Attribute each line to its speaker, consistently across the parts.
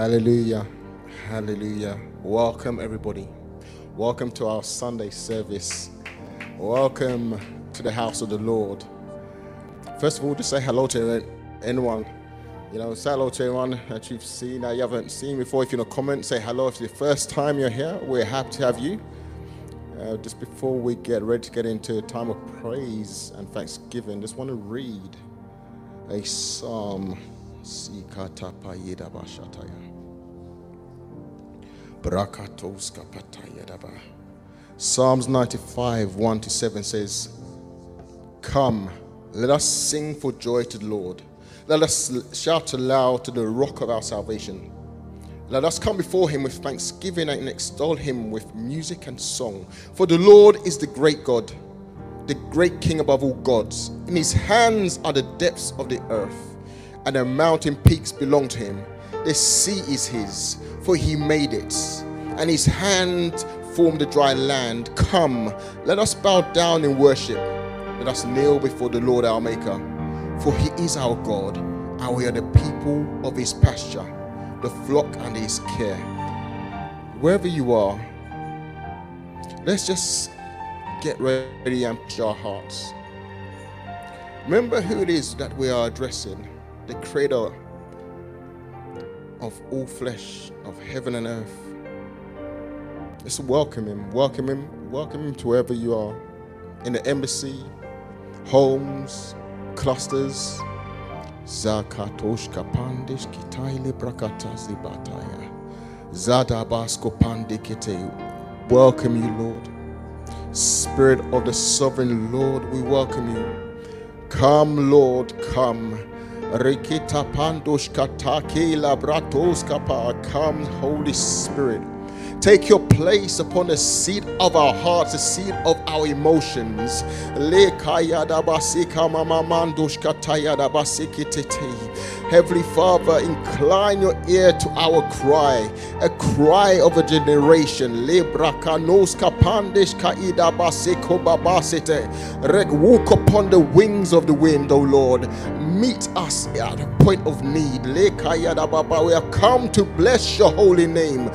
Speaker 1: Hallelujah. Hallelujah. Welcome, everybody. Welcome to our Sunday service. Welcome to the house of the Lord. First of all, just say hello to anyone. You know, say hello to anyone that you've seen that you haven't seen before. If you're in a comment, say hello. If it's the first time you're here, we're happy to have you. Uh, just before we get ready to get into a time of praise and thanksgiving, just want to read a psalm. Psalms 95, 1 to 7 says, Come, let us sing for joy to the Lord. Let us shout aloud to the rock of our salvation. Let us come before him with thanksgiving and extol him with music and song. For the Lord is the great God, the great King above all gods. In his hands are the depths of the earth, and the mountain peaks belong to him. The sea is his, for he made it, and his hand formed the dry land. Come, let us bow down in worship. Let us kneel before the Lord our Maker. For he is our God, and we are the people of his pasture, the flock and his care. Wherever you are, let's just get ready and put our hearts. Remember who it is that we are addressing the creator of all flesh, of heaven and earth. Let's welcome him, welcome him, welcome him to wherever you are in the embassy, homes, clusters. Zakatoshka pandish kitaile brakata zibataya. Zadabasko pandikite. Welcome you, Lord. Spirit of the sovereign Lord, we welcome you. Come, Lord, come. Rikita pandoshka takela bratoskapa. Come, Holy Spirit. Take your place upon the seat of our hearts, the seat of our emotions. Heavenly Father, incline your ear to our cry, a cry of a generation. Walk upon the wings of the wind, O Lord. Meet us at a point of need. We have come to bless your holy name.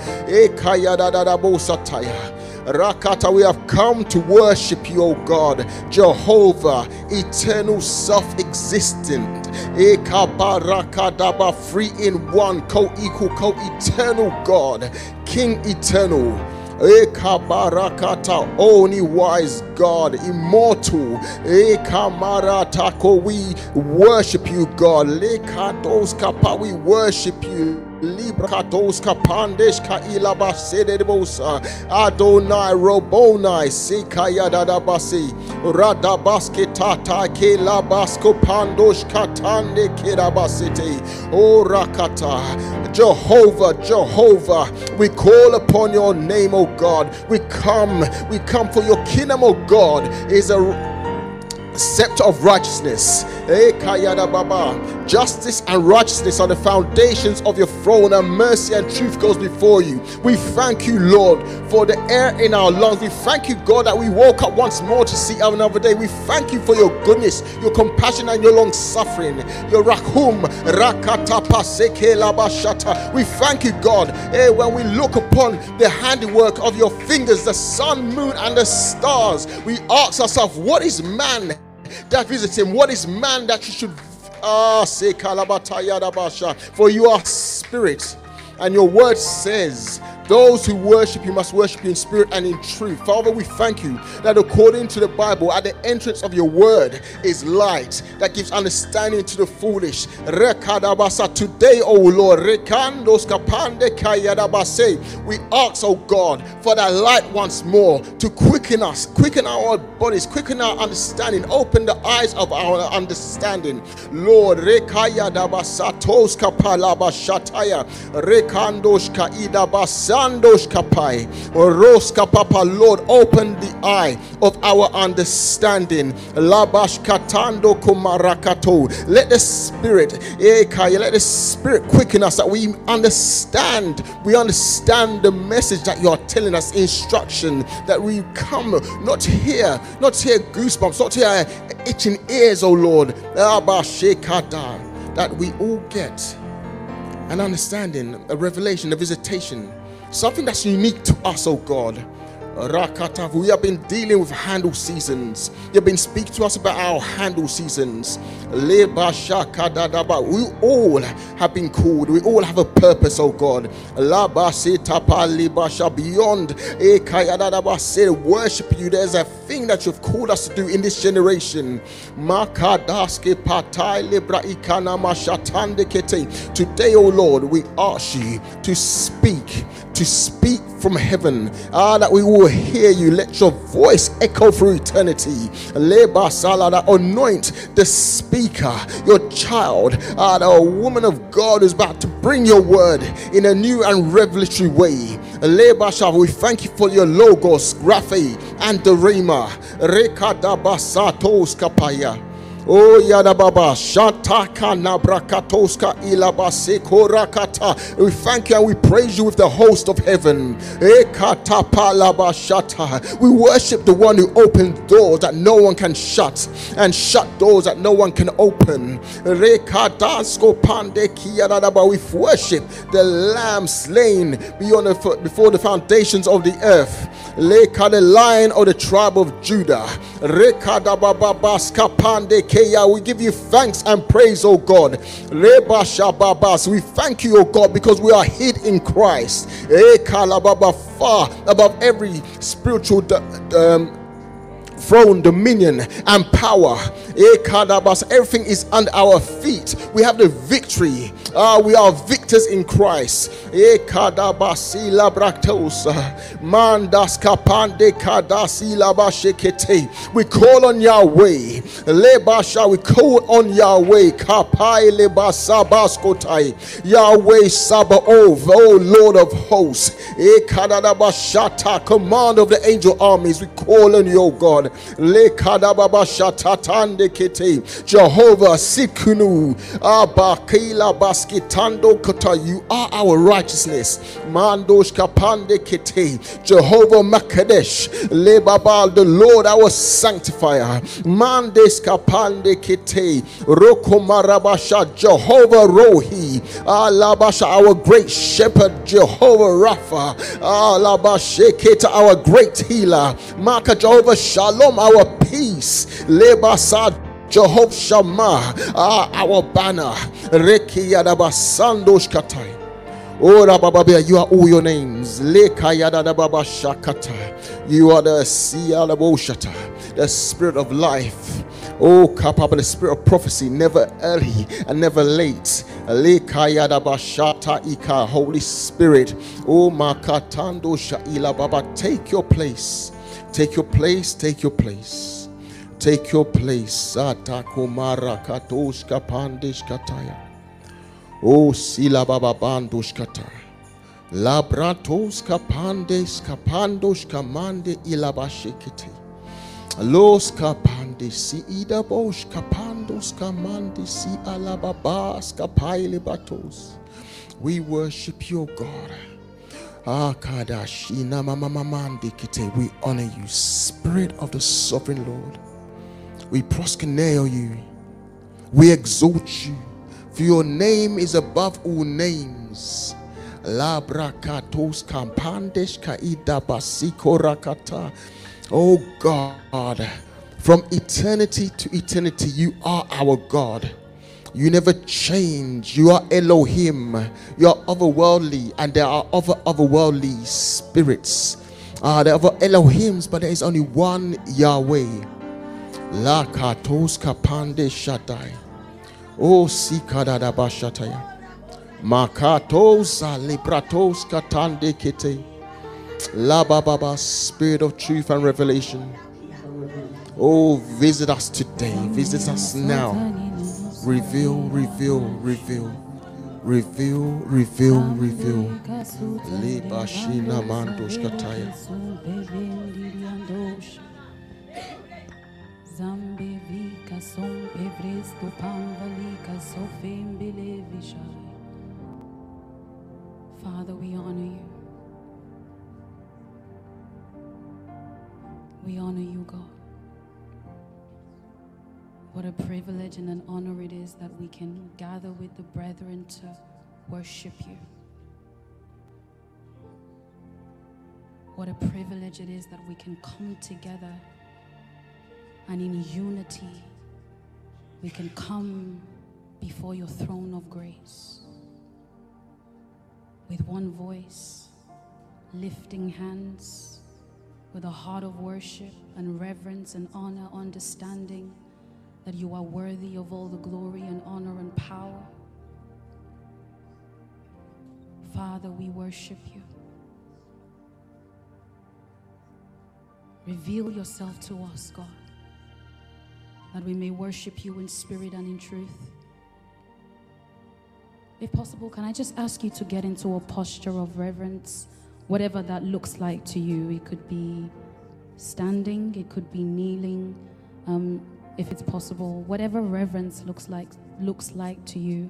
Speaker 1: Rakata, we have come to worship you, O God, Jehovah, eternal, self existent, Ekabarakadaba, free in one, co equal, co eternal God, King eternal. Ekabarakata, only wise God, immortal. Ekamaratako, we worship you, God. Lekatos kapa, we worship you. Libratos kapandesh ka ilaba sedebosa Adonai robonai sikaya dadabasi Radabaske tata ke labasko pandosh katande kirabasite O rakata Jehovah Jehovah we call upon your name O God. We come we come for your kingdom O God. Is a scepter of righteousness. Baba. Justice and righteousness are the foundations of your throne, and mercy and truth goes before you. We thank you, Lord, for the air in our lungs. We thank you, God, that we woke up once more to see another day. We thank you for your goodness, your compassion, and your long suffering. Your rakum labashata. We thank you, God, eh, when we look upon the handiwork of your fingers, the sun, moon, and the stars. We ask ourselves, what is man? That visits him. What is man that you should ah say kalabataya For you are spirit, and your word says those who worship you must worship you in spirit and in truth. Father, we thank you that according to the Bible, at the entrance of your word is light that gives understanding to the foolish. Today, O Lord, we ask, O God, for that light once more to quicken us, quicken our bodies, quicken our understanding, open the eyes of our understanding. Lord, Rekayadabasatos kapalabashataya, Rekandoshka idabasa. Sandosh Kapai, Roska Papa, Lord, open the eye of our understanding. Labash Katando Kumarakato. Let the Spirit, eh, let the Spirit quicken us that we understand. We understand the message that you are telling us, instruction that we come not here, not here goosebumps, not here itching ears, oh Lord. That we all get an understanding, a revelation, a visitation, something that's unique to us, oh God. Rakata, we have been dealing with handle seasons. You've been speaking to us about our handle seasons. We all have been called. We all have a purpose, oh God. Beyond worship you, there's a thing that you've called us to do in this generation. Today, oh Lord, we ask you to speak, to speak from heaven. Ah, that we will hear you. Let your voice echo through eternity. Leba salada, anoint the speaker, your child, ah, the woman of God is about to bring your word in a new and revelatory way. Leba we thank you for your logos, graphe, and the rhema. Rekada basatos kapaya. Oh yada baba shataka nabrakatoska ilabase korakata. We thank you and we praise you with the host of heaven. We worship the one who opens doors that no one can shut and shut doors that no one can open. We worship the lamb slain the, before the foundations of the earth. The lion of the tribe of Judah. We give you thanks and praise, oh God. We thank you, oh God, because we are hid in Christ. Far above every spiritual um, throne, dominion, and power. Everything is under our feet. We have the victory. Uh, we are victors in Christ. Labashekete. We call on Yahweh. Lebasha, we call on Yahweh. Kapai lebasabaskotai. Yahweh Sabaoth, oh Lord of hosts. Command of the angel armies. We call on you, God. Jehovah Tsidkenu. Abakila baskitando kata. You are our righteousness. Mandosh kapande kete. Jehovah Makadesh. Lebabal, the Lord our sanctifier. Mandes kapande kete. Rokomarabasha. Jehovah Rohi. Alabasha, our great shepherd. Jehovah Rapha. Alabasheketa, our great healer. Maka Jehovah Shalom, our peace. Lebasa Jehovah Shammah, ah, our banner. Reki. Oh, Rabababia, you are all your names. Lekayadababa Shakata. You are the Sialaboshata, the spirit of life. Oh, Kapapa, the spirit of prophecy, never early and never late. Ika, Holy Spirit. Oh, Makatando Shaila Baba, take your place. Take your place, take your place. Take your place. Atakumara katoshka pandish kataya. O sila baba bandush kata. Labratos kapandes kapandos kamande ilabashikiti. Los kapande si ida bosh kapandos kamande si alababas kapaile batos. We worship your God. Ah, we honor you, Spirit of the Sovereign Lord. We proskuneo you. We exalt you. For your name is above all names. Labrakatos kampandesh kaida basiko rakata. Oh God, from eternity to eternity, you are our God. You never change. You are Elohim. You are otherworldly, and there are other otherworldly spirits. Uh, there are other Elohims, but there is only one Yahweh. La katos kapande shatai. O sikadada bashataya. Makatos libratos katande kete. La baba, spirit of truth and revelation. Oh, visit us today. Visit us now reveal, reveal, reveal, reveal, reveal, reveal. Liba shina som evresto pamvalika belevishai. Father, we honor you. We honor you, God. What a privilege and an honor it is that we can gather with the brethren to
Speaker 2: worship you. What a privilege it is that we can come together and in unity we can come before your throne of grace with one voice, lifting hands, with a heart of worship and reverence and honor, understanding that you are worthy of all the glory and honor and power. Father, we worship you. Reveal yourself to us, God, that we may worship you in spirit and in truth. If possible, can I just ask you to get into a posture of reverence, whatever that looks like to you? It could be standing, it could be kneeling, um, if it's possible, whatever reverence looks like looks like to you.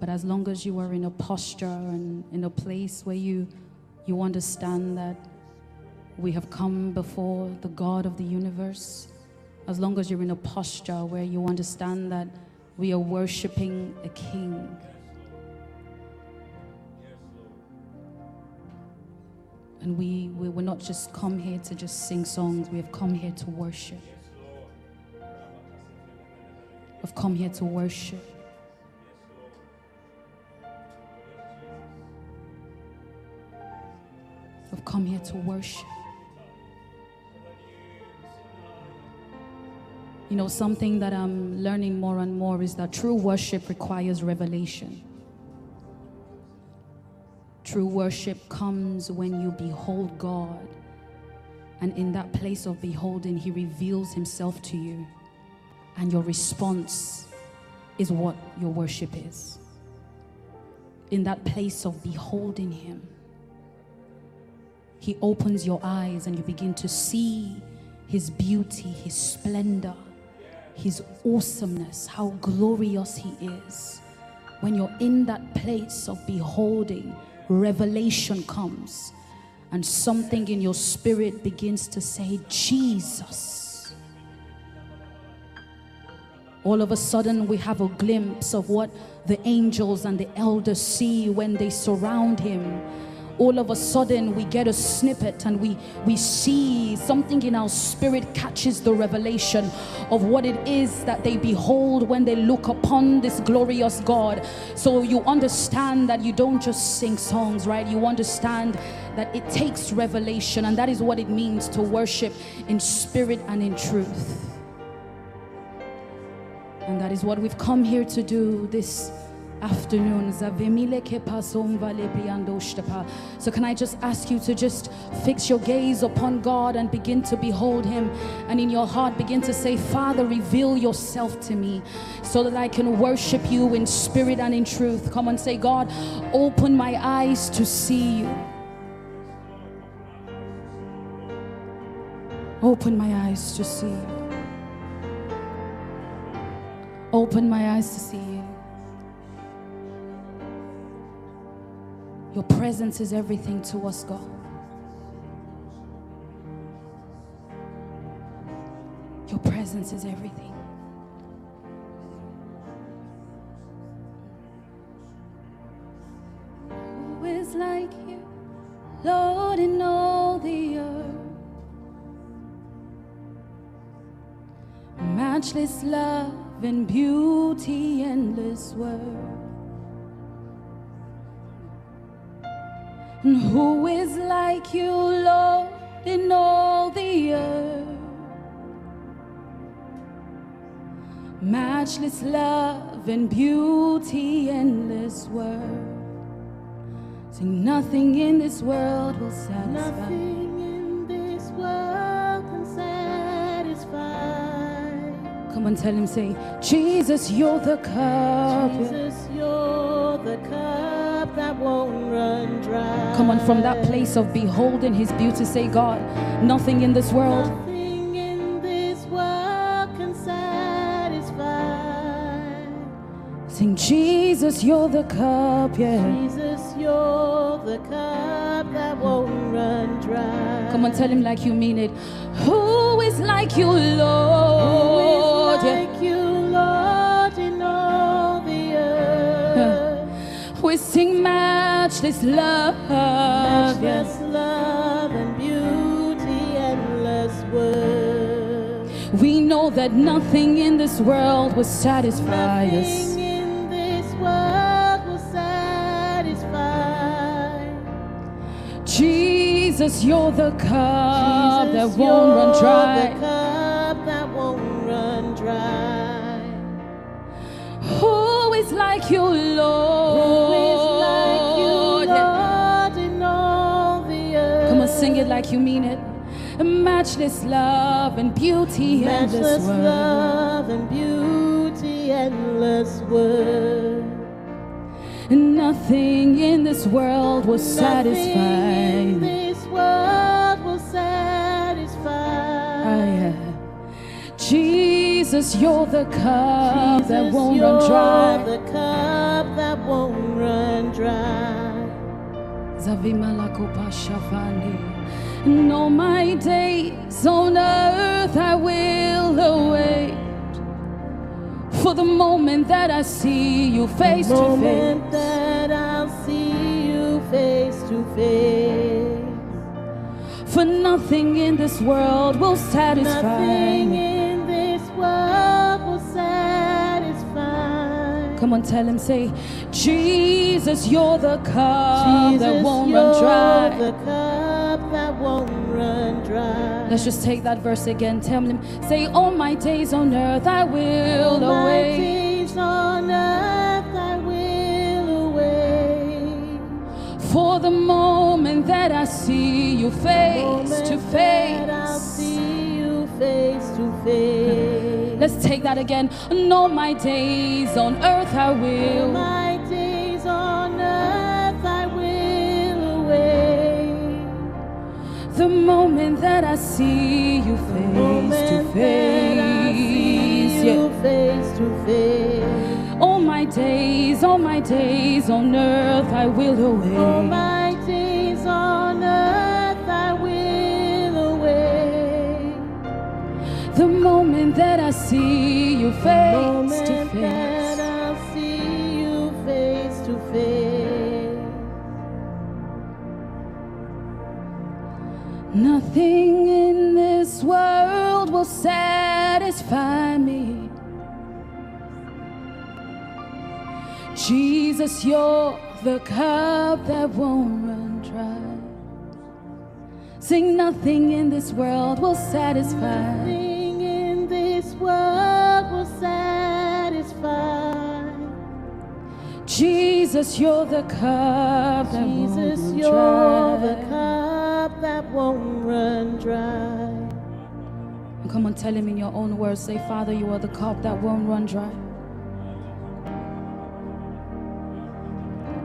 Speaker 2: But as long as you are in a posture and in a place where you you understand that we have come before the God of the universe. As long as you're in a posture where you understand that we are worshiping a king. And we, we will not just come here to just sing songs, we have come here to worship. We've come here to worship. We've come here to worship. You know, something that I'm learning more and more is that true worship requires revelation. True worship comes when you behold God, and in that place of beholding, He reveals Himself to you, and your response is what your worship is. In that place of beholding Him, He opens your eyes and you begin to see His beauty, His splendor his awesomeness, how glorious He is. When you're in that place of beholding, revelation comes, and something in your spirit begins to say, Jesus. All of a sudden, we have a glimpse of what the angels and the elders see when they surround Him all of a sudden we get a snippet and we we see something in our spirit catches the revelation of what it is that they behold when they look upon this glorious God. So you understand that you don't just sing songs right? You understand that it takes revelation and that is what it means to worship in spirit and in truth. And that is what we've come here to do this afternoon. So, can I just ask you to just fix your gaze upon God and begin to behold Him? And in your heart, begin to say, Father, reveal yourself to me so that I can worship you in spirit and in truth. Come and say, God, open my eyes to see you. Open my eyes to see. Open my eyes to see. Your presence is everything to us, God. Your presence is everything. Who is like you, Lord, in all the earth? Matchless love and beauty, endless worth. And who is like you, Lord, in all the earth? Matchless love and beauty, endless worth. Sing nothing in this world will satisfy.
Speaker 3: Nothing in this world can satisfy.
Speaker 2: Come on, tell him, say, Jesus, you're the cup.
Speaker 3: Jesus, you're the cup that won't run dry.
Speaker 2: Come on, from that place of beholding his beauty, say, God, nothing in this world.
Speaker 3: In this world can satisfy.
Speaker 2: Sing, Jesus, you're the cup, yeah.
Speaker 3: Jesus, you're the cup that won't run dry.
Speaker 2: Come on, tell him like you mean it. Who is like you, Lord? Sing matchless love.
Speaker 4: Matchless love and beauty, endless worth.
Speaker 2: We know that nothing in this world will satisfy us.
Speaker 4: In this world will satisfy.
Speaker 2: Jesus, you're the cup that won't run dry. Like you, Lord?
Speaker 4: Who is like you, Lord, in all the earth?
Speaker 2: Come on, sing it like you mean it. Matchless love and beauty in this
Speaker 4: Matchless love and beauty, endless worth.
Speaker 2: Nothing in this world will
Speaker 4: Nothing
Speaker 2: satisfy.
Speaker 4: in this world will satisfy.
Speaker 2: Ah, yeah. Jesus, you're the cup that won't run dry.
Speaker 4: the cup that won't run dry.
Speaker 2: And all my days on earth I will await for the moment that I see you face
Speaker 4: the
Speaker 2: to
Speaker 4: moment
Speaker 2: face.
Speaker 4: that I'll see you face to face.
Speaker 2: For nothing in this world will satisfy Come on, tell him, say, Jesus, you're the cup
Speaker 4: Jesus,
Speaker 2: that won't
Speaker 4: you're
Speaker 2: run dry.
Speaker 4: the cup that won't run dry.
Speaker 2: Let's just take that verse again. Tell him, say, All my days on earth I will
Speaker 4: All my
Speaker 2: await
Speaker 4: days on earth I will await.
Speaker 2: for the moment that I see you face to
Speaker 4: that I'll see you face to face.
Speaker 2: Let's take that again. And all my days on earth I
Speaker 4: All
Speaker 2: will.
Speaker 4: my days on earth I will await.
Speaker 2: The moment that I see you face to face. Yeah.
Speaker 4: face to face.
Speaker 2: All my days, all my days on earth I will await. Moment that I see you face to face.
Speaker 4: I'll see you face to face.
Speaker 2: Nothing in this world will satisfy me. Jesus, you're the cup that won't run dry. Sing nothing in this world will satisfy.
Speaker 4: World will satisfy.
Speaker 2: Jesus, you're the cup that
Speaker 4: Jesus,
Speaker 2: won't
Speaker 4: you're
Speaker 2: run
Speaker 4: the cup that won't run dry.
Speaker 2: Come on, tell him in your own words. Say, Father, you are the cup that won't run dry.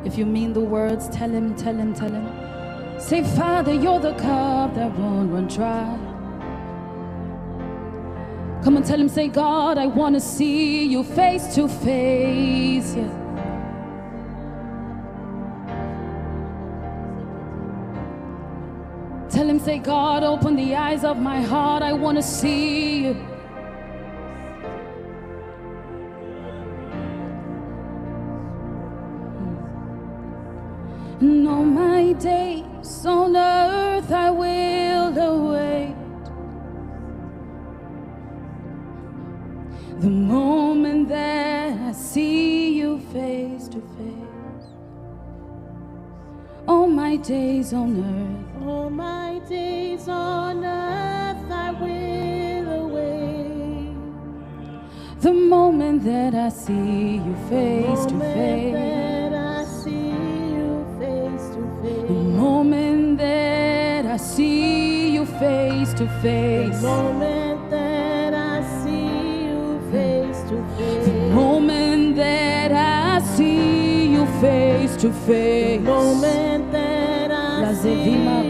Speaker 2: If you mean the words, tell him, tell him, tell him. Say, Father, you're the cup that won't run dry. Come on, tell him, say, God, I want to see you face to face. Yeah. Tell him, say, God, open the eyes of my heart. I want to see you. Hmm. And all my days on earth days on earth.
Speaker 4: All my days on earth I will await.
Speaker 2: The moment that I see you face to face.
Speaker 4: that I see you face to
Speaker 2: The moment that I see you face to face.
Speaker 4: The Moment that I see you face to face.
Speaker 2: The moment that I see you face to face.
Speaker 4: Moment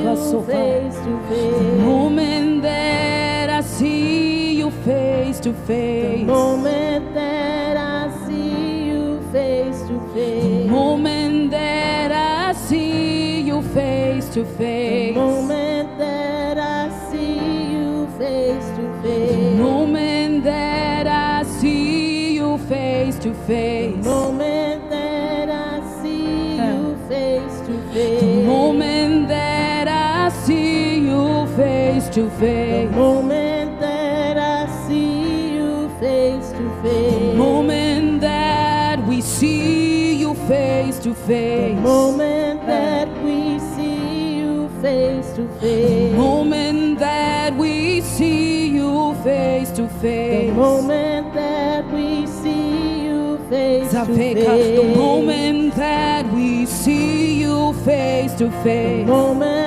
Speaker 4: You
Speaker 2: Kasofa.
Speaker 4: face
Speaker 2: The moment that I see you face to face.
Speaker 4: The Moment that I see you face to face.
Speaker 2: The Moment that I see you face to face.
Speaker 4: The Moment that I see you face to face.
Speaker 2: The Moment that I see you face to face. To
Speaker 4: The
Speaker 2: face.
Speaker 4: moment that I see you face to face.
Speaker 2: The moment that we see you face to face.
Speaker 4: The moment that we see you face to face.
Speaker 2: moment that we see you face to
Speaker 4: The
Speaker 2: face.
Speaker 4: moment that we see you face to face.
Speaker 2: the moment that we see you face to
Speaker 4: The
Speaker 2: face.
Speaker 4: moment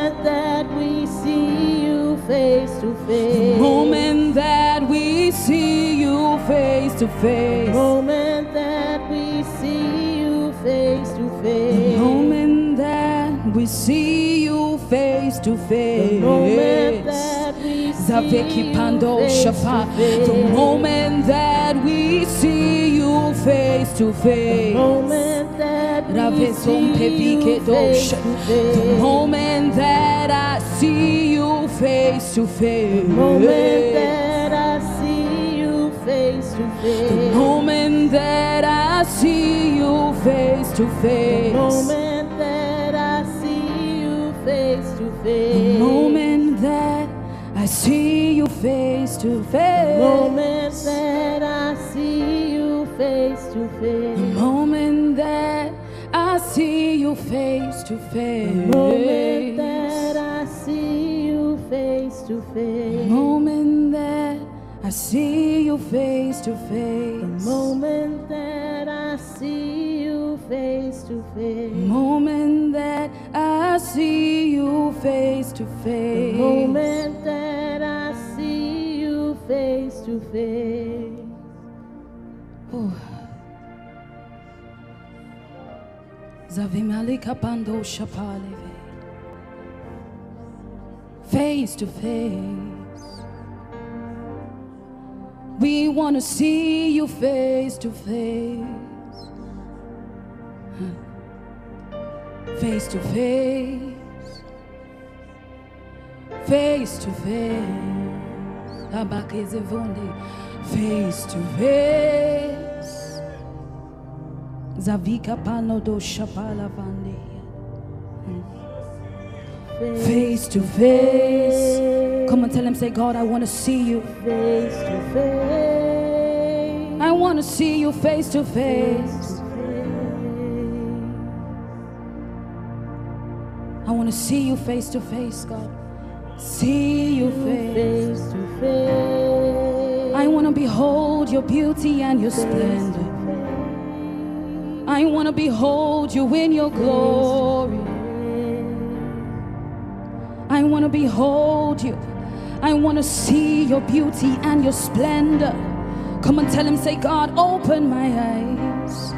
Speaker 4: face to face.
Speaker 2: moment that we see you face to face.
Speaker 4: The moment that we see you face to
Speaker 2: The
Speaker 4: face.
Speaker 2: moment that we see you face to
Speaker 4: The moment that we see you
Speaker 2: Pando
Speaker 4: face to face.
Speaker 2: The moment that we see you face to
Speaker 4: The
Speaker 2: face.
Speaker 4: moment that we see you face to
Speaker 2: The moment that I see you face to face.
Speaker 4: The moment that I see you face to face.
Speaker 2: The moment that I see you face to face.
Speaker 4: The moment that I see you face to face.
Speaker 2: The moment that I see you face to face.
Speaker 4: moment that I see you face to face.
Speaker 2: moment that I see you face to face.
Speaker 4: To face.
Speaker 2: moment that I see you face to face.
Speaker 4: The moment that I see you face to face.
Speaker 2: The moment that I see you face to face.
Speaker 4: The moment that I see you face to face.
Speaker 2: Zavimali kapando shapaleve. Face to face. We want to see you face to face. Face to face. Face to face. Abakezevonde. Face to face. Zavika pano do shapala vande. Face to face. Come on, tell him, say, God, I want to see you.
Speaker 4: Face to face.
Speaker 2: I want to see you face to face.
Speaker 4: Face.
Speaker 2: I want to see you face to face, God. See you face.
Speaker 4: Face to face.
Speaker 2: I want to behold your beauty and your splendor. I want to behold you in your glory. I want to behold you. I want to see your beauty and your splendor. Come and tell him, say, God, open my eyes.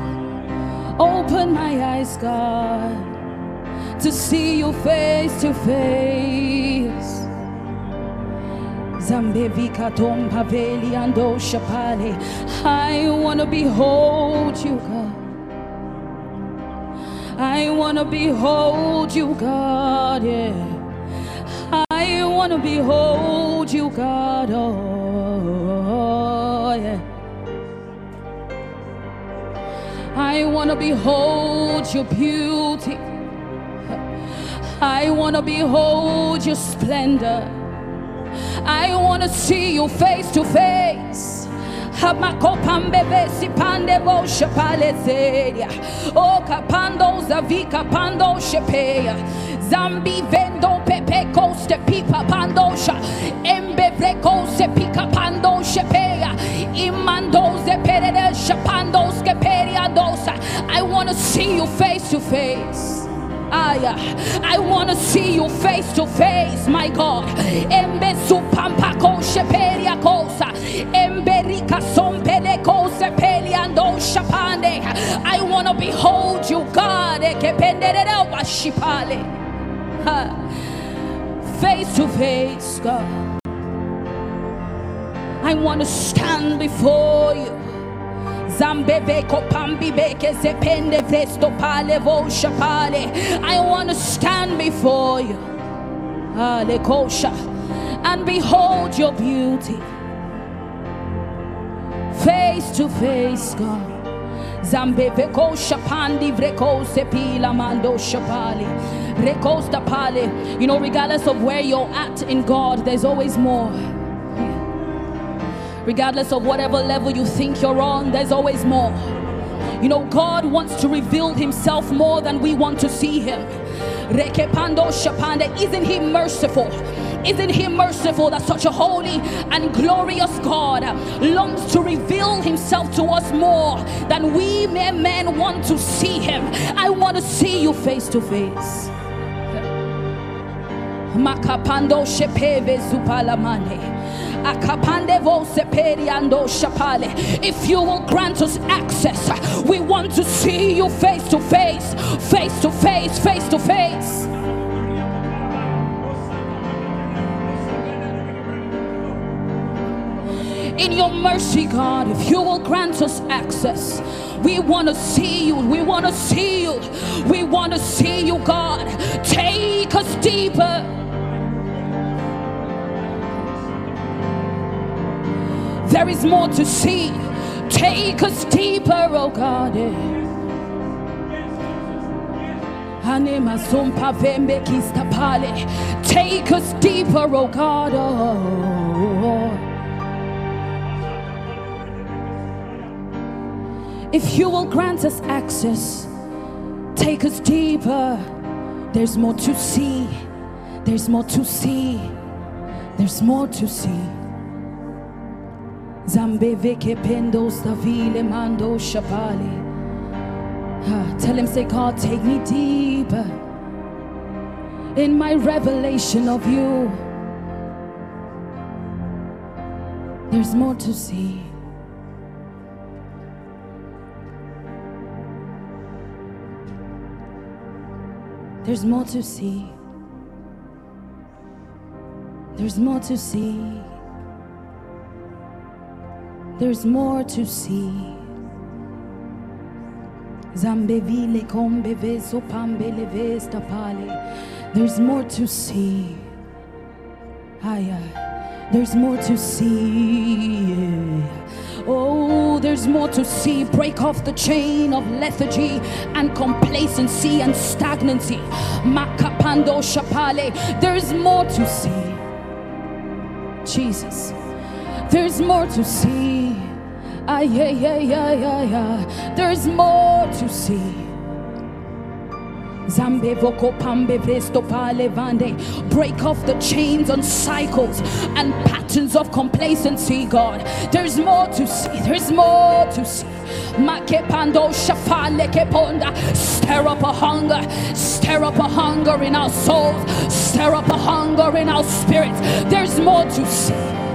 Speaker 2: Open my eyes, God, to see you face to face. I want to behold you, God. I want to behold you, God, yeah. Want to behold you, God, oh, yeah. I want to behold your beauty. I want to behold your splendor. I want to see you face to face. Zavika pando shepeya. Zambi vendo pepe koste pipa pandosha. Embevreko se pika pando shepeya. Imando ze perere shapando skeperia dosa. I want to see you face to face. Aya. Ah. I want to see you face to face, my God. Embe su pampako sheperia kosa. Emberika sompele kose peliando shapande. I want to behold you, God. Ekependerera washipale. Face to face, God. I want to stand before you. I want to stand before you. And behold your beauty. Face to face, God. Zambebe kosha pandi vreko sepila mando shapali. Recosta pale. You know, regardless of where you're at in God, there's always more. Regardless of whatever level you think you're on, there's always more. You know, God wants to reveal Himself more than we want to see Him. Rekepando shapande. Isn't He merciful? Isn't He merciful that such a holy and glorious God longs to reveal Himself to us more than we mere men want to see Him? I want to see you face to face. Makapando shepeve zupalamane. If you will grant us access, we want to see you face to face, face to face, face to face. In your mercy, God, if you will grant us access, we want to see you. We want to see you. We want to see you, God. Take us deeper. There is more to see. Take us deeper, oh God. Take us deeper, oh God. Oh. If you will grant us access, take us deeper. There's more to see. There's more to see. There's more to see. Zambeve ke pendo stavile mando shapali. Tell him, say, God, take me deeper in my revelation of you. There's more to see. There's more to see. There's more to see. There's more to see. Zambevile kombe veso pambele vesta pale. There's more to see. Aya. There's more to see. Oh, there's more to see. Break off the chain of lethargy and complacency and stagnancy. Makapando shapale. There's more to see. Jesus. There's more to see. Ah, yeah, yeah, yeah, yeah, yeah. There's more to see. Zambe voko pambe vande. Break off the chains and cycles and patterns of complacency, God. There's more to see. There's more to see. Stir up a hunger. Stir up a hunger in our souls. Stir up a hunger in our spirits. There's more to see.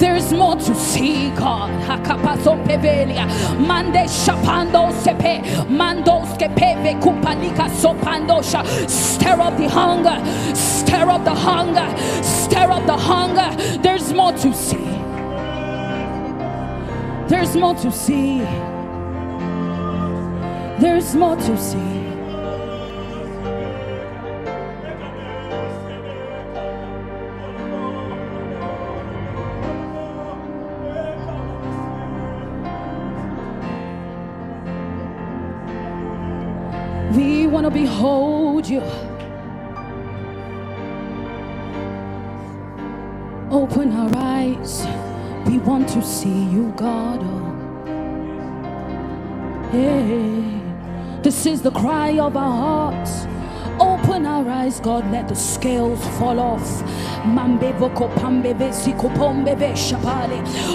Speaker 2: There's more to see, God. Hakapaso pevelia. Mande shapando sepe. Mandos kepeve kupalika sopandosha. Stir up the hunger. Stir up the hunger. Stir up the hunger. There's more to see. There's more to see. There's more to see. You. Open our eyes. We want to see you, God. Oh. Hey, this is the cry of our hearts. Open our eyes, God, let the scales fall off.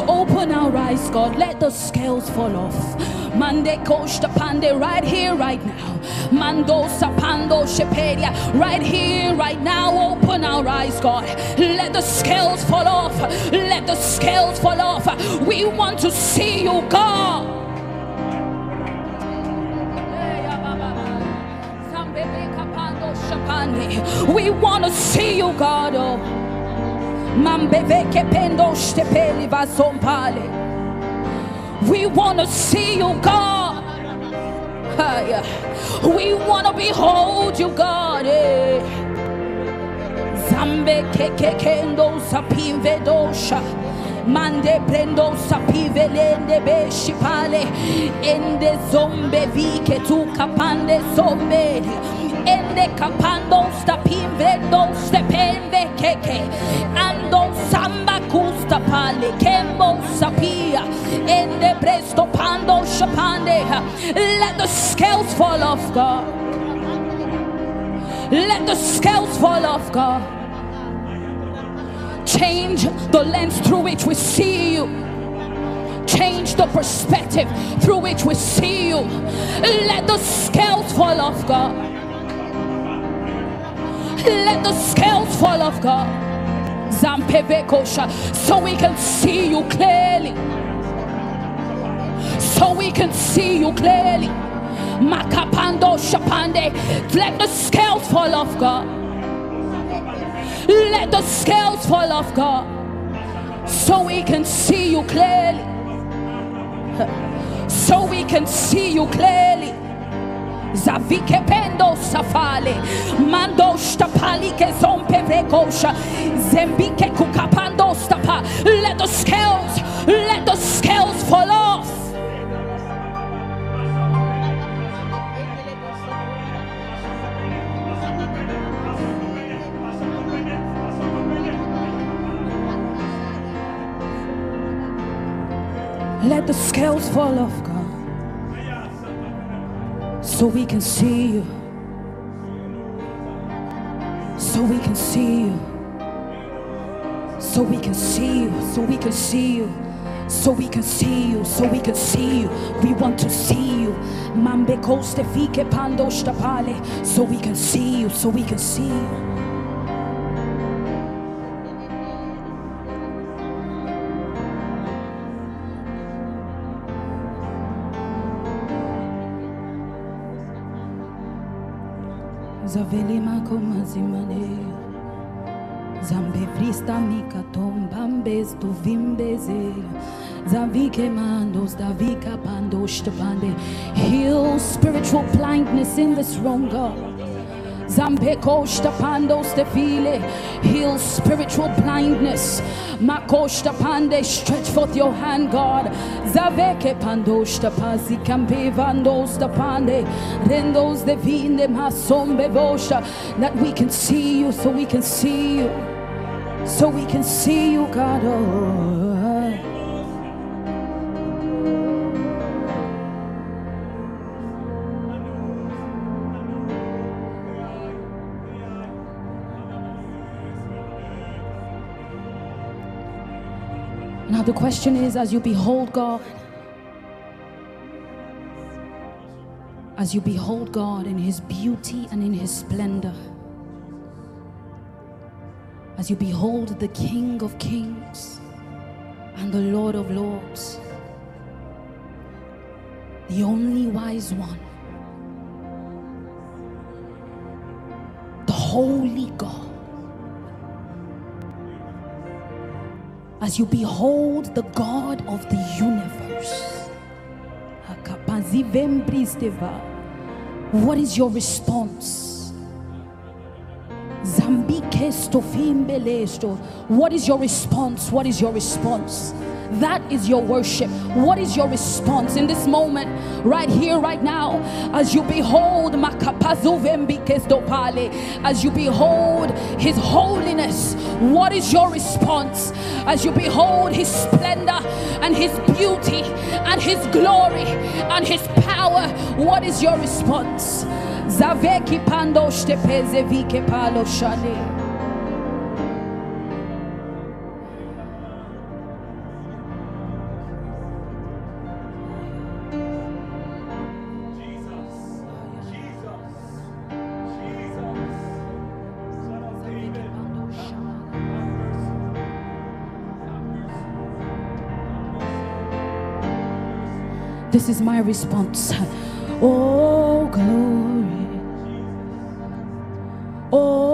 Speaker 2: Open our eyes, God, let the scales fall off. Mande koshta pande right here, right now. Mando sapando shepedia right here, right now. Open our eyes, God. Let the scales fall off. Let the scales fall off. We want to see you, God. We want to see you, God. Oh. We want to see you, God. We want to behold you, God. eh. Zambe keke kendo sapinve dosha. Mande prendo sapive lende be shipale. Ende zombe vike tu kapande zombe. Ende kapando stapim vendo stepende keke. Ando samba kusta pale. Kembo sapia. Ende presto pando shapande. Let the scales fall off, God. Let the scales fall off, God. Change the lens through which we see you. Change the perspective through which we see you. Let the scales fall off, God. Let the scales fall off, God. So we can see you clearly. So we can see you clearly. Makapando shapande. Let the scales fall off, God. Let the scales fall off, God. So we can see you clearly. So we can see you clearly. Zavike pendo safale. Mando stapali ke zompe vekosha zembike kukapando stapa. Let the scales let the scales fall off. Let the scales fall off. So we can see you. So we can see you. So we can see you. So we can see you. So we can see you. So we can see you. We want to see you. Mambe koste fike pando stapale. So we can see you. So we can see you. Zavelima komazimane Zambe vrista mika tombambes tu vimbeze. Zavike mandos davika pando shtapande Heal spiritual blindness in this room, God. Zambeko shtapando stefile Heal spiritual blindness. Mako shtapande Stretch forth your hand God. Zaveke pando shtapazi kampe vando stapande Rendos de vinde masombe bosha That we can see you so we can see you. So we can see you God. Oh. The question is as you behold God, as you behold God in His beauty and in His splendor, as you behold the King of Kings and the Lord of Lords, the only wise one, the holy God. As you behold the God of the universe. What is your response? What is your response? What is your response? That is your worship. What is your response in this moment, right here, right now, as you behold as you behold His holiness? What is your response as you behold His splendor and His beauty and His glory and His power? What is your response? Zaveki pando shtepezevike palo shane. This is my response. Oh, glory. All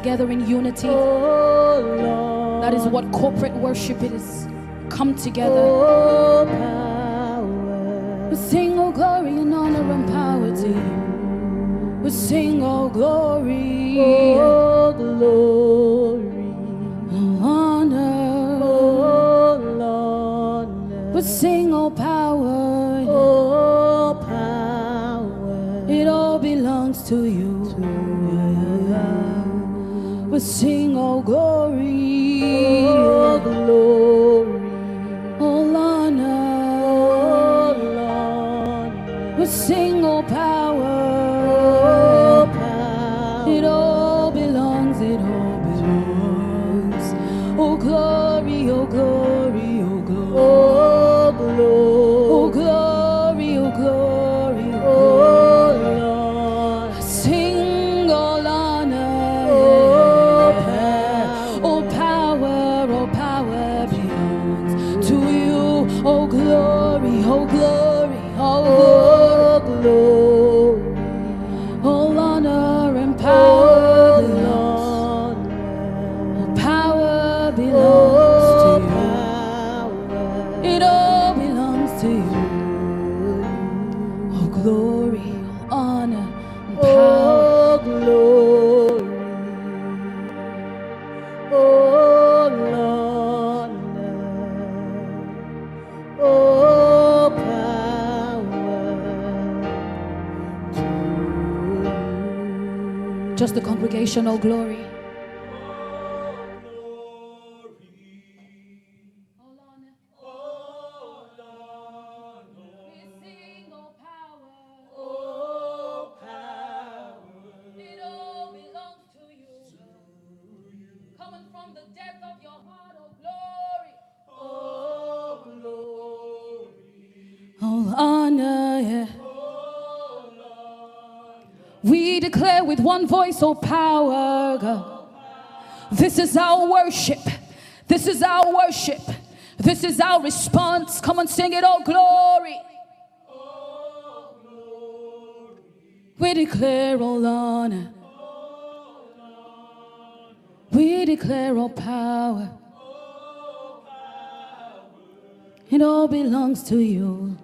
Speaker 2: together in unity.
Speaker 3: Oh,
Speaker 2: That is what corporate worship is. Come together.
Speaker 3: Oh.
Speaker 2: We sing, all glory and honor and power to you. We sing, all glory. Just the congregational glory. One voice, oh power, God. This is our worship. This is our worship. This is our response. Come on, sing it, oh glory. We declare all honor. We declare all power. It all belongs to you.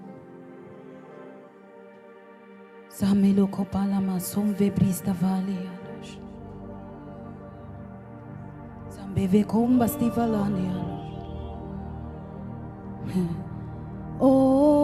Speaker 2: Samelo kopalama som vebrista valianos. Sambeve kombas tivalanianos. Oh.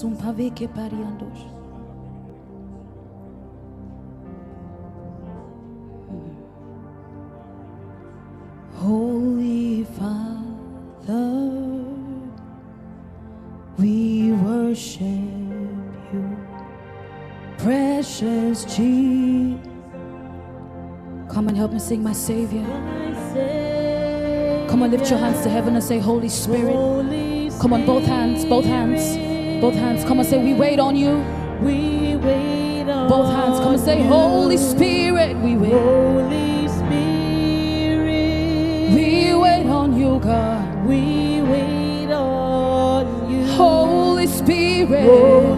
Speaker 2: Namazum paveke pariandos. Holy Father, we worship you. Precious Jesus. Come and help me sing my Savior. Come on, lift your hands to heaven and say, Holy Spirit. Come on, both hands, both hands, both hands. Come and say, We wait on you.
Speaker 3: We wait on
Speaker 2: Both hands. Come and say. Holy Spirit, we wait.
Speaker 3: Holy Spirit,
Speaker 2: We wait on you, God.
Speaker 3: we wait on you.
Speaker 2: Holy Spirit,
Speaker 3: Holy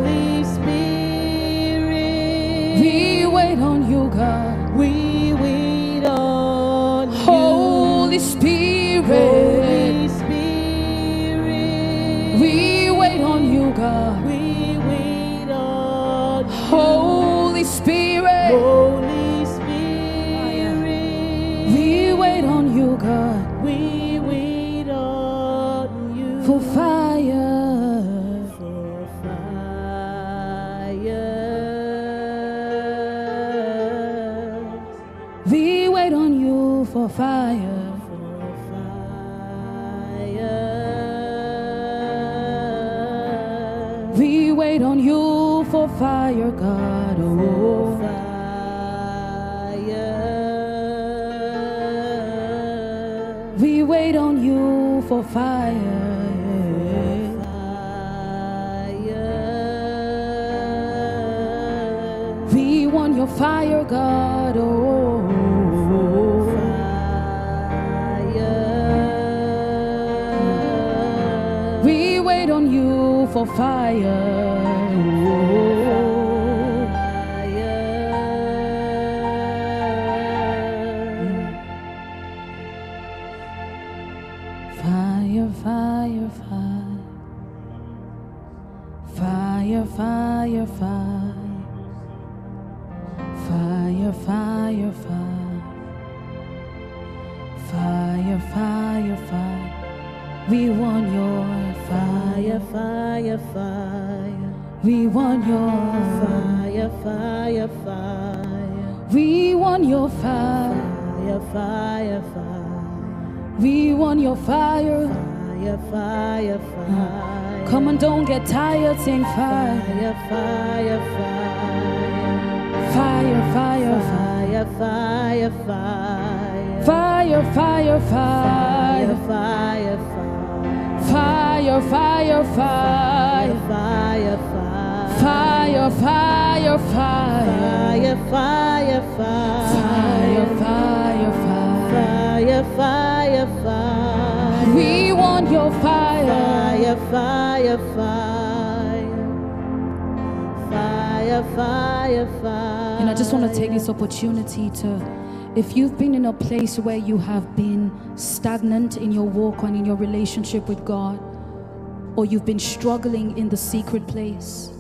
Speaker 2: for fire.
Speaker 3: Fire,
Speaker 2: fire,
Speaker 3: fire.
Speaker 2: Fire,
Speaker 3: fire,
Speaker 2: fire.
Speaker 3: Fire,
Speaker 2: fire,
Speaker 3: fire.
Speaker 2: Fire, fire, fire. We want your
Speaker 3: Fire,
Speaker 2: fire.
Speaker 3: fire.
Speaker 2: We want your
Speaker 3: Fire, fire, fire.
Speaker 2: We want your fire.
Speaker 3: Fire, fire, fire.
Speaker 2: We want your fire.
Speaker 3: Fire, fire, fire.
Speaker 2: Come on, don't get tired. Sing fire.
Speaker 3: Fire, fire, fire.
Speaker 2: Fire, fire, fire.
Speaker 3: Fire, fire, fire.
Speaker 2: Fire, fire,
Speaker 3: Fire,
Speaker 2: fire.
Speaker 3: Fire, fire.
Speaker 2: Fire, fire, fire.
Speaker 3: Fire, fire.
Speaker 2: Fire, fire, fire.
Speaker 3: Fire, fire,
Speaker 2: Fire,
Speaker 3: fire.
Speaker 2: fire, fire.
Speaker 3: Fire, fire, fire.
Speaker 2: Fire we want your fire.
Speaker 3: Fire, fire, fire. Fire, fire, fire.
Speaker 2: And I just want to take this opportunity to, if you've been in a place where you have been stagnant in your walk and in your relationship with God, or you've been struggling in the secret place,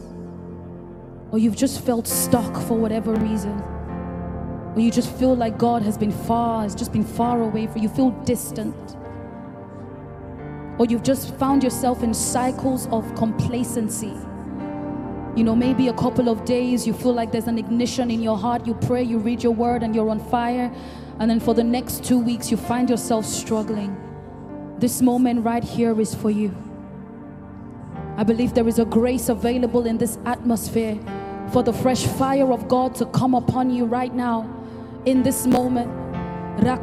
Speaker 2: or you've just felt stuck for whatever reason, or you just feel like God has been far, has just been far away from you, feel distant, or you've just found yourself in cycles of complacency. You know, maybe a couple of days you feel like there's an ignition in your heart. You pray, you read your word, and you're on fire. And then for the next two weeks, you find yourself struggling. This moment right here is for you. I believe there is a grace available in this atmosphere for the fresh fire of God to come upon you right now in this moment. There's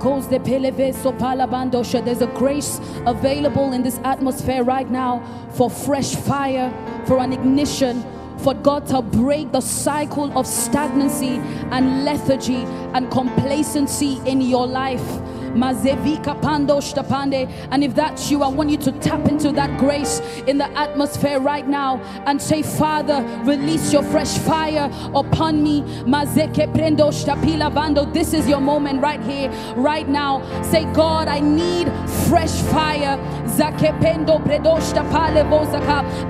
Speaker 2: a grace available in this atmosphere right now for fresh fire, for an ignition, for God to break the cycle of stagnancy and lethargy and complacency in your life. Shtapande. And if that's you, I want you to tap into that grace in the atmosphere right now and say, Father, release your fresh fire upon me. Mazeke prendo shtapila. This is your moment right here, right now. Say, God, I need fresh fire. Zake pendo shtapale.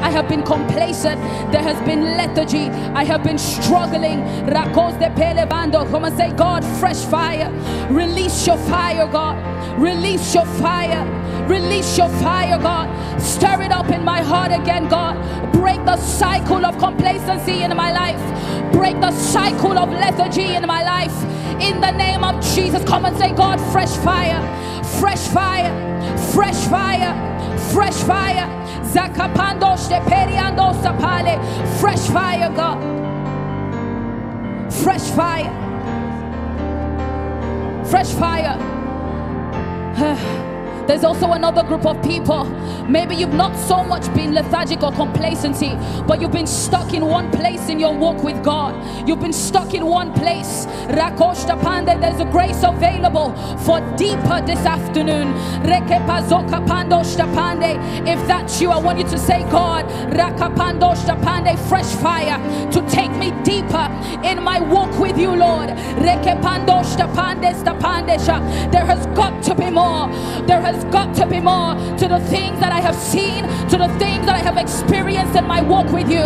Speaker 2: I have been complacent. There has been lethargy. I have been struggling. Rakos de pele. Come and say, God, fresh fire. Release your fire, God. Release your fire. Release your fire, God. Stir it up in my heart again, God. Break the cycle of complacency in my life. Break the cycle of lethargy in my life. In the name of Jesus, come and say, God, fresh fire, fresh fire, fresh fire, fresh fire. Fresh fire, God. Fresh fire. Fresh fire. Huh. There's also another group of people. Maybe you've not so much been lethargic or complacency, but you've been stuck in one place in your walk with God. You've been stuck in one place. Rakosh Pande, there's a grace available for deeper this afternoon. Rekepazoka Pando Pande. If that's you, I want you to say, God, Rakapando Pande, fresh fire to take me deeper in my walk with you, Lord. Rekepando Pande Stapandesha. There has got to be more. There has got to be more to the things that I have seen, to the things that I have experienced in my walk with you.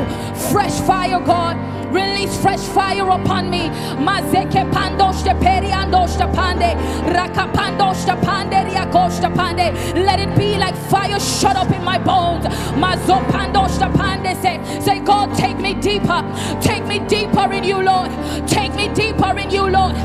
Speaker 2: Fresh fire, God. Release fresh fire upon me. Mazeke pandoshte periandoshte pande. Rakapandoshte pande riakoshte pande. Let it be like fire shut up in my bones. Mazopandoshte pande say, say, God, take me deeper. Take me deeper in you, Lord. Take me deeper in you, Lord.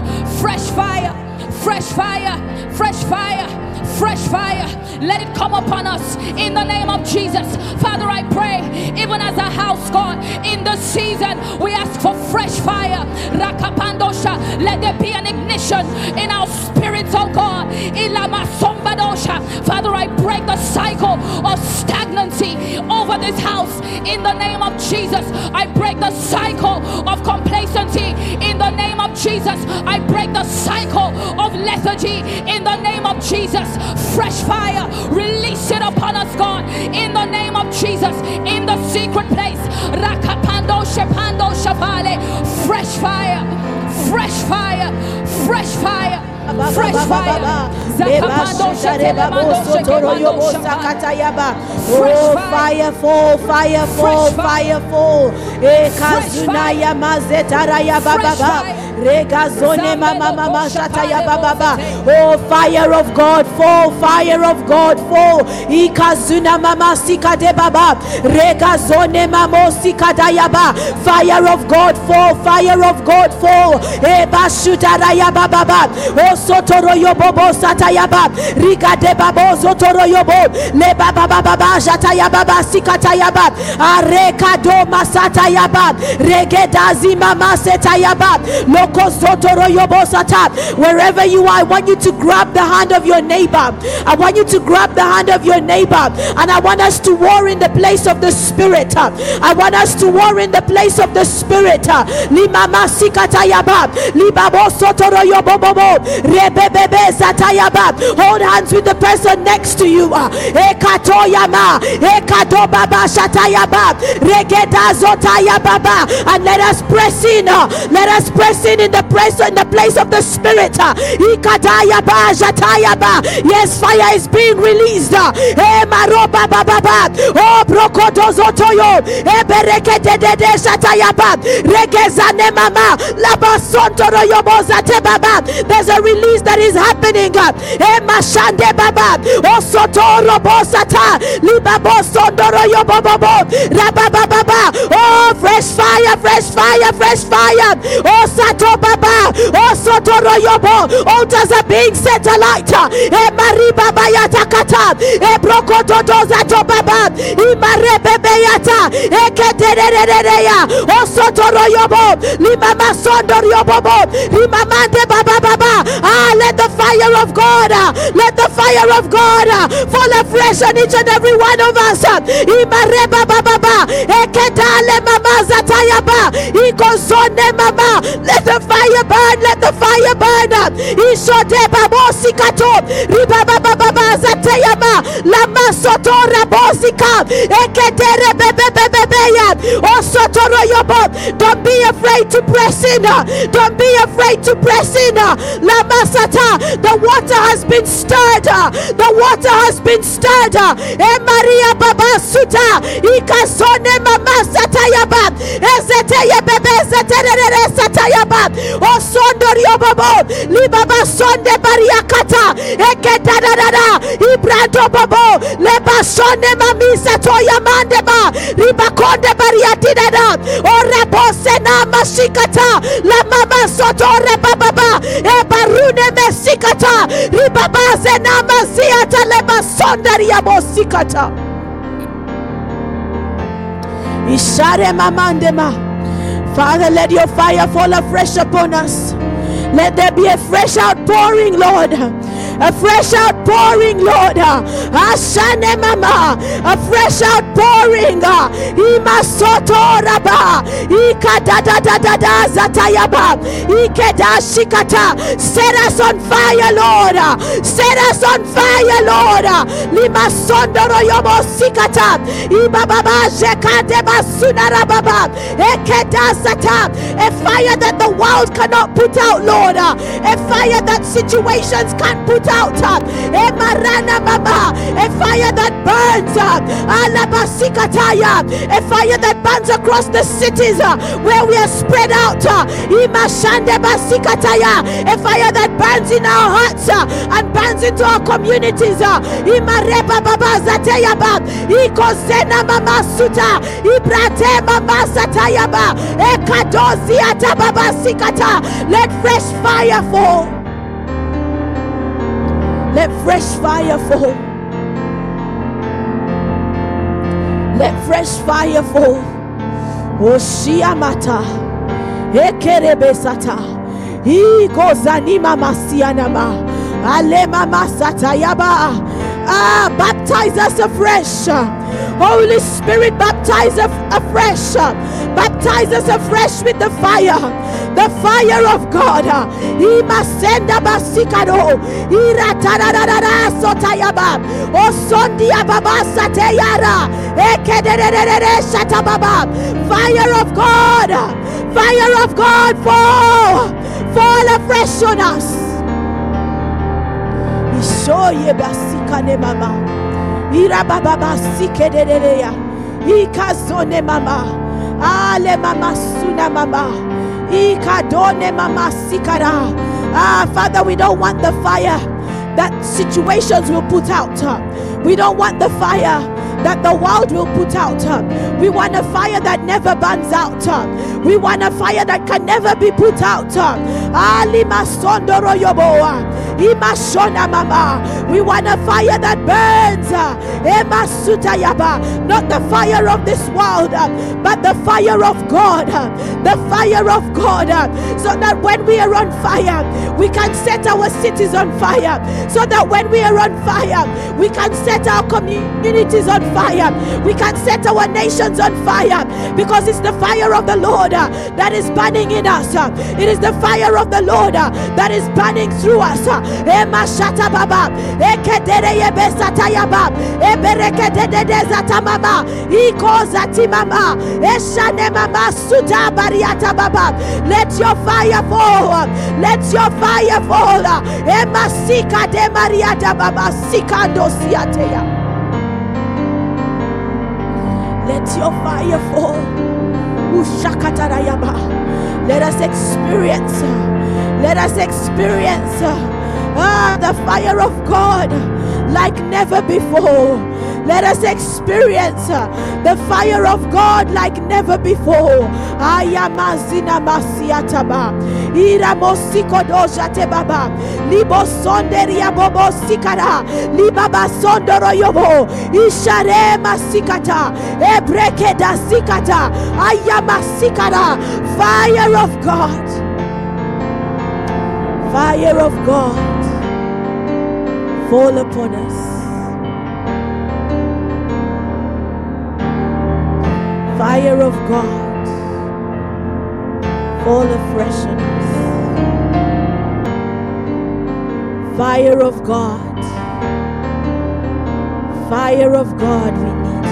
Speaker 2: Fresh fire, fresh fire, fresh fire fresh fire. Let it come upon us in the name of Jesus. Father, I pray, even as a house, God, in the season, we ask for fresh fire. Rakapandosha, let there be an ignition in our spirits, oh God. Father, I break the cycle of stagnancy over this house in the name of Jesus. I break the cycle of complacency in the name of Jesus. I break the cycle of lethargy in the name of Jesus fresh fire. Release it upon us, God, in the name of Jesus, in the secret place. Rakapando Shepando Shavale. Fresh fire, fresh fire, fresh fire. Fresh fire.
Speaker 3: Oh, fire fall, fire fall, fire fall. Eh, Ekazunaya mazetaraya baba. Regazone mama mama shataya baba. Oh, fire of God, fall, fire of God, fall. Ikazuna mama sikade baba. Regazone mamo sikadayaba. Fire of God, fall, fire of God, fall. Eba shutaraya baba. Oh, sotoro yobobo satayaba. Rigade babo sotoro yobo. Le baba baba shataya baba sikatayaba. Arekado masatayaba. Regedazi mama setayaba. Lo Wherever you are, I want you to grab the hand of your neighbor. I want you to grab the hand of your neighbor. And I want us to war in the place of the spirit. I want us to war in the place of the spirit. Hold hands with the person next to you. And let us press in. Let us press in in the place in the place of the spirit. Yes, fire is being released. Eh, oh. Regezane mama. Baba. There's a release that is happening. Eh, baba. Sondoro yobobobo. Rabababa. Oh, fresh fire, fresh fire, fresh fire. Oh, baba. Oh, sotoro yobo. Altars are being set alight. E mariba bayata kata. E brokoto doza to baba. I marebe yata. E kedererereya. Oh, sotoro yobo. Limama sondor yobobo. Limamande baba baba. Ah, let the fire of God. Ah, let the fire of God ah, fall afresh on each and every one of us. Imareba baba baba. Eh, e kedale mama zatayaba. Ikozone mama. Let the fire burn. Let the fire burn. Ishode babosi kato. Riba baba baba zatayama. Lama soto rabosika. Ekedere bebe bebe beya. Osotoro yobo. Don't be afraid to press in. Don't be afraid to press in. Lama sata. The water has been stirred. The water has been stirred. E Maria baba suta. Ikasone mama satayaba. Ezeteye bebe zeterere satayaba. Osondor oh, yobobo. Libaba sonde bariakata. Eke da da da da. Ibrado bobo. Leba sonde mamisa toya mandeba. Ribakonde bariatida da. Ora bose na mashikata. La mama sotore bababa. E barune mesikata. Ribaba zena masiata leba sondaria bosikata. Ishare mamandema. Father, let your fire fall afresh upon us. Let there be a fresh outpouring, Lord. A fresh outpouring, Lord. Ah, Ashane mama. A fresh outpouring. Ah. Ima soto raba. Ika da da da da da zatayaba. Ike da shikata. Set us on fire, Lord. Ah, set us on fire, Lord. Lima sondoro yobo sikata. Iba baba jekande basuna rababa. Eke da zata. A fire that the world cannot put out, Lord. A fire that situations can't put out uh, eh, Emarana Mama, a fire that burns uh, Alabasikataya, uh, a fire that burns across the cities where we are spread out. A fire that burns in our hearts and burns into our communities. Imareba Baba Zatayaba, Ikozena Mama Suta, Ibrate Mama Satayaba, Ekadozi Atababa Sikata. Let fresh fire fall. Let fresh fire fall. Let fresh fire fall. Oshiamata. Ekerebesata. Ikozanima masianama. Alema masata yaba. Ah, baptize us afresh. Holy Spirit, baptize us afresh. Baptize us afresh with the fire. The fire of God. Imasenda basikado. Iratararara sotayaba. Osondia baba satayara. Ekedere shatababa. Fire of God. Fire of God fall. Fall afresh on us. Ishoye basikane mama. Ira baba basike dedeya. Ikazone mama. Ale mama suna mama. Ikadone mama sikara. Ah, Father, we don't want the fire that situations will put out. We don't want the fire that the world will put out. We want a fire that never burns out. We want a fire that can never be put out. Alima sondoro yoboa. Imashona mama. We want a fire that burns. Ema sutayaba. Not the fire of this world, but the fire of God. The fire of God. So that when we are on fire, we can set our cities on fire. So that when we are on fire, we can set our communities on fire. We can set our nations on fire because it's the fire of the Lord uh, that is burning in us. Uh, it is the fire of the Lord uh, that is burning through us. Let your fire fall. Let your fire fall. Ema sika de mariata baba, sikando siateya. Let your fire fall. Let us experience. Let us experience ah, the fire of God like never before. Let us experience uh, the fire of God like never before. Ayamazina masiataba. Ira mosiko doja. Libo sonderia bobo sikara. Libaba sondoro yobo. Ishare masikata. Ebreke da sikata. Fire of God. Fire of God. Fall upon us. Fire of God fall afresh on us. Fire of God, fire of God, we need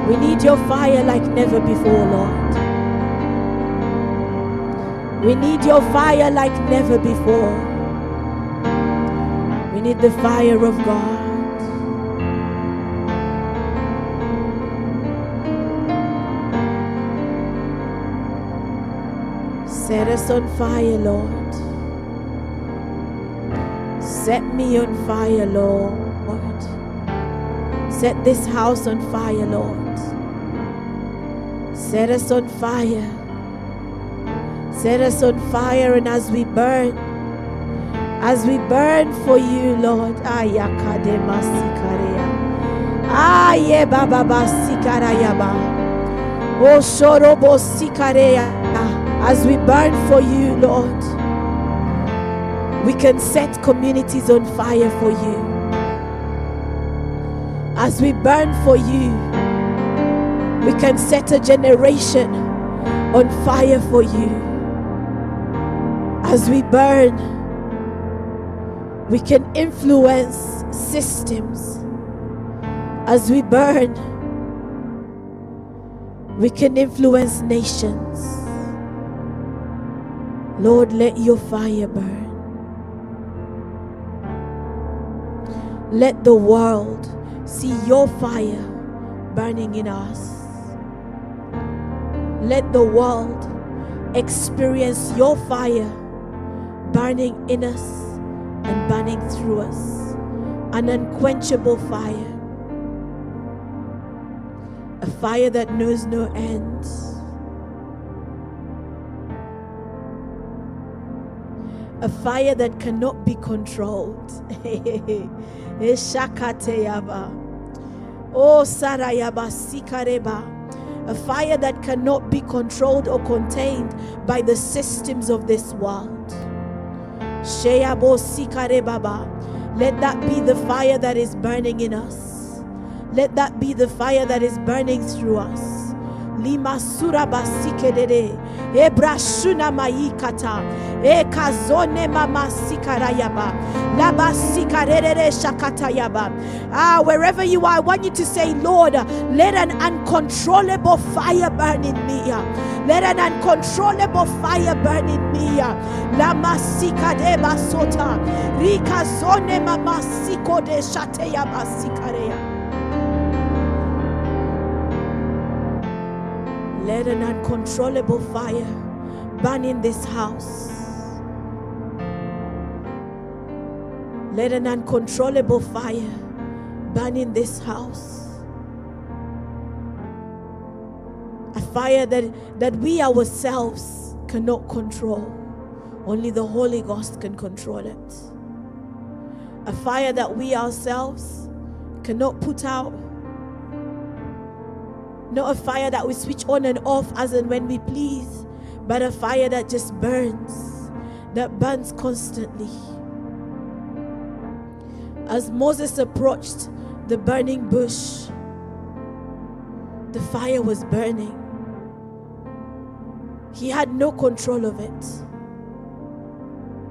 Speaker 3: you. We need your fire like never before, Lord. We need your fire like never before. We need the fire of God. Set us on fire, Lord. Set me on fire, Lord. Set this house on fire, Lord. Set us on fire. Set us on fire, and as we burn, as we burn for you, Lord. Aye baba basikarayaba. O shorobo sikareya. As we burn for you, Lord, we can set communities on fire for you. As we burn for you, we can set a generation on fire for you. As we burn, we can influence systems. As we burn, we can influence nations. Lord, let your fire burn. Let the world see your fire burning in us. Let the world experience your fire burning in us and burning through us. An unquenchable fire. A fire that knows no end. A fire that cannot be controlled. Oh, a fire that cannot be controlled or contained by the systems of this world. Let that be the fire that is burning in us. Let that be the fire that is burning through us. Lima sura basikedede. Ebrashuna maikata. Ekazone mama sikarayaba. Laba sikarere shakatayaba. Ah, wherever you are, I want you to say, Lord, let an uncontrollable fire burn in me. Let an uncontrollable fire burn in me. Lama sikadeba sota. Rika zone mama sikode shateyaba sikareya. Let an uncontrollable fire burn in this house. Let an uncontrollable fire burn in this house. A fire that, that we ourselves cannot control. Only the Holy Ghost can control it. A fire that we ourselves cannot put out not a fire that we switch on and off as and when we please, but a fire that just burns, that burns constantly. As Moses approached the burning bush, the fire was burning. He had no control of it.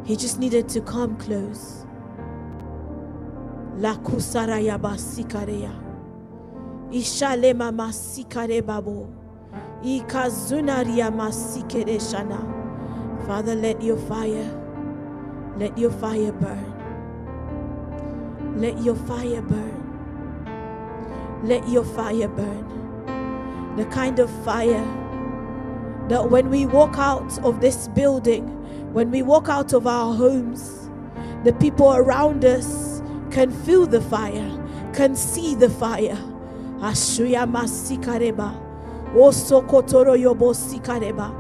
Speaker 3: He just needed to come close. La kusaraya basikareya. Ishale mama sikare babo. Ikazunaria masikere shana. Father, let your fire, let your fire burn. Let your fire burn. Let your fire burn. The kind of fire that when we walk out of this building, when we walk out of our homes, the people around us can feel the fire, can see the fire Ashuya masikareba. Osokotoro yobo sikareba.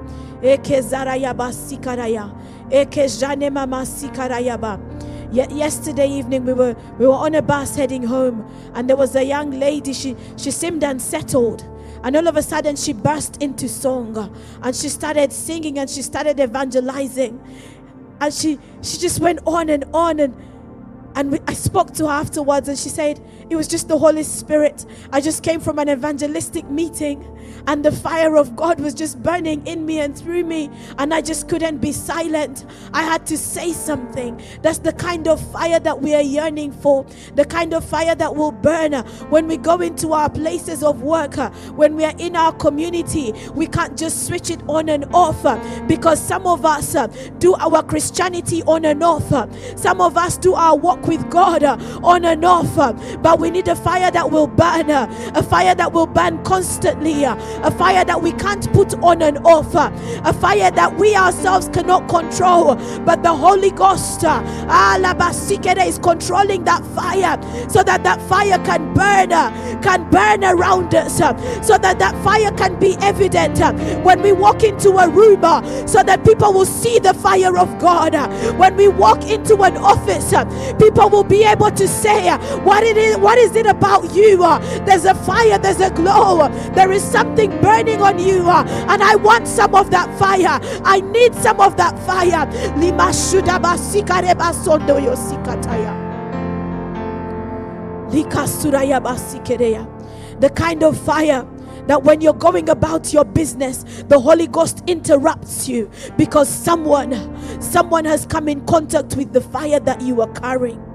Speaker 3: Eke zarayaba sikaraya. Eke janema masikarayaba. Yesterday evening we were we were on a bus heading home and there was a young lady she she seemed unsettled and all of a sudden she burst into song and she started singing and she started evangelizing and she she just went on and on and and we, I spoke to her afterwards and she said it was just the Holy Spirit. I just came from an evangelistic meeting and the fire of God was just burning in me and through me, and I just couldn't be silent. I had to say something. That's the kind of fire that we are yearning for, the kind of fire that will burn. When we go into our places of work, when we are in our community. We can't just switch it on and off. Because some of us do our Christianity on and off, some of us do our walk with God on and off, but we need a fire that will burn, a fire that will burn constantly, a fire that we can't put on and off, a fire that we ourselves cannot control, but the Holy Ghost uh, is controlling that fire so that that fire can burn, can burn around us, so that that fire can be evident when we walk into a room, so that people will see the fire of God. When we walk into an office, people will be able to say, "What it is? What is it about you? There's a fire. There's a glow. There is something something burning on you, uh, and I want some of that fire. I need some of that fire. The kind of fire that when you're going about your business the holy ghost interrupts you because someone someone has come in contact with the fire that you are carrying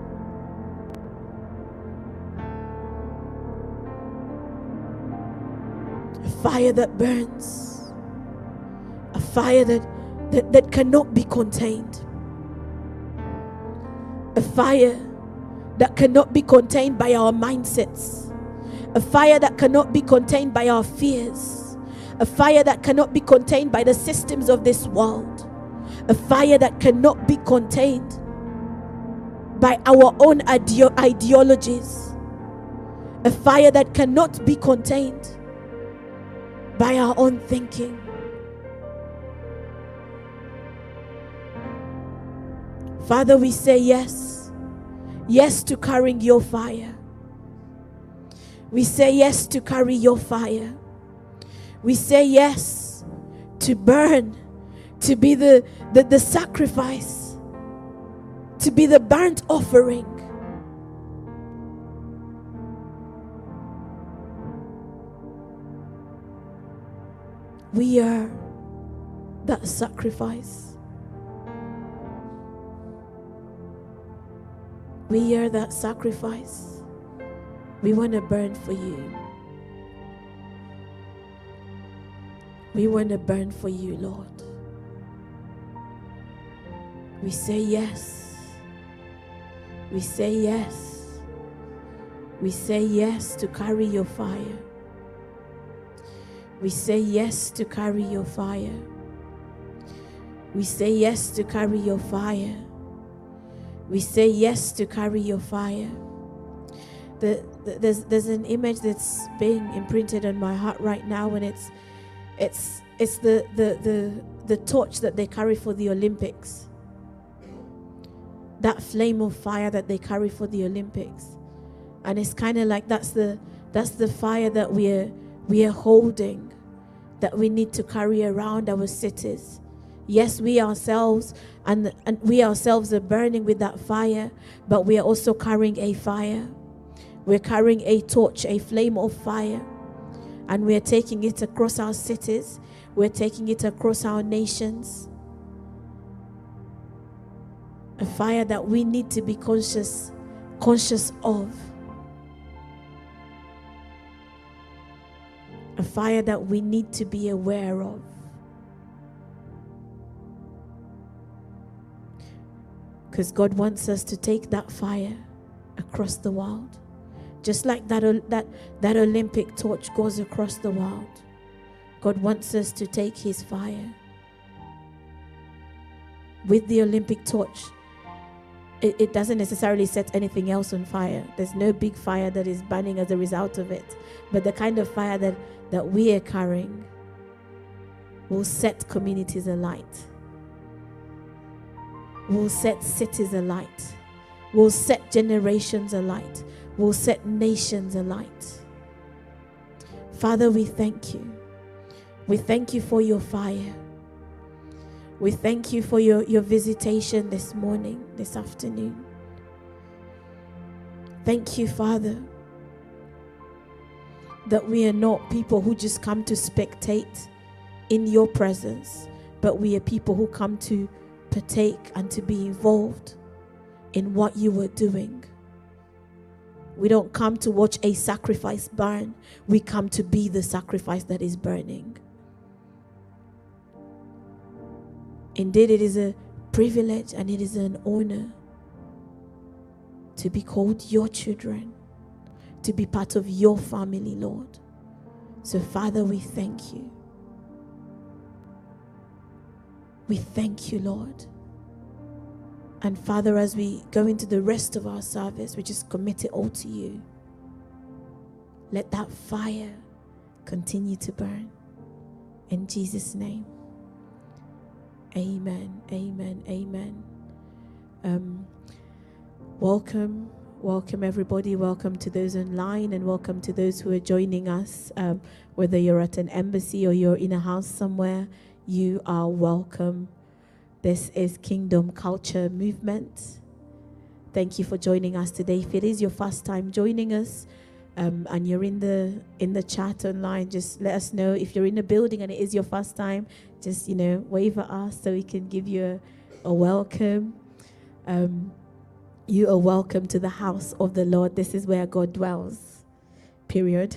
Speaker 3: fire that burns, a fire that that, that cannot be contained. A fire that cannot be contained by our mindsets. A fire that cannot be contained by our fears. A fire that cannot be contained by the systems of this world. A fire that cannot be contained by our own ideo- ideologies. A fire that cannot be contained by our own thinking. Father, we say yes. Yes to carrying your fire. We say yes to carry your fire. We say yes to burn, to be the, the, the sacrifice, to be the burnt offering. We are that sacrifice. We are that sacrifice. We want to burn for you. We want to burn for you, Lord. We say yes. We say yes. We say yes to carry your fire. We say yes to carry your fire. We say yes to carry your fire. We say yes to carry your fire. The, the, there's, there's an image that's being imprinted on my heart right now, and it's, it's, it's the, the, the, the torch that they carry for the Olympics. That flame of fire that they carry for the Olympics. And it's kind of like that's the, that's the fire that we're, we are holding, that we need to carry around our cities. Yes, we ourselves and, and we ourselves are burning with that fire, but we are also carrying a fire. We're carrying a torch, a flame of fire, and we're taking it across our cities. We're taking it across our nations. A fire that we need to be conscious conscious of. A fire that we need to be aware of. Because God wants us to take that fire across the world. Just like that, that, that Olympic torch goes across the world. God wants us to take His fire. With the Olympic torch, it, it doesn't necessarily set anything else on fire. There's no big fire that is burning as a result of it. But the kind of fire that, that we are carrying will set communities alight, will set cities alight, will set generations alight, will set nations alight. Father, we thank you. We thank you for your fire. We thank you for your, your visitation this morning, this afternoon. Thank you, Father, that we are not people who just come to spectate in your presence, but we are people who come to partake and to be involved in what you are doing. We don't come to watch a sacrifice burn, we come to be the sacrifice that is burning. Indeed, it is a privilege and it is an honor to be called your children, to be part of your family, Lord. So, Father, we thank you. We thank you, Lord. And Father, as we go into the rest of our service, we just commit it all to you. Let that fire continue to burn. In Jesus' name. Amen. Amen. Amen. Um, welcome. Welcome, everybody. Welcome to those online and welcome to those who are joining us. Um, whether you're at an embassy or you're in a house somewhere, you are welcome. This is Kingdom Culture Movement. Thank you for joining us today. If it is your first time joining us, um, and you're in the in the chat online, just let us know. If you're in the building and it is your first time, just you know wave at us so we can give you a, a welcome. Um, you are welcome to the house of the Lord. This is where God dwells. Period.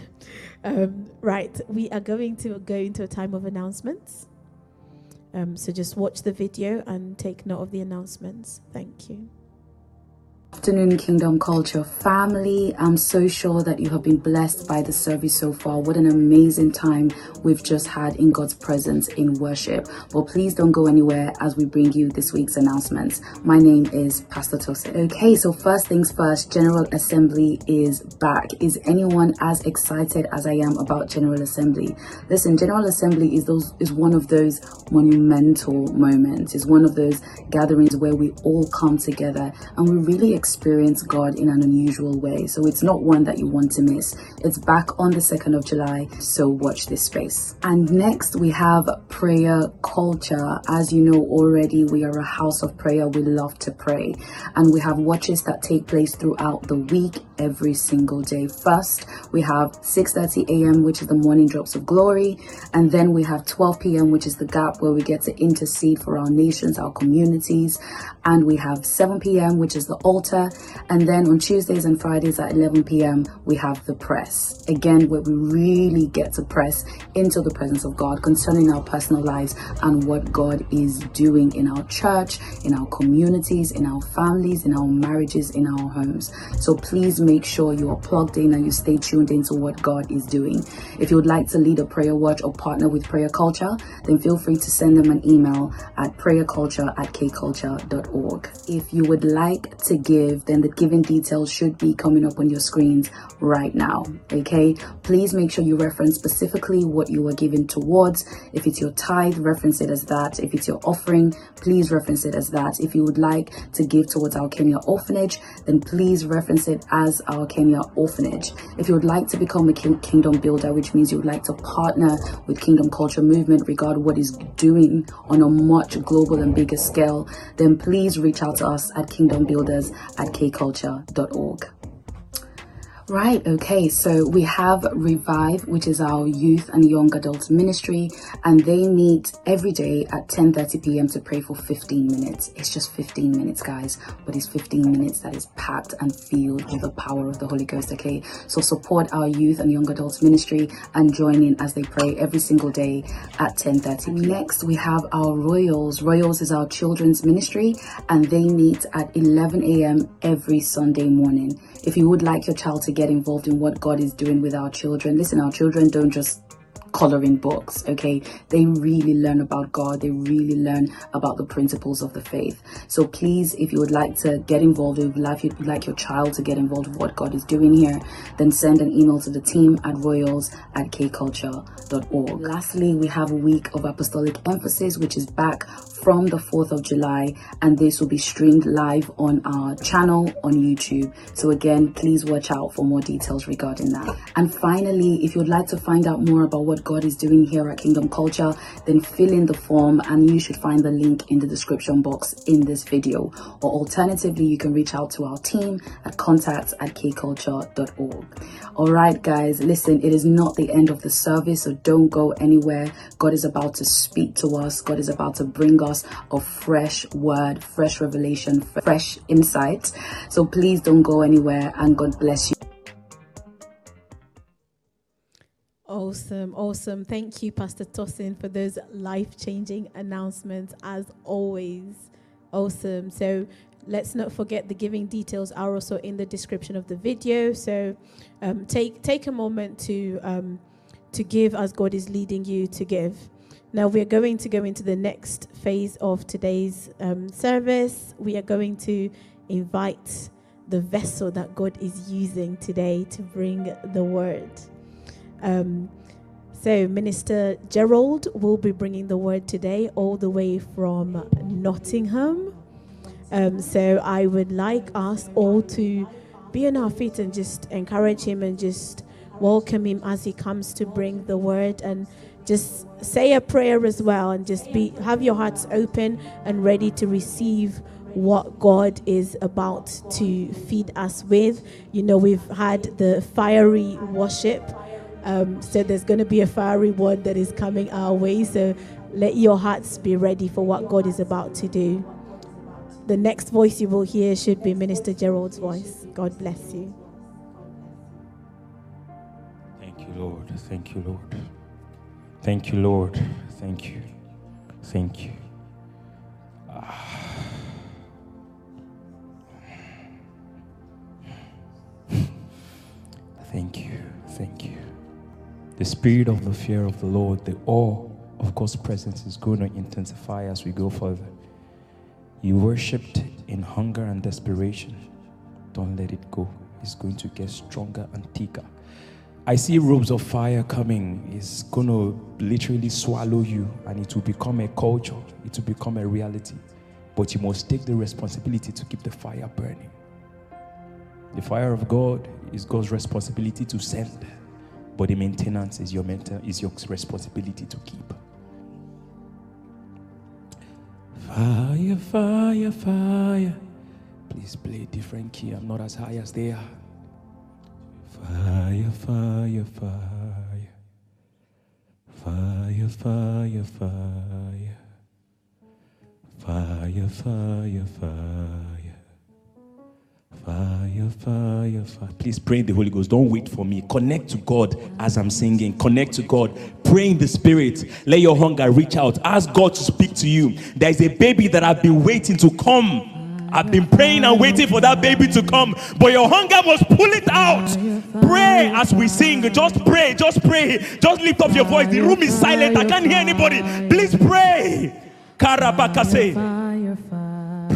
Speaker 3: Um, right, we are going to go into a time of announcements. Um, so just watch the video and take note of the announcements. Thank you.
Speaker 5: Afternoon Kingdom Culture family. I'm so sure that you have been blessed by the service so far. What an amazing time we've just had in God's presence in worship. But please don't go anywhere as we bring you this week's announcements. My name is Pastor Tosin. Okay, so first things first, General Assembly is back. Is anyone as excited as I am about General Assembly? Listen, General Assembly is those is one of those monumental moments. It's one of those gatherings where we all come together and we really experience God in an unusual way. So it's not one that you want to miss. It's back on the 2nd of July, so watch this space. And next we have prayer culture. As you know already, we are a house of prayer. We love to pray. And we have watches that take place throughout the week every single day. First, we have 6:30 a.m., which is the morning drops of glory, and then we have 12 p.m., which is the gap where we get to intercede for our nations, our communities, and we have 7 p.m., which is the altar, and then on Tuesdays and Fridays at 11 p.m., we have the press. Again, where we really get to press into the presence of God concerning our personal lives and what God is doing in our church, in our communities, in our families, in our marriages, in our homes. So please make sure you are plugged in and you stay tuned into what God is doing. If you would like to lead a prayer watch or partner with Prayer Culture, then feel free to send them an email at prayerculture at kculture.org. If you would like to give, then the giving details should be coming up on your screens right now. Okay, please make sure you reference specifically what you are giving towards. If it's your tithe, reference it as that. If it's your offering, please reference it as that. If you would like to give towards our Kenya orphanage, then please reference it as our Kenya orphanage. If you would like to become a kingdom builder, which means you would like to partner with Kingdom Culture Movement regarding what is doing on a much global and bigger scale, then please reach out to us at kingdombuilders at kculture.org. Right, okay, so we have Revive, which is our youth and young adults ministry, and they meet every day at 10:30 p.m. to pray for 15 minutes. It's just 15 minutes, guys, but it's 15 minutes that is packed and filled with the power of the Holy Ghost, okay? So support our youth and young adults ministry and join in as they pray every single day at 10:30. Next, we have our Royals. Royals is our children's ministry, and they meet at 11 a.m. every Sunday morning. If you would like your child to get involved in what God is doing with our children. Listen, our children don't just coloring books okay? They really learn about god. They really learn about the principles of the faith. So please if you would like to get involved if you'd like your child to get involved with what god is doing here then send an email to the team at royals at kculture.org lastly we have a week of apostolic emphasis which is back from the 4th of July, and this will be streamed live on our channel on YouTube. So, again, please watch out for more details regarding that. And finally, if you'd like to find out more about what God is doing here at Kingdom Culture, then fill in the form, and you should find the link in the description box in this video. Or alternatively, you can reach out to our team at contacts at kculture.org. All right, guys, listen, it is not the end of the service, so don't go anywhere. God is about to speak to us, God is about to bring us of fresh word, fresh revelation, fresh insight. So please don't go anywhere and God bless you.
Speaker 3: Awesome, awesome. Thank you, Pastor Tosin, for those life changing announcements as always. Awesome. So let's not forget the giving details are also in the description of the video. So um, take take a moment to um, to give as God is leading you to give. Now we're going to go into the next phase of today's um, service. We are going to invite the vessel that God is using today to bring the word. Um, so, Minister Gerald will be bringing the word today all the way from Nottingham. Um, so, I would like us all to be on our feet and just encourage him and just welcome him as he comes to bring the word and just say a prayer as well and just be have your hearts open and ready to receive what God is about to feed us with. You know, we've had the fiery worship. Um, so there's going to be a fiery word that is coming our way. So let your hearts be ready for what God is about to do. The next voice you will hear should be Minister Gerald's voice. God bless you.
Speaker 6: Thank you, Lord. Thank you, Lord. Thank you, Lord. Thank you. Thank you. Ah. Thank you. Thank you. The spirit of the fear of the Lord, the awe of God's presence is going to intensify as we go further. You worshiped in hunger and desperation. Don't let it go. It's going to get stronger and thicker. I see robes of fire coming. It's going to literally swallow you and it will become a culture. It will become a reality. But you must take the responsibility to keep the fire burning. The fire of God is God's responsibility to send, but the maintenance is your mental is your responsibility to keep. Fire, fire, fire. Please play different key. I'm not as high as they are. Fire, fire, fire. Fire, fire, fire. Fire, fire, fire. Fire, fire, fire. Please pray the Holy Ghost. Don't wait for me. Connect to God as I'm singing. Connect to God. Pray in the Spirit. Let your hunger reach out. Ask God to speak to you. There's a baby that I've been waiting to come. I've been praying and waiting for that baby to come, but your hunger must pull it out. Pray as we sing. Just pray. Just pray. Just lift up your voice. The room is silent. I can't hear anybody. Please pray. Karabakase.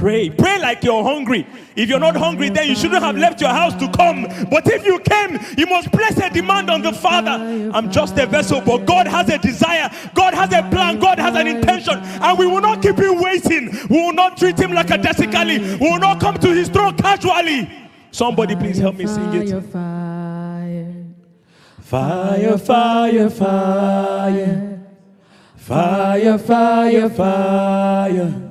Speaker 6: Pray. Pray like you're hungry. If you're not hungry, then you shouldn't have left your house to come. But if you came, you must place a demand on the Father. I'm just a vessel, but God has a desire. God has a plan. God has an intention. And we will not keep him waiting. We will not treat him like a desically. We will not come to his throne casually. Somebody please help me sing it.
Speaker 3: Fire, fire.
Speaker 6: Fire, fire, fire. Fire,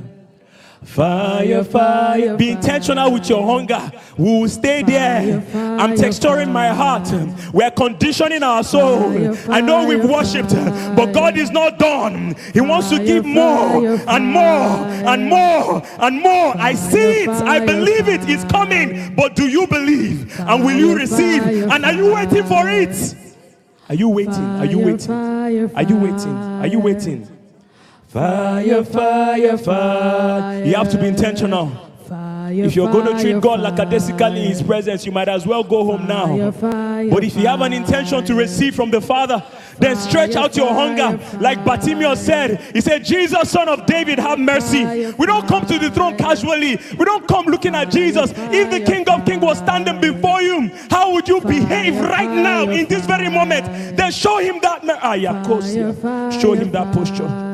Speaker 6: fire, fire. Be intentional with your hunger. We will stay there. I'm texturing my heart. We're conditioning our soul. I know we've worshipped, but God is not done. He wants to give more and more and more and more. I see it. I believe it. It's coming. But do you believe? And will you receive? And are you waiting for it? Are you waiting? Are you
Speaker 3: Fire,
Speaker 6: waiting? Are you waiting? Are you waiting? Fire, fire, fire. You have to be intentional.
Speaker 3: Fire,
Speaker 6: If you're going to treat God like a desically in His presence, you might as well go home now. But if you have an intention to receive from the Father, then stretch out your hunger. Like. Bartimaeus said, He said, Jesus, son of David, have mercy. We don't come to the throne casually. We don't come looking at Jesus. If the King of Kings was standing before you, how would you behave right now in this very moment? Then show him that. Ah, Show him that posture.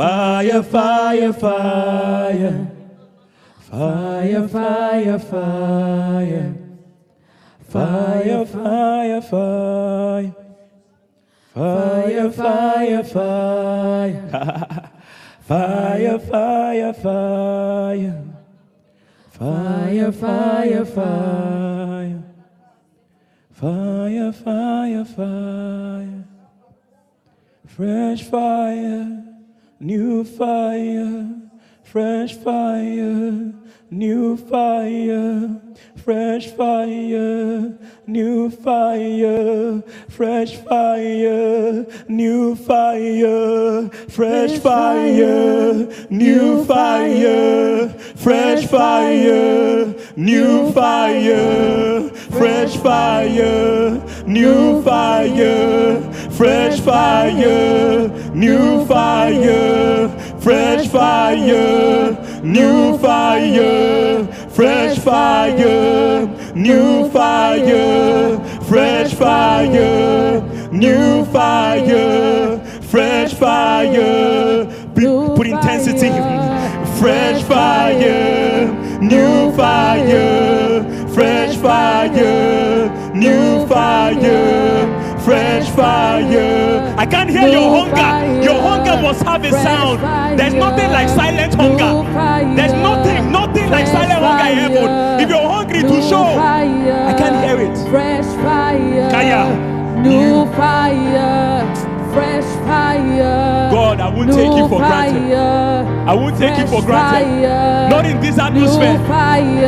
Speaker 3: Fire,
Speaker 6: Fire, fire, fire. Fire, fire, fire. Fire, fire, fire. Fire, fire, fire. Fire, fire, fire. Fire, fire, fire. Fire, fire. Fresh fire, new fire, fresh fire, new fire, fresh fire, new fire, fresh fire, new fire, fresh fire, new fire, fresh fire, new fire, fresh fire, new fire, fresh fire, new fire, fresh fire, new fire, fresh fire, new fire, fresh fire, new fire, fresh fire. Put, put intensity. Fresh fire, new fire, fresh fire, new fire, fresh fire. I can't hear your hunger. Your hunger must have a sound. There's nothing like silent hunger. There's nothing, nothing like silent hunger in heaven. If you're hungry to show, I can't hear it.
Speaker 3: Fresh fire.
Speaker 6: Kaya,
Speaker 3: New fire. Fresh fire.
Speaker 6: God I won't take you for granted. I won't take you for granted. Not in this atmosphere.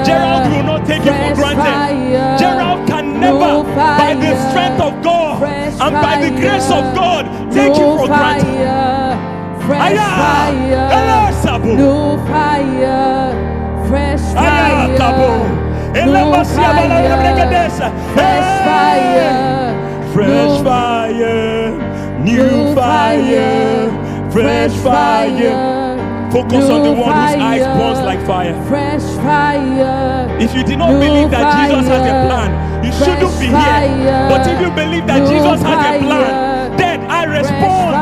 Speaker 6: Gerald will not take you for granted. Gerald can never, by the strength of God and by the grace of God, take you for granted.
Speaker 3: Fresh fire, new fire, fresh fire,
Speaker 6: Elamasia,
Speaker 3: fire. Fresh fire,
Speaker 6: Fresh fire, new
Speaker 3: new
Speaker 6: fire, fresh fire. Focus on the one whose eyes burns like fire.
Speaker 3: fresh fire.
Speaker 6: If you did not believe that Jesus has a plan, you shouldn't be here. But if you believe that Jesus has a plan, then I respond.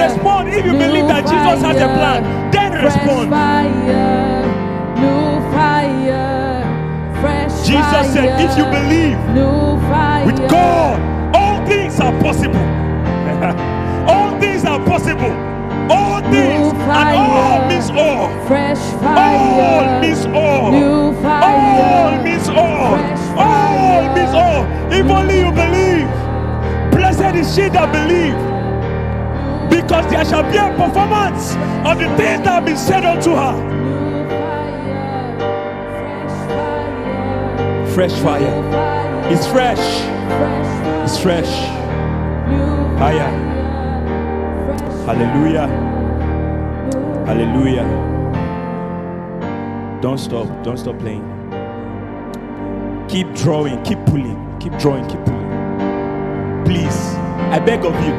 Speaker 6: Respond. If you believe that Jesus has a plan, then respond.
Speaker 3: fire, new fire, fresh
Speaker 6: Jesus said, if you believe
Speaker 3: new fire,
Speaker 6: with God, all things are possible. all things are possible. All things. And all
Speaker 3: fire.
Speaker 6: means all.
Speaker 3: fresh
Speaker 6: All
Speaker 3: fire,
Speaker 6: means all.
Speaker 3: new fire,
Speaker 6: All means all. All means all. If only you believe. Blessed is she that believe. Because there shall be a performance of the things that have been said unto her.
Speaker 3: fresh
Speaker 6: Fresh
Speaker 3: fire,
Speaker 6: fire. It's fresh. It's fresh.
Speaker 3: fire,
Speaker 6: Fire.
Speaker 3: fire,
Speaker 6: Hallelujah. Hallelujah. Don't stop. Don't stop playing. Keep drawing. Keep pulling. Keep drawing. Keep pulling. Please, I beg of you.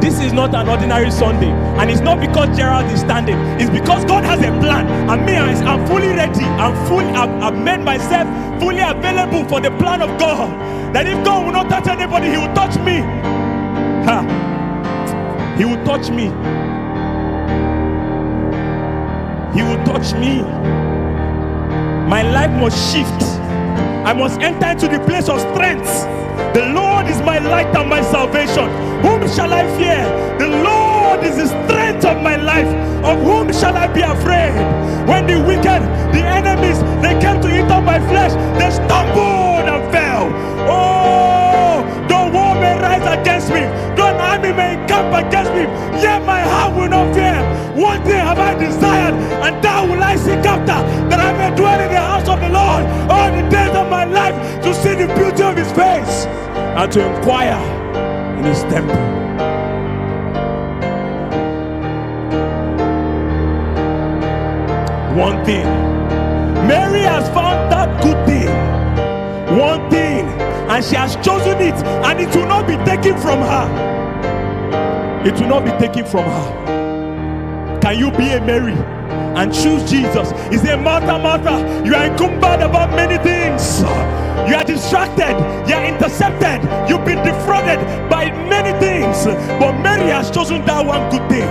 Speaker 6: This is not an ordinary Sunday, and it's not because Gerald is standing. It's because God has a plan, and me, I'm fully ready. I'm fully. I've, I've made myself fully available for the plan of God. That if God will not touch anybody, He will touch me. Ha. He will touch me. He will touch me. My life must shift. I must enter into the place of strength. The Lord is my light and my salvation. Whom shall I fear? The Lord is the strength of my life. Of whom shall I be afraid? When the wicked, the enemies, they came to eat up my flesh, they stumbled and fell. Oh, the war may rise against me, the army may encamp against me, yet my heart will not fear. One thing have I desired, and that will I seek after, that I may dwell in the house of the Lord all the days of my life to see the beauty of his face and to inquire in his temple. One thing Mary has found that good thing. One thing, and she has chosen it, and it will not be taken from her. It will not be taken from her. Can you be a Mary and choose Jesus? He said, Martha, Martha, you are encumbered about many things. You are distracted, you are intercepted, you've been defrauded by many things. But Mary has chosen that one good thing.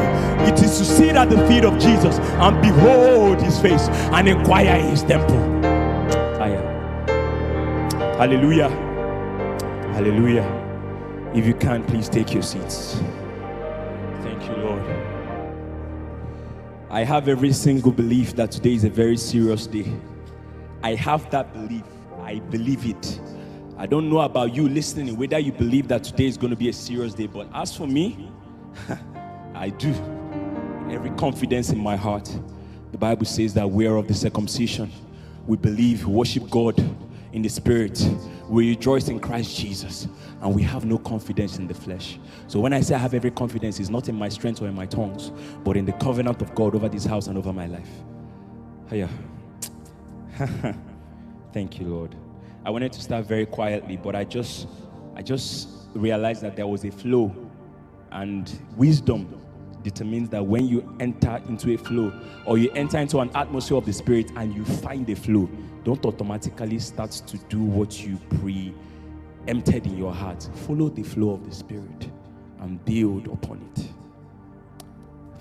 Speaker 6: It is to sit at the feet of Jesus and behold his face and inquire in his temple. Fire. Hallelujah. Hallelujah. If you can, please take your seats. I have every single belief that today is a very serious day. I have that belief. I believe it. I don't know about you listening, whether you believe that today is going to be a serious day, but as for me, I do. Every confidence in my heart. The Bible says that we are of the circumcision. We believe, worship God in the spirit. We rejoice in Christ Jesus. And we have no confidence in the flesh. So when I say I have every confidence, it's not in my strength or in my tongues, but in the covenant of God over this house and over my life. Hiya. Thank you, Lord. I wanted to start very quietly, but I just I just realized that there was a flow and wisdom determines that when you enter into a flow or you enter into an atmosphere of the spirit and you find a flow, don't automatically start to do what you pre emptied in your heart. Follow the flow of the spirit and build upon it.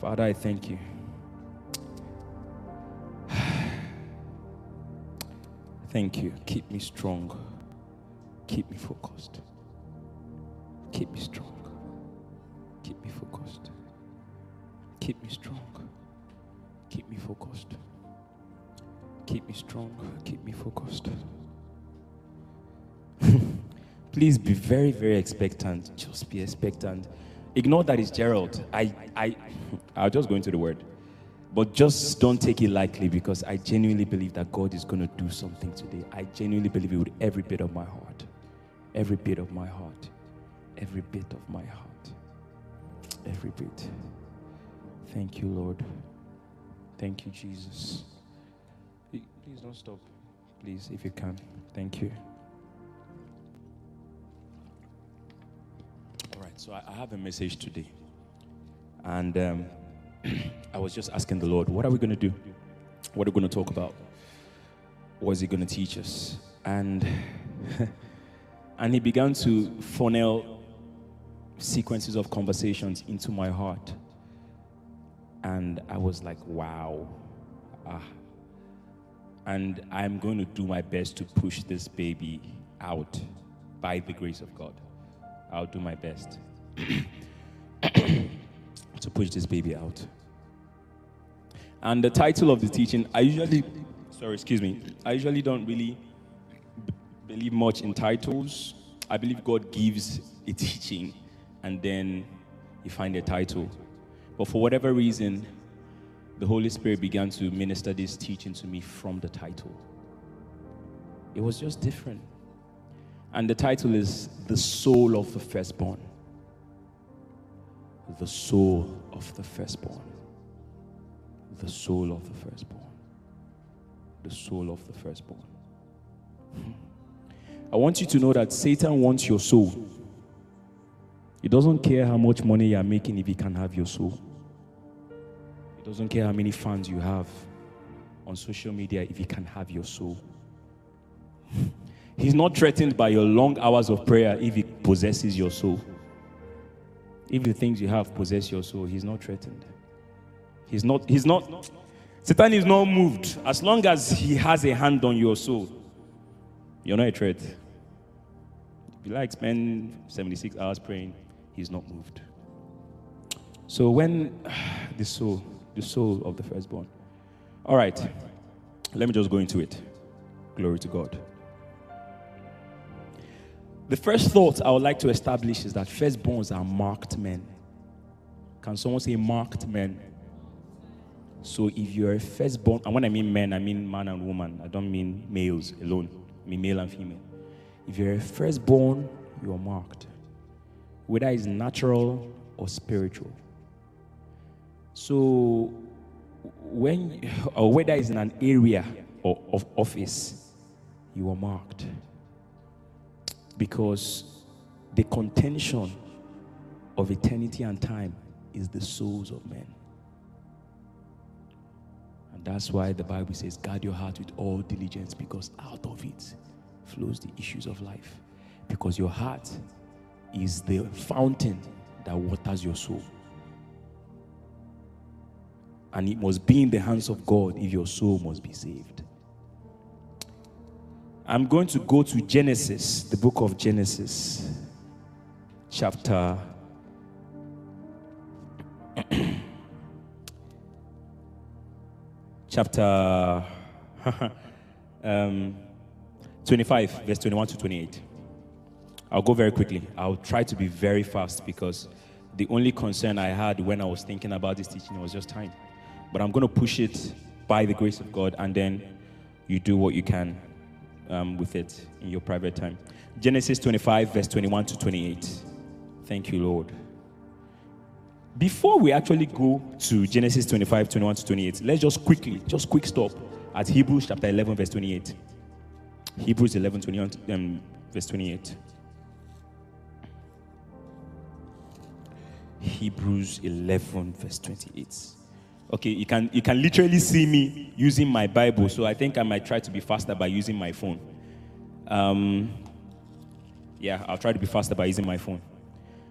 Speaker 6: Father, I thank you. Thank you. Keep me strong. Keep me focused. Keep me strong. Keep me focused. Keep me strong. Keep me focused. Keep me strong. Keep me focused. Please be very, very expectant. Just be expectant. Ignore that it's Gerald. I, I, I'll just go into the word. But just don't take it lightly because I genuinely believe that God is going to do something today. I genuinely believe it with every bit of my heart. Every bit of my heart. Every bit of my heart. Every bit. Thank you, Lord. Thank you, Jesus. Please don't stop. Please, if you can. Thank you. All right, so I have a message today. And um, I was just asking the Lord, what are we going to do? What are we going to talk about? What is He going to teach us? And, and He began to funnel sequences of conversations into my heart. And I was like, wow. Ah. And I'm going to do my best to push this baby out by the grace of God. I'll do my best to push this baby out. And the title of the teaching, I usually, sorry, excuse me, I usually don't really b- believe much in titles. I believe God gives a teaching and then you find a title. But for whatever reason, the Holy Spirit began to minister this teaching to me from the title. It was just different. And the title is The Soul of the Firstborn. The Soul of the Firstborn. The soul of the firstborn. The soul of the firstborn. Hmm. I want you to know that Satan wants your soul. He doesn't care how much money you're making if he can have your soul. He doesn't care how many fans you have on social media if he can have your soul. He's not threatened by your long hours of prayer if he possesses your soul. If the things you have possess your soul, he's not threatened. He's not, he's not, Satan is not moved. As long as he has a hand on your soul, you're not a threat. If you like spend 76 hours praying, he's not moved. So when the soul, the soul of the firstborn. All right, let me just go into it. Glory to God. The first thought I would like to establish is that firstborns are marked men. Can someone say marked men? So if you're a firstborn, and when I mean men, I mean man and woman. I don't mean males alone. I mean male and female. If you're a firstborn, you are marked. Whether it's natural or spiritual. So when or whether it's in an area or of office, you are marked. Because the contention of eternity and time is the souls of men. And that's why the Bible says, guard your heart with all diligence, because out of it flows the issues of life. Because your heart is the fountain that waters your soul. And it must be in the hands of God if your soul must be saved. I'm going to go to Genesis, the book of Genesis, chapter chapter um, 25, verse 21 to 28. I'll go very quickly. I'll try to be very fast because the only concern I had when I was thinking about this teaching was just time. But I'm going to push it by the grace of God, and then you do what you can um, with it in your private time. Genesis 25, verse 21 to 28. Thank you, Lord. Before we actually go to Genesis 25, 21 to 28, let's just quickly, just quick stop at Hebrews chapter 11, verse 28. Hebrews 11, 21, um, verse 28. Hebrews 11, verse 28. Okay, you can, you can literally see me using my Bible, so I think I might try to be faster by using my phone. Um, yeah, I'll try to be faster by using my phone.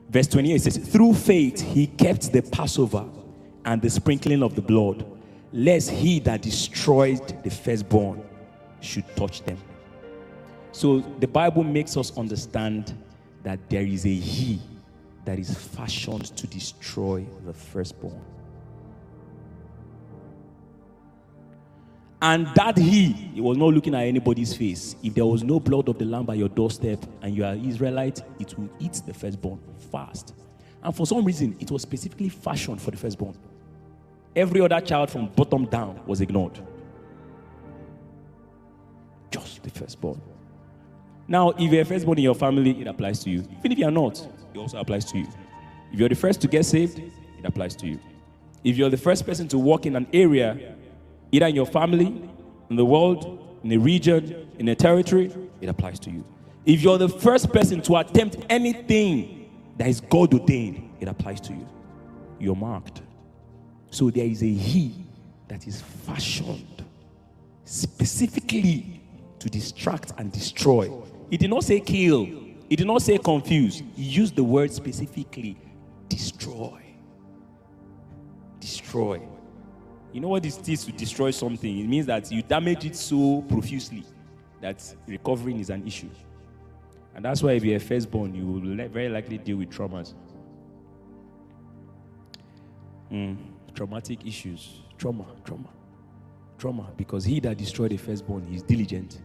Speaker 6: Verse 28 says, Through faith he kept the Passover and the sprinkling of the blood, lest he that destroyed the firstborn should touch them. So the Bible makes us understand that there is a he that is fashioned to destroy the firstborn. And that he, he was not looking at anybody's face. If there was no blood of the lamb by your doorstep and you are Israelite, it will eat the firstborn fast. And for some reason, it was specifically fashioned for the firstborn. Every other child from bottom down was ignored. Just the firstborn. Now, if you're a firstborn in your family, it applies to you. Even if you're not, it also applies to you. If you're the first to get saved, it applies to you. If you're the first person to walk in an area, either in your family, in the world, in a region, in a territory, it applies to you. If you're the first person to attempt anything that is God ordained, it applies to you. You're marked. So there is a He that is fashioned specifically to distract and destroy. He did not say kill, he did not say confuse. He used the word specifically destroy. Destroy. You know what this is to destroy something? It means that you damage it so profusely that recovering is an issue. And that's why if you're a firstborn, you will very likely deal with traumas. Mm, traumatic issues. Trauma, trauma, trauma. Because he that destroyed the firstborn, he's diligent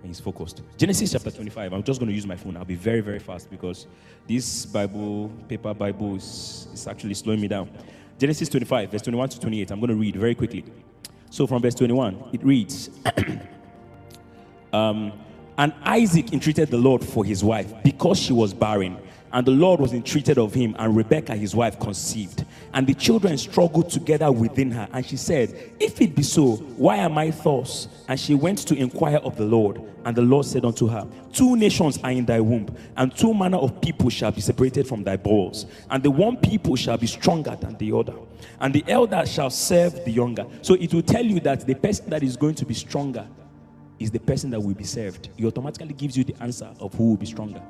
Speaker 6: and he's focused. Genesis chapter 25. I'm just going to use my phone. I'll be very, very fast because this Bible, paper Bible, is, is actually slowing me down. Genesis 25, verse 21 to 28. I'm going to read very quickly. So from verse 21, it reads um, And Isaac entreated the Lord for his wife because she was barren. And the Lord was entreated of him, and Rebekah his wife conceived. And the children struggled together within her. And she said, If it be so, why am I thus? And she went to inquire of the Lord. And the Lord said unto her, Two nations are in thy womb, and two manner of people shall be separated from thy bowels. And the one people shall be stronger than the other. And the elder shall serve the younger. So it will tell you that the person that is going to be stronger is the person that will be served. It automatically gives you the answer of who will be stronger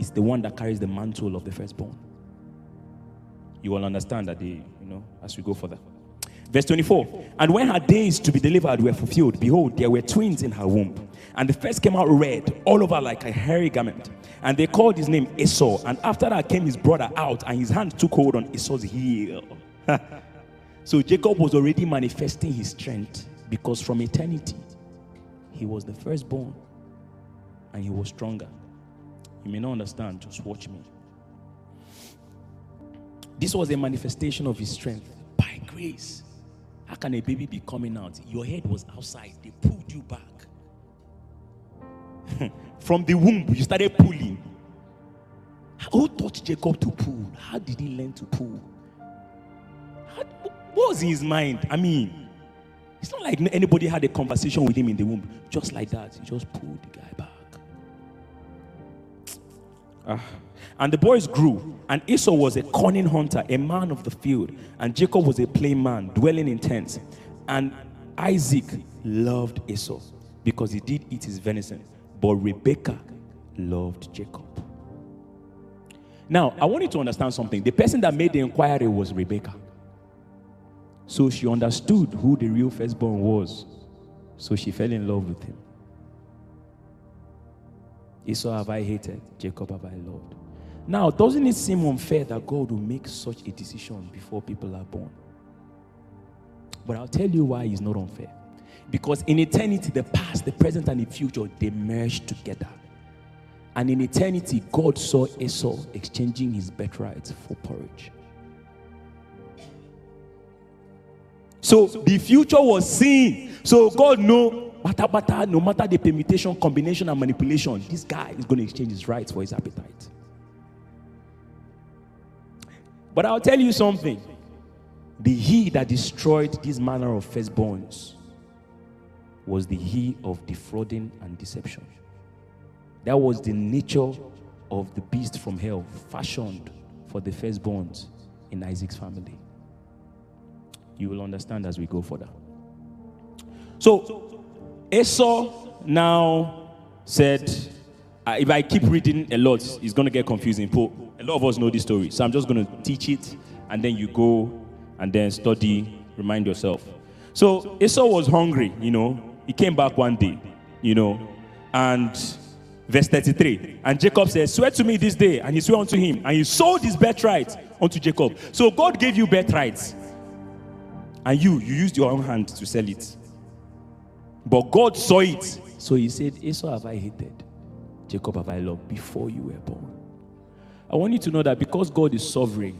Speaker 6: It's the one that carries the mantle of the firstborn. You will understand that, they, you know, as we go further. Verse 24 And when her days to be delivered were fulfilled, behold, there were twins in her womb. And the first came out red, all over like a hairy garment. And they called his name Esau. And after that came his brother out, and his hand took hold on Esau's heel. so Jacob was already manifesting his strength because from eternity, he was the firstborn and he was stronger. You may not understand, just watch me. This was a manifestation of his strength by grace. How can a baby be coming out? Your head was outside, they pulled you back. From the womb, you started pulling. Who taught Jacob to pull? How did he learn to pull? How, what was in his mind? I mean, it's not like anybody had a conversation with him in the womb. Just like that, he just pulled the guy back. Ah. And the boys grew, and Esau was a cunning hunter, a man of the field, and Jacob was a plain man, dwelling in tents. And Isaac loved Esau because he did eat his venison, but Rebekah loved Jacob. Now, I want you to understand something. The person that made the inquiry was Rebekah. So she understood who the real firstborn was. So she fell in love with him. Esau have I hated, Jacob have I loved. Now, doesn't it seem unfair that God will make such a decision before people are born? But I'll tell you why it's not unfair. Because in eternity, the past, the present, and the future, they merge together. And in eternity, God saw Esau exchanging his birthright for porridge. So the future was seen. So God know matter, matter, no matter the permutation, combination, and manipulation, this guy is going to exchange his rights for his appetite. But I'll tell you something. The he that destroyed this manner of firstborns was the he of defrauding and deception. That was the nature of the beast from hell, fashioned for the firstborns in Isaac's family. You will understand as we go further. So, Esau now said, uh, if I keep reading a lot, it's going to get confusing. A lot of us know this story. So I'm just going to teach it, and then you go and then study, remind yourself. So Esau was hungry, you know. He came back one day, you know, and verse 33. And Jacob said, Swear to me this day. And he swore unto him, and he sold his birthright unto Jacob. So God gave you birthrights, and you, you used your own hand to sell it. But God saw it. So he said, Esau have I hated, Jacob have I loved before you were born. I want you to know that because God is sovereign,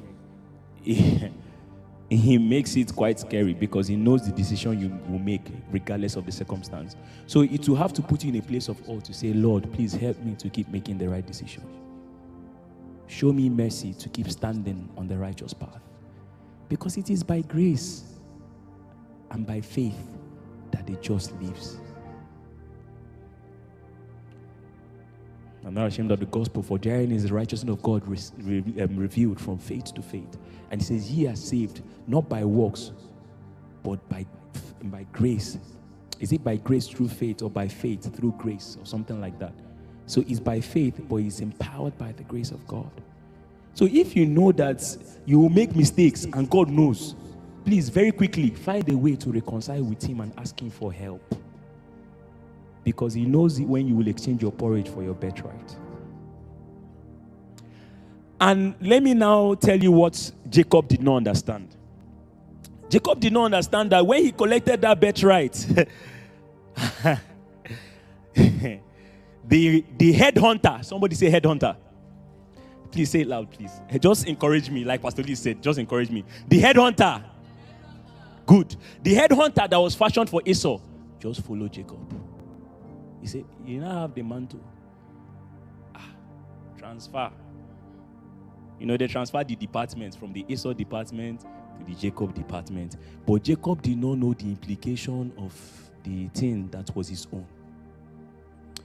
Speaker 6: He, he makes it quite scary because He knows the decision you will make regardless of the circumstance. So it will have to put you in a place of awe to say, Lord, please help me to keep making the right decision. Show me mercy to keep standing on the righteous path. Because it is by grace and by faith that the just lives. I'm not ashamed of the gospel, for therein is the righteousness of God re- re- um, revealed from faith to faith. And he says, Ye are saved not by works, but by, by grace. Is it by grace through faith or by faith through grace or something like that? So it's by faith, but it's empowered by the grace of God. So if you know that you will make mistakes and God knows, please very quickly find a way to reconcile with Him and ask Him for help because he knows when you will exchange your porridge for your birthright. And let me now tell you what Jacob did not understand. Jacob did not understand that when he collected that birthright, the, the headhunter, somebody say headhunter. Please say it loud, please. Just encourage me, like Pastor Lee said, just encourage me. The headhunter. Good. The headhunter that was fashioned for Esau, just follow Jacob. He said, You now have the mantle. Ah, transfer. You know, they transferred the department from the Esau department to the Jacob department. But Jacob did not know the implication of the thing that was his own.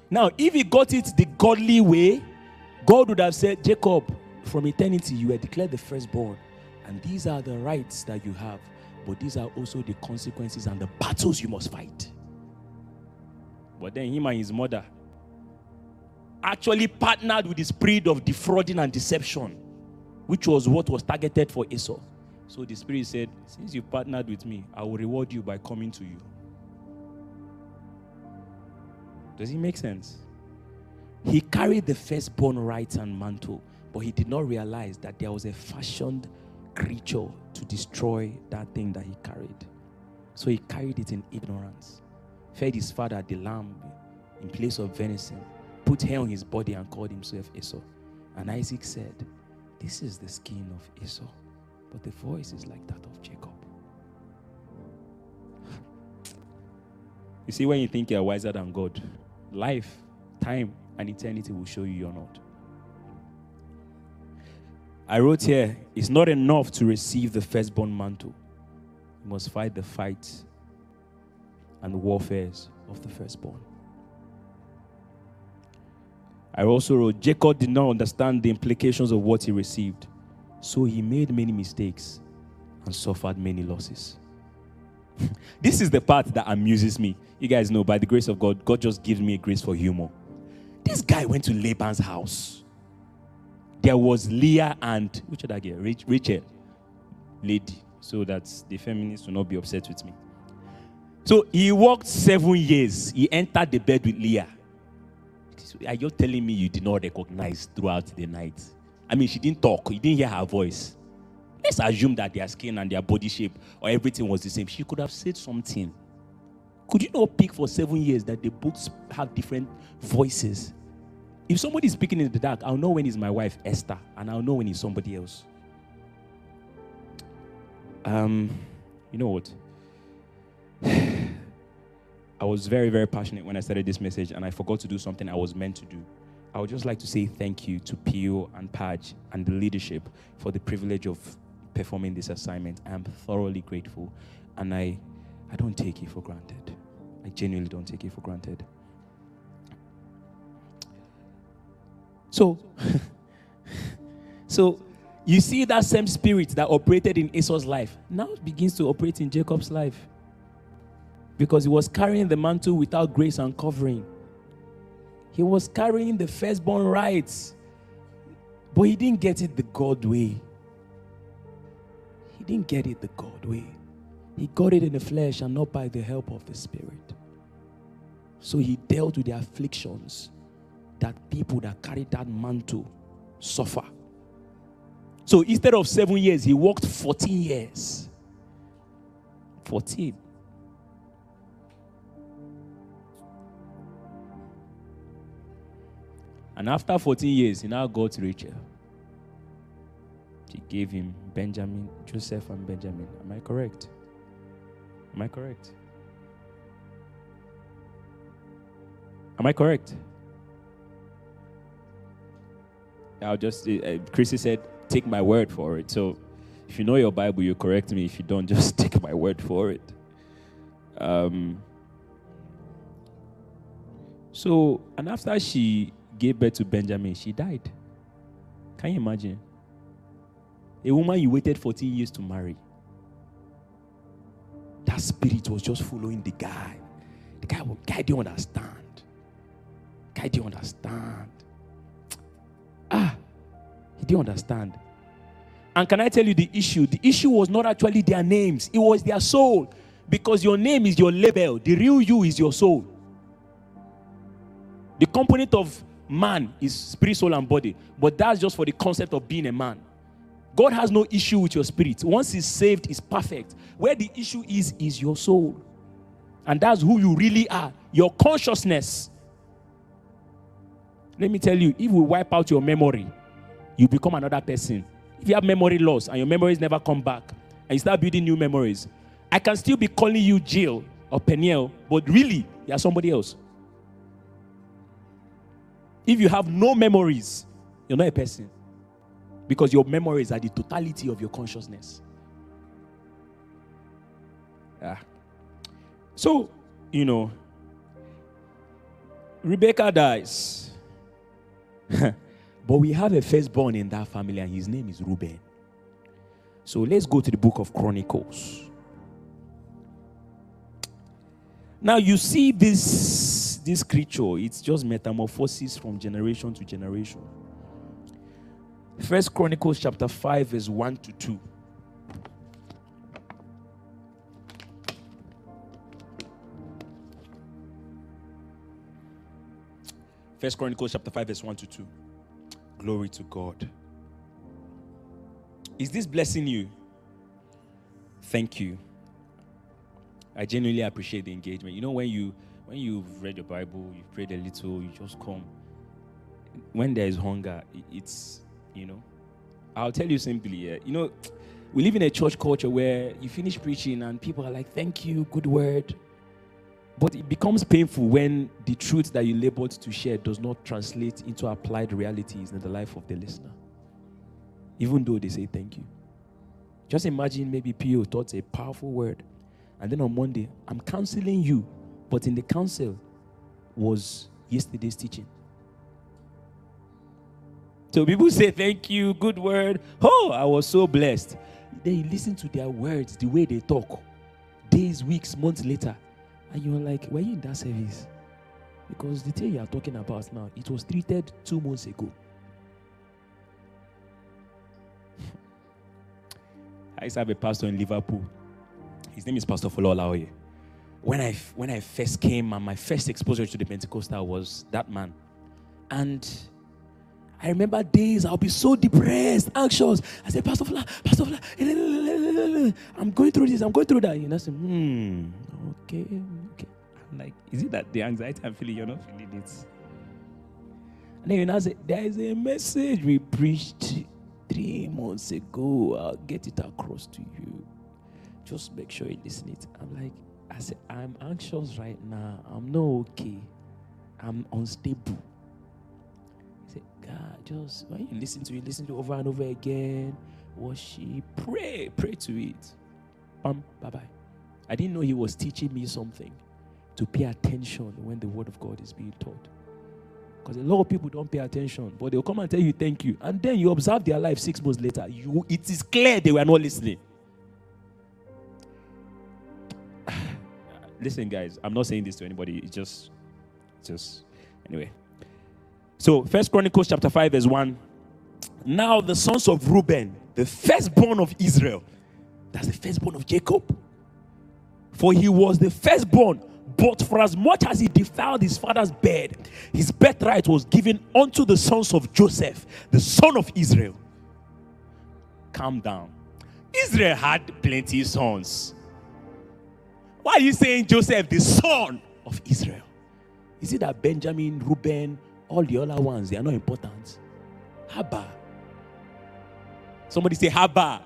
Speaker 6: Now, if he got it the godly way, God would have said, Jacob, from eternity you were declared the firstborn, and these are the rights that you have, but these are also the consequences and the battles you must fight. But then him and his mother actually partnered with the spirit of defrauding and deception, which was what was targeted for Esau. So the spirit said, Since you partnered with me, I will reward you by coming to you. Does it make sense? He carried the firstborn rights and mantle, but he did not realize that there was a fashioned creature to destroy that thing that he carried. So he carried it in ignorance fed his father the lamb in place of venison, put hair on his body, and called himself Esau. And Isaac said, This is the skin of Esau, but the voice is like that of Jacob. You see, when you think you're wiser than God, life, time, and eternity will show you you're not. I wrote here, it's not enough to receive the firstborn mantle. You must fight the fight and the warfares of the firstborn. I also wrote Jacob did not understand the implications of what he received, so he made many mistakes and suffered many losses. this is the part that amuses me. You guys know, by the grace of God, God just gives me a grace for humor. This guy went to Laban's house. There was Leah and which other girl? Rachel, lady, so that the feminists will not be upset with me. So he worked seven years. He entered the bed with Leah. Are you telling me you did not recognize throughout the night? I mean, she didn't talk, you didn't hear her voice. Let's assume that their skin and their body shape or everything was the same. She could have said something. Could you not pick for seven years that the books have different voices? If somebody is speaking in the dark, I'll know when it's my wife, Esther, and I'll know when it's somebody else. Um, you know what? I was very, very passionate when I started this message, and I forgot to do something I was meant to do. I would just like to say thank you to Pio and Paj and the leadership for the privilege of performing this assignment. I am thoroughly grateful, and I, I don't take it for granted. I genuinely don't take it for granted. So, so you see that same spirit that operated in Esau's life now begins to operate in Jacob's life because he was carrying the mantle without grace and covering. He was carrying the firstborn rights, but he didn't get it the God way. He didn't get it the God way. He got it in the flesh and not by the help of the Spirit. So he dealt with the afflictions that people that carry that mantle suffer. So instead of seven years, he walked 14 years. 14. And after 14 years, he now got Rachel. She gave him Benjamin, Joseph, and Benjamin. Am I correct? Am I correct? Am I correct? I'll just, uh, Chrissy said, take my word for it. So if you know your Bible, you correct me. If you don't, just take my word for it. Um, so, and after she gave birth to Benjamin, she died. Can you imagine? A woman you waited 14 years to marry. That spirit was just following the guy. The guy, guy didn't understand. The guy didn't understand. Ah, he didn't understand. And can I tell you the issue? The issue was not actually their names, it was their soul. Because your name is your label, the real you is your soul. The component of man is spirit, soul, and body. But that's just for the concept of being a man. God has no issue with your spirit. Once he's saved, is perfect. Where the issue is, is your soul. And that's who you really are. Your consciousness. Let me tell you, if we wipe out your memory, you become another person. If you have memory loss and your memories never come back, and you start building new memories, I can still be calling you Jill or Peniel, but really, you're somebody else. If you have no memories, you're not a person. Because your memories are the totality of your consciousness. Yeah. So, you know, Rebecca dies. but we have a firstborn in that family, and his name is Reuben. So let's go to the book of Chronicles. Now you see this this creature, it's just metamorphosis from generation to generation. First Chronicles chapter 5 verse 1 to 2. First Chronicles chapter 5 verse 1 to 2. Glory to God. Is this blessing you? Thank you. I genuinely appreciate the engagement. You know, when you when you've read your Bible, you've prayed a little, you just come. When there is hunger, it's you know. I'll tell you simply, yeah, you know, we live in a church culture where you finish preaching and people are like, "Thank you, good word." But it becomes painful when the truth that you labored to share does not translate into applied realities in the life of the listener. Even though they say thank you. Just imagine maybe P.O. taught a powerful word and then on Monday, I'm counseling you, but in the counsel was yesterday's teaching. So people say, Thank you, good word. Oh, I was so blessed. Then you listen to their words, the way they talk, days, weeks, months later, and you're like, Were you in that service? Because the thing you are talking about now, it was treated two months ago. I used to have a pastor in Liverpool. His name is Pastor Folo Olaoye. When I, when I first came and my first exposure to the Pentecostal was that man. And I remember days I'll be so depressed, anxious. I said, Pastor Fula, Pastor Fula, I'm going through this, I'm going through that. You know, said, hmm, okay, okay. I'm like, is it that the anxiety I'm feeling, you're not feeling it? And then you say, there is a message we preached three months ago. I'll get it across to you just make sure you listen it. I'm like, I said, I'm anxious right now. I'm not okay. I'm unstable. He said, God, just when you listen to it, listen to it over and over again. Worship, pray, pray to it. Um, bye bye. I didn't know he was teaching me something to pay attention when the word of God is being taught. Because a lot of people don't pay attention, but they'll come and tell you thank you. And then you observe their life six months later. You, it is clear they were not listening. Listen, guys, I'm not saying this to anybody. It's just, just, anyway. So, First Chronicles chapter 5, verse 1. Now the sons of Reuben, the firstborn of Israel, that's the firstborn of Jacob. For he was the firstborn, but for as much as he defiled his father's bed, his birthright was given unto the sons of Joseph, the son of Israel. Calm down. Israel had plenty sons. Why are you saying Joseph, the son of Israel? Is it that Benjamin, Reuben, all the other ones, they are not important? Haba. Somebody say haba.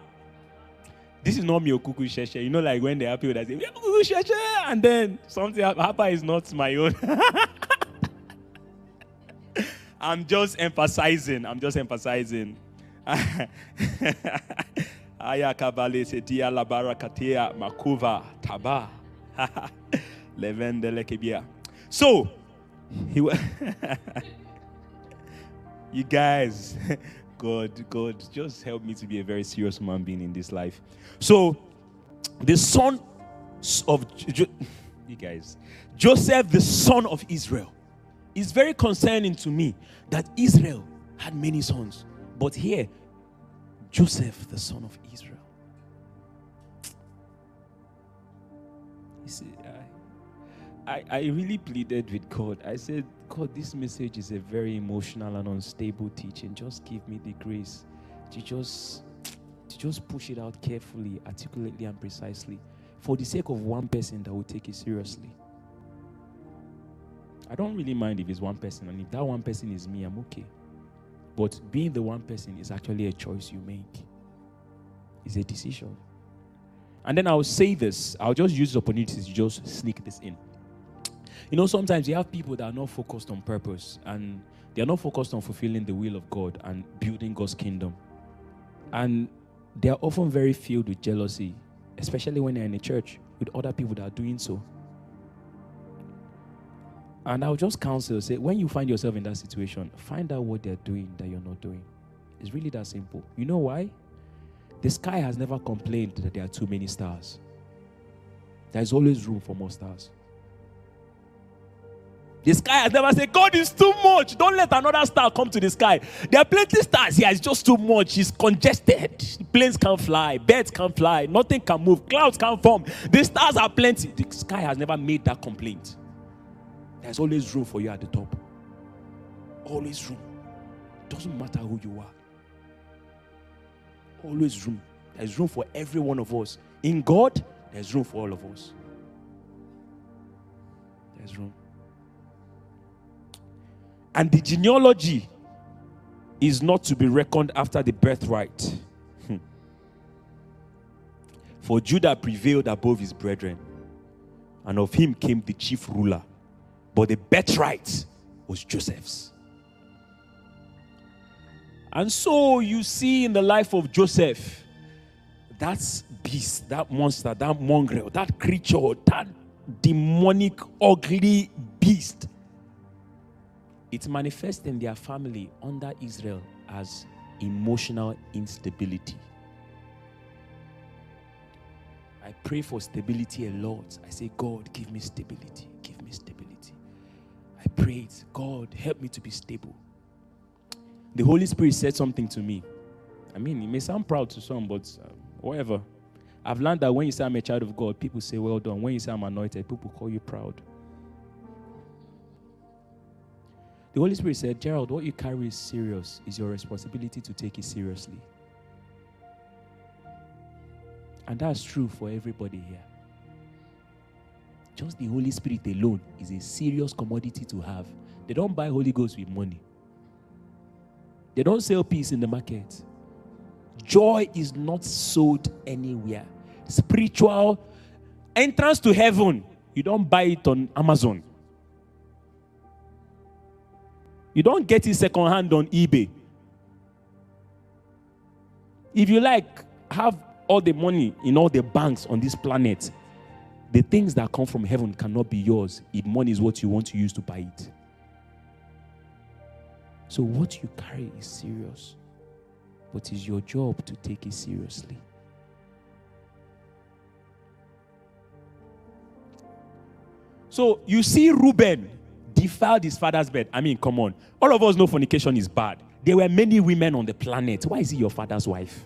Speaker 6: This is not me okuku sheshe. You know, like when there are people that say okuku sheshe, and then something haba is not my own. I'm just emphasizing. I'm just emphasizing. Aya kabale setia labara katia makuva taba. So, he wa- you guys, God, God, just help me to be a very serious human being in this life. So, the son of you guys, Joseph, the son of Israel, is very concerning to me that Israel had many sons, but here, Joseph, the son of Israel. See, I, I, I really pleaded with God. I said, God, this message is a very emotional and unstable teaching. Just give me the grace to just to just push it out carefully, articulately, and precisely for the sake of one person that will take it seriously. I don't really mind if it's one person, and if that one person is me, I'm okay. But being the one person is actually a choice you make, it's a decision. And then I'll say this, I'll just use the opportunity to just sneak this in. You know, sometimes you have people that are not focused on purpose and they are not focused on fulfilling the will of God and building God's kingdom. And they are often very filled with jealousy, especially when they're in a church with other people that are doing so. And I'll just counsel, say, when you find yourself in that situation, find out what they're doing that you're not doing. It's really that simple. You know why? The sky has never complained that there are too many stars. There's always room for more stars. The sky has never said, God is too much. Don't let another star come to the sky. There are plenty of stars here. It's just too much. It's congested. Planes can't fly. Birds can't fly. Nothing can move. Clouds can't form. The stars are plenty. The sky has never made that complaint. There's always room for you at the top. Always room. Doesn't matter who you are. Always room. There's room for every one of us. In God, there's room for all of us. There's room. And the genealogy is not to be reckoned after the birthright. Hmm. For Judah prevailed above his brethren, and of him came the chief ruler. But the birthright was Joseph's. And so you see in the life of Joseph, that beast, that monster, that mongrel, that creature, that demonic, ugly beast it manifests in their family under Israel as emotional instability. I pray for stability a lot. I say, God, give me stability. Give me stability. I prayed, God, help me to be stable. The Holy Spirit said something to me. I mean, it may sound proud to some, but uh, whatever. I've learned that when you say I'm a child of God, people say, Well done. When you say I'm anointed, people call you proud. The Holy Spirit said, Gerald, what you carry is serious. It's your responsibility to take it seriously. And that's true for everybody here. Just the Holy Spirit alone is a serious commodity to have. They don't buy Holy Ghost with money, they don't sell peace in the market. Joy is not sold anywhere. Spiritual entrance to heaven, you don't buy it on Amazon. You don't get it secondhand on eBay. If you like, have all the money in all the banks on this planet. The things that come from heaven cannot be yours if money is what you want to use to buy it. So, what you carry is serious, but it's your job to take it seriously. So, you see Reuben defiled his father's bed. I mean, come on. All of us know fornication is bad. There were many women on the planet. Why is he your father's wife?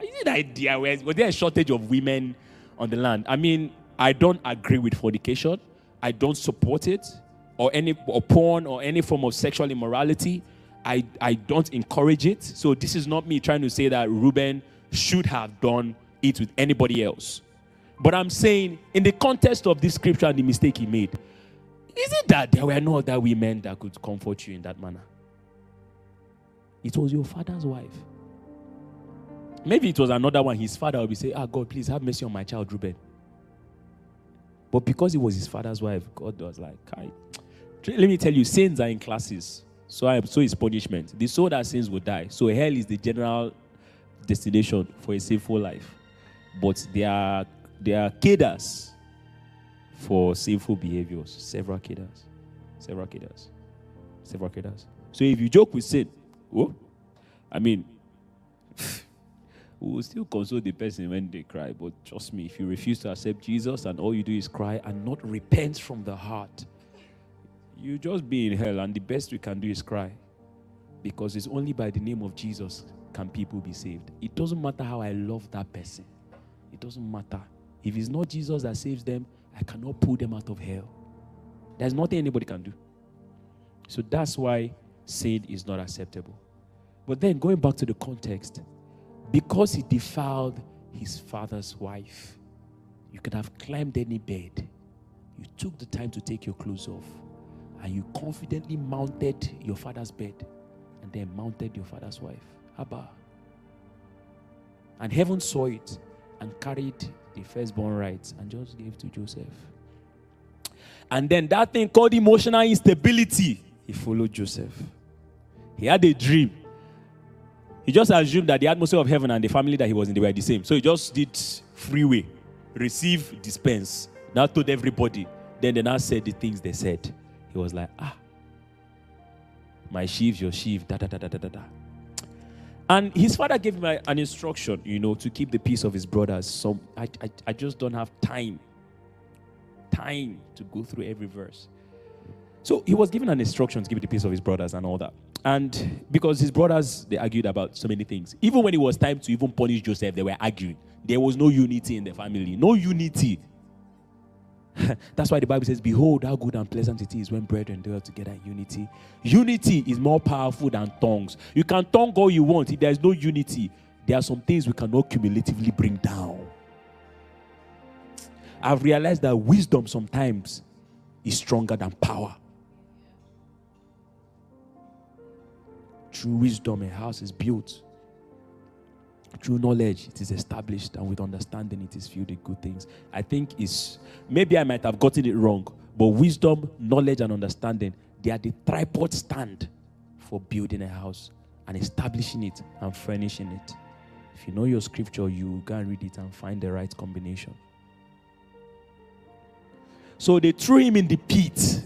Speaker 6: Is it idea? Was there a shortage of women on the land? I mean, I don't agree with fornication. I don't support it, or any or porn or any form of sexual immorality. I, I don't encourage it. So this is not me trying to say that Reuben should have done it with anybody else. But I'm saying, in the context of this scripture and the mistake he made, is it that there were no other women that could comfort you in that manner? It was your father's wife. Maybe it was another one. His father would be saying, Ah, God, please have mercy on my child, Reuben. But because it was his father's wife, God was like. Let me tell you, sins are in classes. So, I, so is punishment. The soul that sins will die. So hell is the general destination for a sinful life. But there are there are cadres for sinful behaviors. Several cadres. Several cadres. Several cadres. So if you joke with sin, oh, I mean, we will still console the person when they cry. But trust me, if you refuse to accept Jesus and all you do is cry and not repent from the heart, you just be in hell. And the best we can do is cry. Because it's only by the name of Jesus can people be saved. It doesn't matter how I love that person. It doesn't matter. If it's not Jesus that saves them, I cannot pull them out of hell. There's nothing anybody can do. So that's why sin is not acceptable. But then going back to the context, because he defiled his father's wife, you could have climbed any bed. You took the time to take your clothes off and you confidently mounted your father's bed and then mounted your father's wife. Abba. And heaven saw it and carried the firstborn rights and just gave to Joseph. And then that thing called emotional instability, he followed Joseph. He had a dream. He just assumed that the atmosphere of heaven and the family that he was in, they were the same. So he just did freeway, receive, dispense. Now told everybody. Then they now said the things they said. He was like, ah, my sheaves, your sheaf, da da da da da da. And his father gave him an instruction, you know, to keep the peace of his brothers. So I, I, I just don't have time, time to go through every verse. So he was given an instruction to keep the peace of his brothers and all that. And because his brothers, they argued about so many things. Even when it was time to even punish Joseph, they were arguing. There was no unity in the family. No unity. That's why the Bible says, Behold, how good and pleasant it is when brethren dwell together in unity. Unity is more powerful than tongues. You can tongue all you want. If there's no unity, there are some things we cannot cumulatively bring down. I've realized that wisdom sometimes is stronger than power. Through wisdom, a house is built. Through knowledge, it is established, and with understanding, it is filled with good things. I think it's maybe I might have gotten it wrong, but wisdom, knowledge, and understanding they are the tripod stand for building a house and establishing it and furnishing it. If you know your scripture, you go and read it and find the right combination. So they threw him in the pit,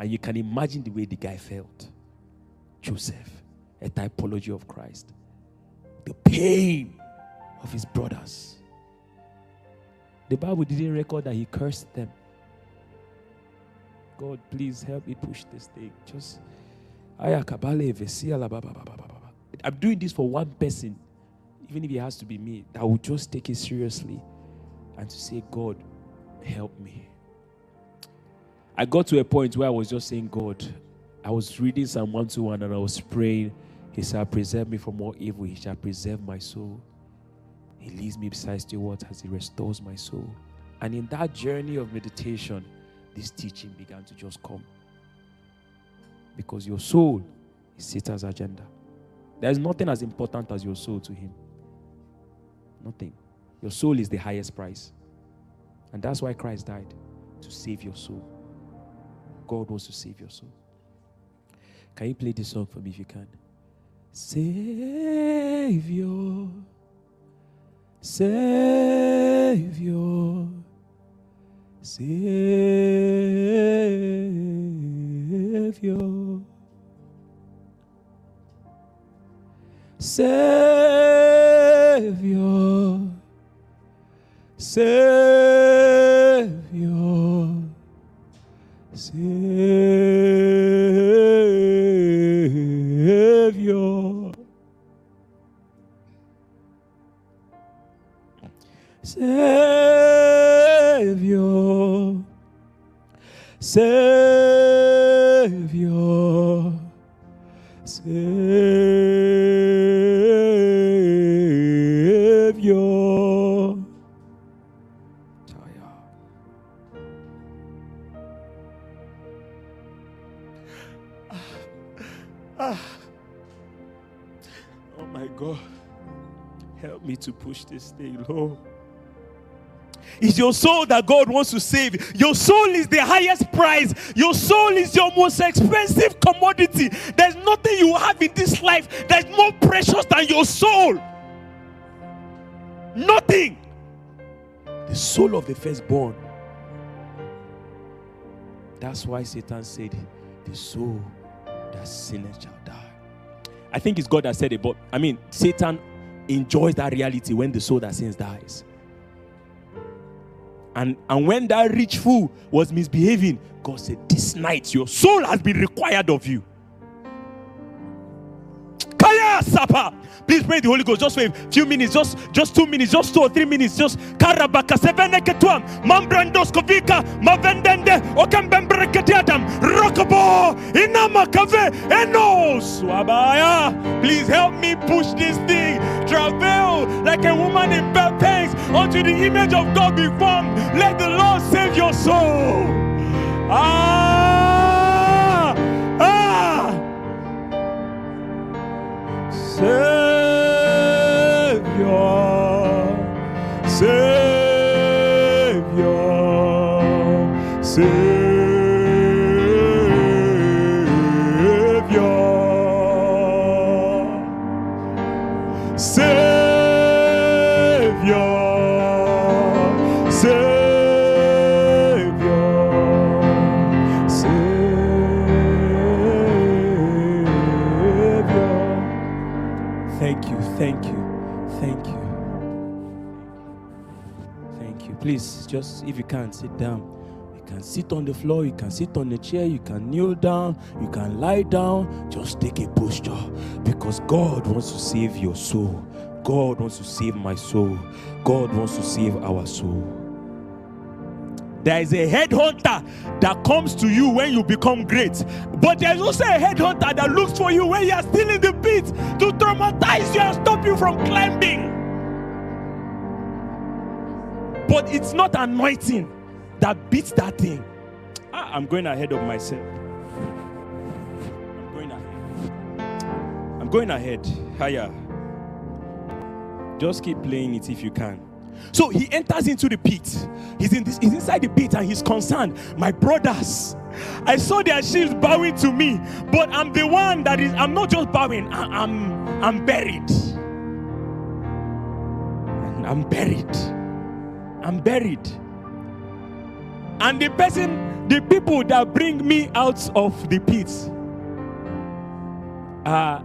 Speaker 6: and you can imagine the way the guy felt. Joseph, a typology of Christ the pain of his brothers. The Bible didn't record that he cursed them. God, please help me push this thing. Just I'm doing this for one person, even if it has to be me, that will just take it seriously and to say, God, help me. I got to a point where I was just saying, God, I was reading Psalm 121 and I was praying. He shall preserve me from all evil. He shall preserve my soul. He leads me beside still waters. He restores my soul. And in that journey of meditation, this teaching began to just come. Because your soul is Satan's agenda. There's nothing as important as your soul to him. Nothing. Your soul is the highest price. And that's why Christ died to save your soul. God wants to save your soul. Can you play this song for me if you can? Savior, Savior, Savior, Savior, Savior, Savior, Savior. Ah. Ah. Oh my God. Help me to push this thing, Lord. It's your soul that God wants to save. Your soul is the highest prize. Your soul is your most expensive commodity. There's nothing you have in this life that's more precious than your soul. Nothing. The soul of the firstborn. That's why Satan said, The soul that sinneth shall die. I think it's God that said it, but I mean, Satan enjoys that reality when the soul that sins dies. And, and when that rich fool was misbehaving, God said, This night your soul has been required of you. Kaya Sapa. Please pray the Holy Ghost just for a few minutes, just just two minutes, just two or three minutes, just karabaka sevene ketuam mambrandos kovika mavendende okambembreketiatam rokobo inama kave enos wabaya. Please help me push this thing. Travel like a woman in pains until the image of God be formed. Let the Lord save your soul. Ah, ah. Savior, Thank you, thank you, thank you. Please, just if you can, sit down. You can sit on the floor, you can sit on the chair, you can kneel down, you can lie down. Just take a posture because God wants to save your soul. God wants to save my soul. God wants to save our soul. There is a headhunter that comes to you when you become great. But there's also a headhunter that looks for you when you are still in the pit to traumatize you and stop you from climbing. But it's not anointing that beats that thing. Ah, I'm going ahead of myself. I'm going ahead. I'm going ahead. Higher. Just keep playing it if you can. So he enters into the pit. He's in this, he's inside the pit and he's concerned. My brothers, I saw their shields bowing to me, but I'm the one that is. I'm not just bowing. I, I'm I'm buried. I'm buried. I'm buried. And the person, the people that bring me out of the pit are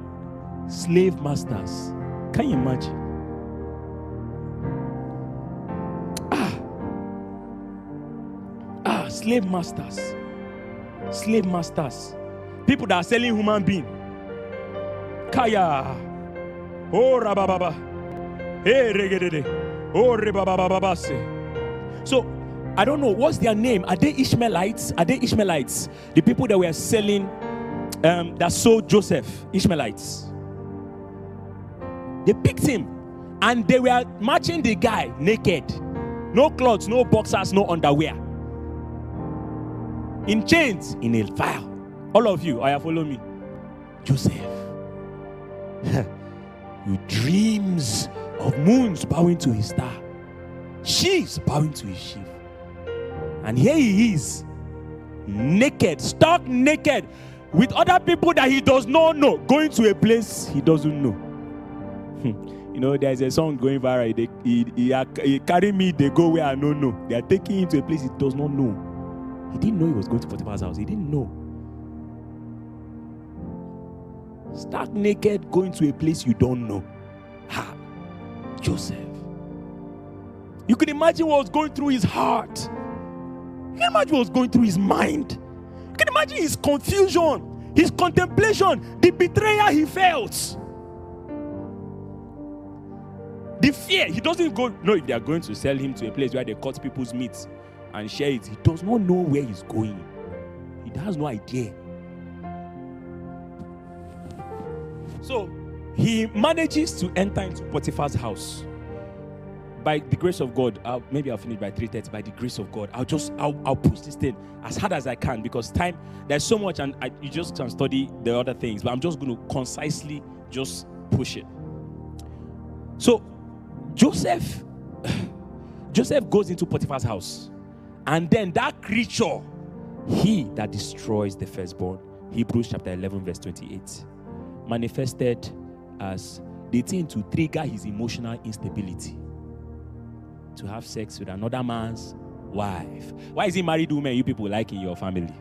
Speaker 6: slave masters. Can you imagine? Slave masters. Slave masters. People that are selling human being. Kaya. Oh, rabababa. Hey, regedede. Oh, rebabababase. So, I don't know what's their name. Are they Ishmaelites? Are they Ishmaelites? The people that were selling, um, that sold Joseph, Ishmaelites. They picked him and they were matching the guy naked. No clothes, no boxers, no underwear. In chains, in a fire. All of you, I have follow me. Joseph. you dreams of moons bowing to his star, sheaves bowing to his sheaf. And here he is, naked, stark naked, with other people that he does not know, going to a place he doesn't know. Hmm. you know, there's a song going viral. They, he, he, he carry me, they go where I don't know. They are taking him to a place he does not know. He didn't know he was going to Potiphar's house. He didn't know. Stark naked, going to a place you don't know. Ha! Joseph. You can imagine what was going through his heart. You can imagine what was going through his mind. You can imagine his confusion, his contemplation, the betrayal he felt. The fear. He doesn't go know if they are going to sell him to a place where they cut people's meat and share it. He does not know where he's going. He has no idea. So he manages to enter into Potiphar's house. By the grace of God, I'll, maybe I'll finish by 3:30. By the grace of God, I'll just I'll, I'll push this thing as hard as I can because time there's so much and I, you just can study the other things. But I'm just going to concisely just push it. So Joseph, Joseph goes into Potiphar's house, and then that creature, he that destroys the firstborn, Hebrews chapter 11, verse 28, manifested as the thing to trigger his emotional instability to have sex with another man's wife. Why is he married woman you people like in your family?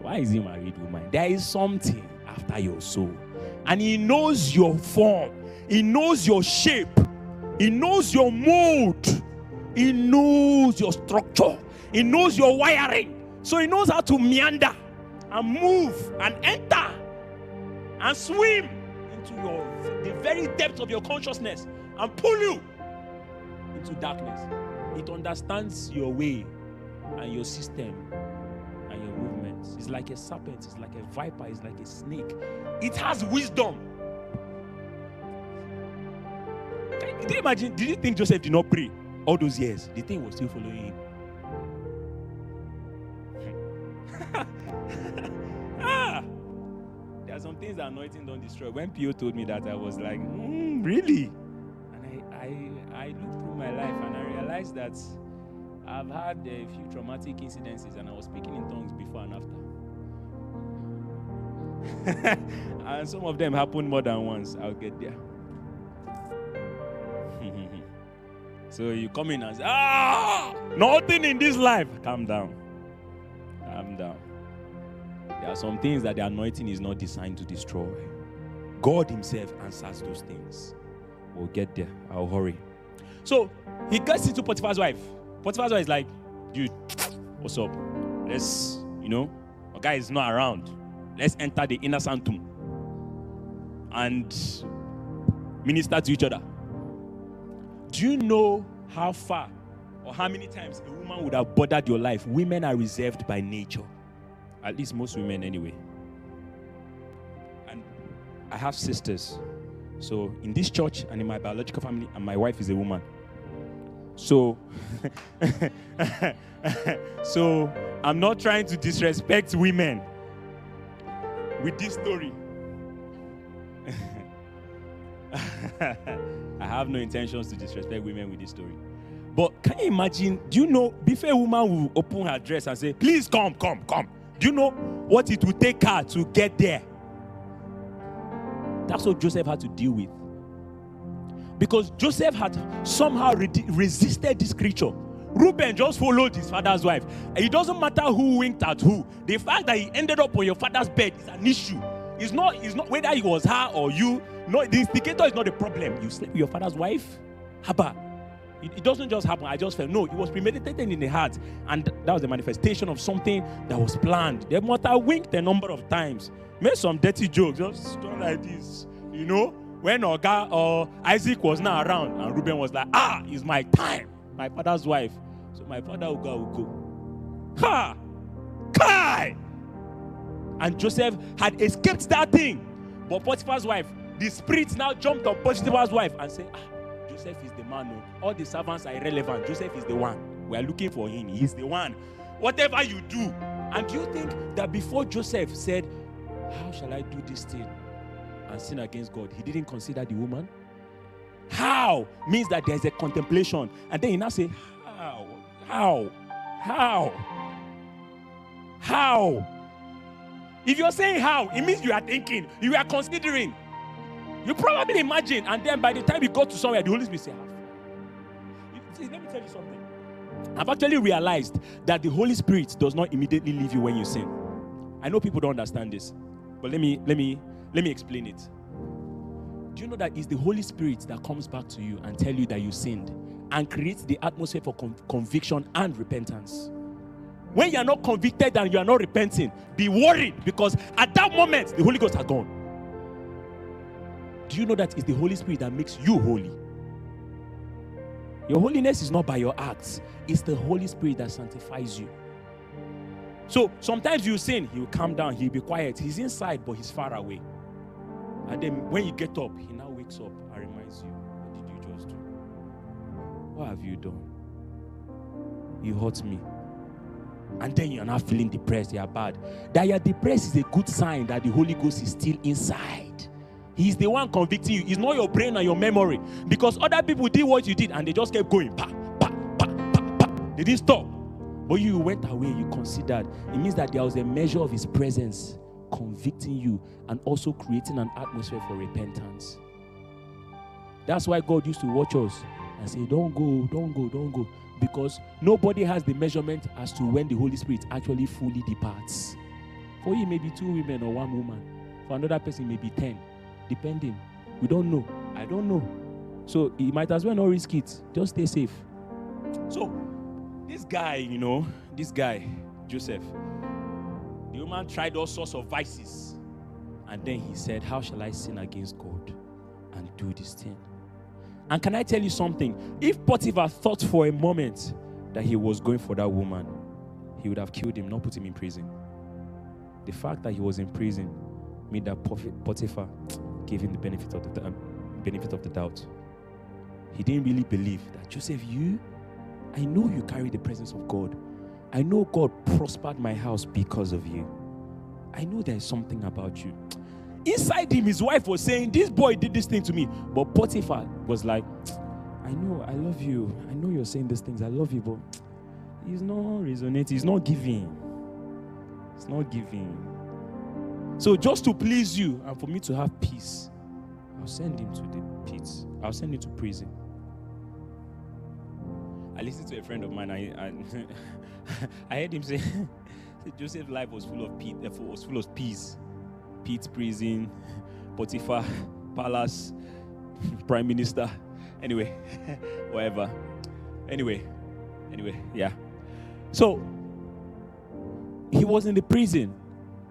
Speaker 6: Why is he married woman? There is something after your soul. And he knows your form. He knows your shape. He knows your mold. He knows your structure. He knows your wiring. So he knows how to meander and move and enter and swim into your the very depth of your consciousness and pull you into darkness. It understands your way and your system and your movements. It's like a serpent, it's like a viper, it's like a snake. It has wisdom. Can you imagine? Did you think Joseph did not pray all those years? The thing was still following him. ah, there are some things that anointing don't destroy. When Pio told me that, I was like, mm, really? And I, I, I looked through my life and I realized that I've had a few traumatic incidences and I was speaking in tongues before and after. and some of them happened more than once. I'll get there. So you come in and say, Ah, nothing in this life. Calm down. Calm down. There are some things that the anointing is not designed to destroy. God Himself answers those things. We'll get there. I'll hurry. So he gets into Potiphar's wife. Potiphar's wife is like, dude, what's up? Let's, you know, a guy is not around. Let's enter the inner sanctum and minister to each other. Do you know how far or how many times a woman would have bothered your life? Women are reserved by nature. At least most women, anyway. And I have sisters. So in this church and in my biological family, and my wife is a woman. So, so I'm not trying to disrespect women with this story. I have no intentions to disrespect women with this story. But can you imagine? Do you know, before a woman will open her dress and say, Please come, come, come. Do you know what it would take her to get there? That's what Joseph had to deal with. Because Joseph had somehow re- resisted this creature. Reuben just followed his father's wife. It doesn't matter who winked at who. The fact that he ended up on your father's bed is an issue. It's not, it's not whether it was her or you. No, the instigator is not the problem. You sleep with your father's wife? Haba. It, it doesn't just happen. I just felt no, it was premeditated in the heart. And that was the manifestation of something that was planned. The mother winked a number of times, made some dirty jokes, just like this, you know when Oga or Isaac was not around, and Reuben was like, ah, it's my time. My father's wife. So my father will go, will go. Ha! Kai! And Joseph had escaped that thing. But Potiphar's wife, the spirit now jumped on Potiphar's wife and said, ah, Joseph is the man. No. All the servants are irrelevant. Joseph is the one. We are looking for him. He's the one. Whatever you do. And do you think that before Joseph said, How shall I do this thing? and sin against God, he didn't consider the woman. How means that there's a contemplation, and then he now say, How? How? How? How? If you're saying how, it means you are thinking, you are considering. You probably imagine, and then by the time you go to somewhere, the Holy Spirit say, ah, See, let me tell you something. I've actually realized that the Holy Spirit does not immediately leave you when you sin. I know people don't understand this, but let me let me let me explain it. Do you know that it's the Holy Spirit that comes back to you and tell you that you sinned and creates the atmosphere for con- conviction and repentance? When you are not convicted and you are not repenting, be worried because at that moment the Holy Ghost has gone. Do you know that it's the Holy Spirit that makes you holy? Your holiness is not by your acts, it's the Holy Spirit that sanctifies you. So sometimes you sin, he will calm down, he'll be quiet. He's inside, but he's far away. And then when you get up, he now wakes up and reminds you, What did you just do? What have you done? You hurt me. And then you're not feeling depressed, you're bad. That you're depressed is a good sign that the Holy Ghost is still inside. He's the one convicting you. It's not your brain and your memory. Because other people did what you did and they just kept going. Pa, pa, pa, pa, pa. They didn't stop. But you went away, you considered. It means that there was a measure of his presence convicting you and also creating an atmosphere for repentance. That's why God used to watch us and say, Don't go, don't go, don't go. Because nobody has the measurement as to when the Holy Spirit actually fully departs. For you, maybe two women or one woman. For another person, maybe 10, depending. We don't know. I don't know. So he might as well not risk it. Just stay safe. So, this guy, you know, this guy, Joseph, the woman tried all sorts of vices. And then he said, How shall I sin against God and do this thing? And can I tell you something? If Potiphar thought for a moment that he was going for that woman, he would have killed him, not put him in prison. The fact that he was in prison made that Potiphar gave him the benefit of the, benefit of the doubt. He didn't really believe that Joseph, you, I know you carry the presence of God. I know God prospered my house because of you. I know there's something about you. Inside him, his wife was saying, This boy did this thing to me. But Potiphar was like, I know, I love you. I know you're saying these things. I love you, but he's not resonating. He's not giving. He's not giving. So, just to please you and for me to have peace, I'll send him to the pits. I'll send him to prison. I listened to a friend of mine. I, I, I heard him say Joseph's life was full of peace, eh, was full of peace. Pete prison, Potiphar palace, prime minister. Anyway, whatever. Anyway, anyway, yeah. So he was in the prison,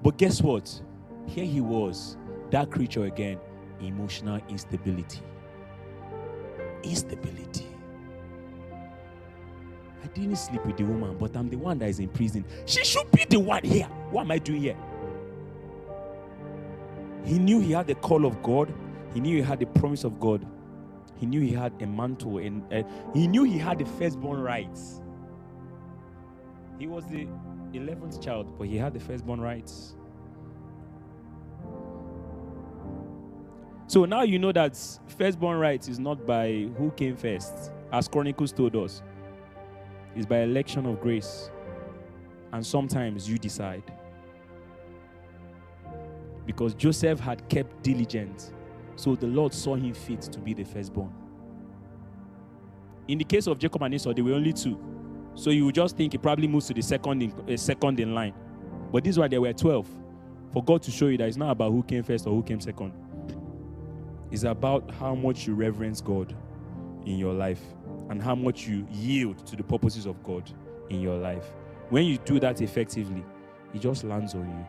Speaker 6: but guess what? Here he was, that creature again, emotional instability. Instability. I didn't sleep with the woman, but I'm the one that is in prison. She should be the one here. What am I doing here? He knew he had the call of God. He knew he had the promise of God. He knew he had a mantle and uh, he knew he had the firstborn rights. He was the 11th child, but he had the firstborn rights. So now you know that firstborn rights is not by who came first, as Chronicles told us. It's by election of grace. And sometimes you decide because Joseph had kept diligent. So the Lord saw him fit to be the firstborn. In the case of Jacob and Esau, there were only two. So you would just think he probably moves to the second in, uh, second in line. But this one, there were 12. For God to show you that it's not about who came first or who came second. It's about how much you reverence God in your life and how much you yield to the purposes of God in your life. When you do that effectively, it just lands on you.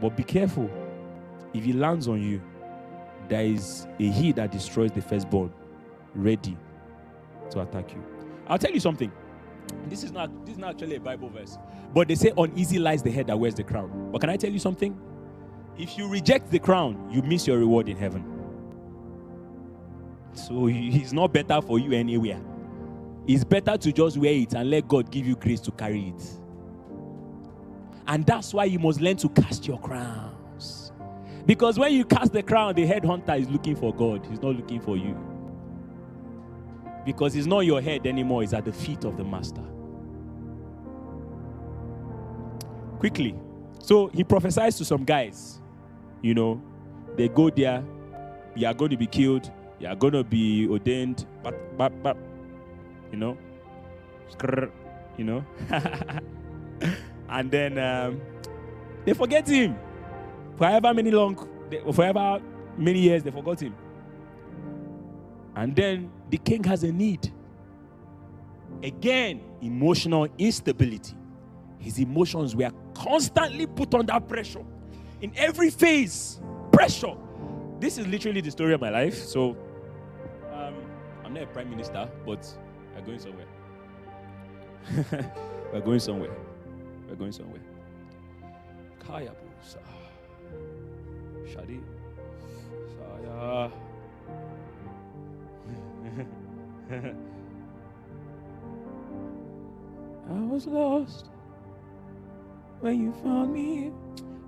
Speaker 6: But be careful. If it lands on you, there is a he that destroys the firstborn, ready to attack you. I'll tell you something. This is not this is not actually a Bible verse. But they say uneasy lies the head that wears the crown. But can I tell you something? If you reject the crown, you miss your reward in heaven. So it's not better for you anywhere. It's better to just wear it and let God give you grace to carry it. And that's why you must learn to cast your crowns. Because when you cast the crown, the headhunter is looking for God, he's not looking for you. Because it's not your head anymore, it's at the feet of the master. Quickly. So he prophesies to some guys, you know, they go there, you are going to be killed, you are going to be ordained, but, but, but, you know, you know. and then um, they forget him. For however many long, forever many years, they forgot him. And then the king has a need. Again, emotional instability. His emotions were constantly put under pressure. In every phase, pressure. This is literally the story of my life. So, um, I'm not a prime minister, but we're going somewhere. we're going somewhere. We're going somewhere. Kaya. Shadi. Saya. I was lost when you found me.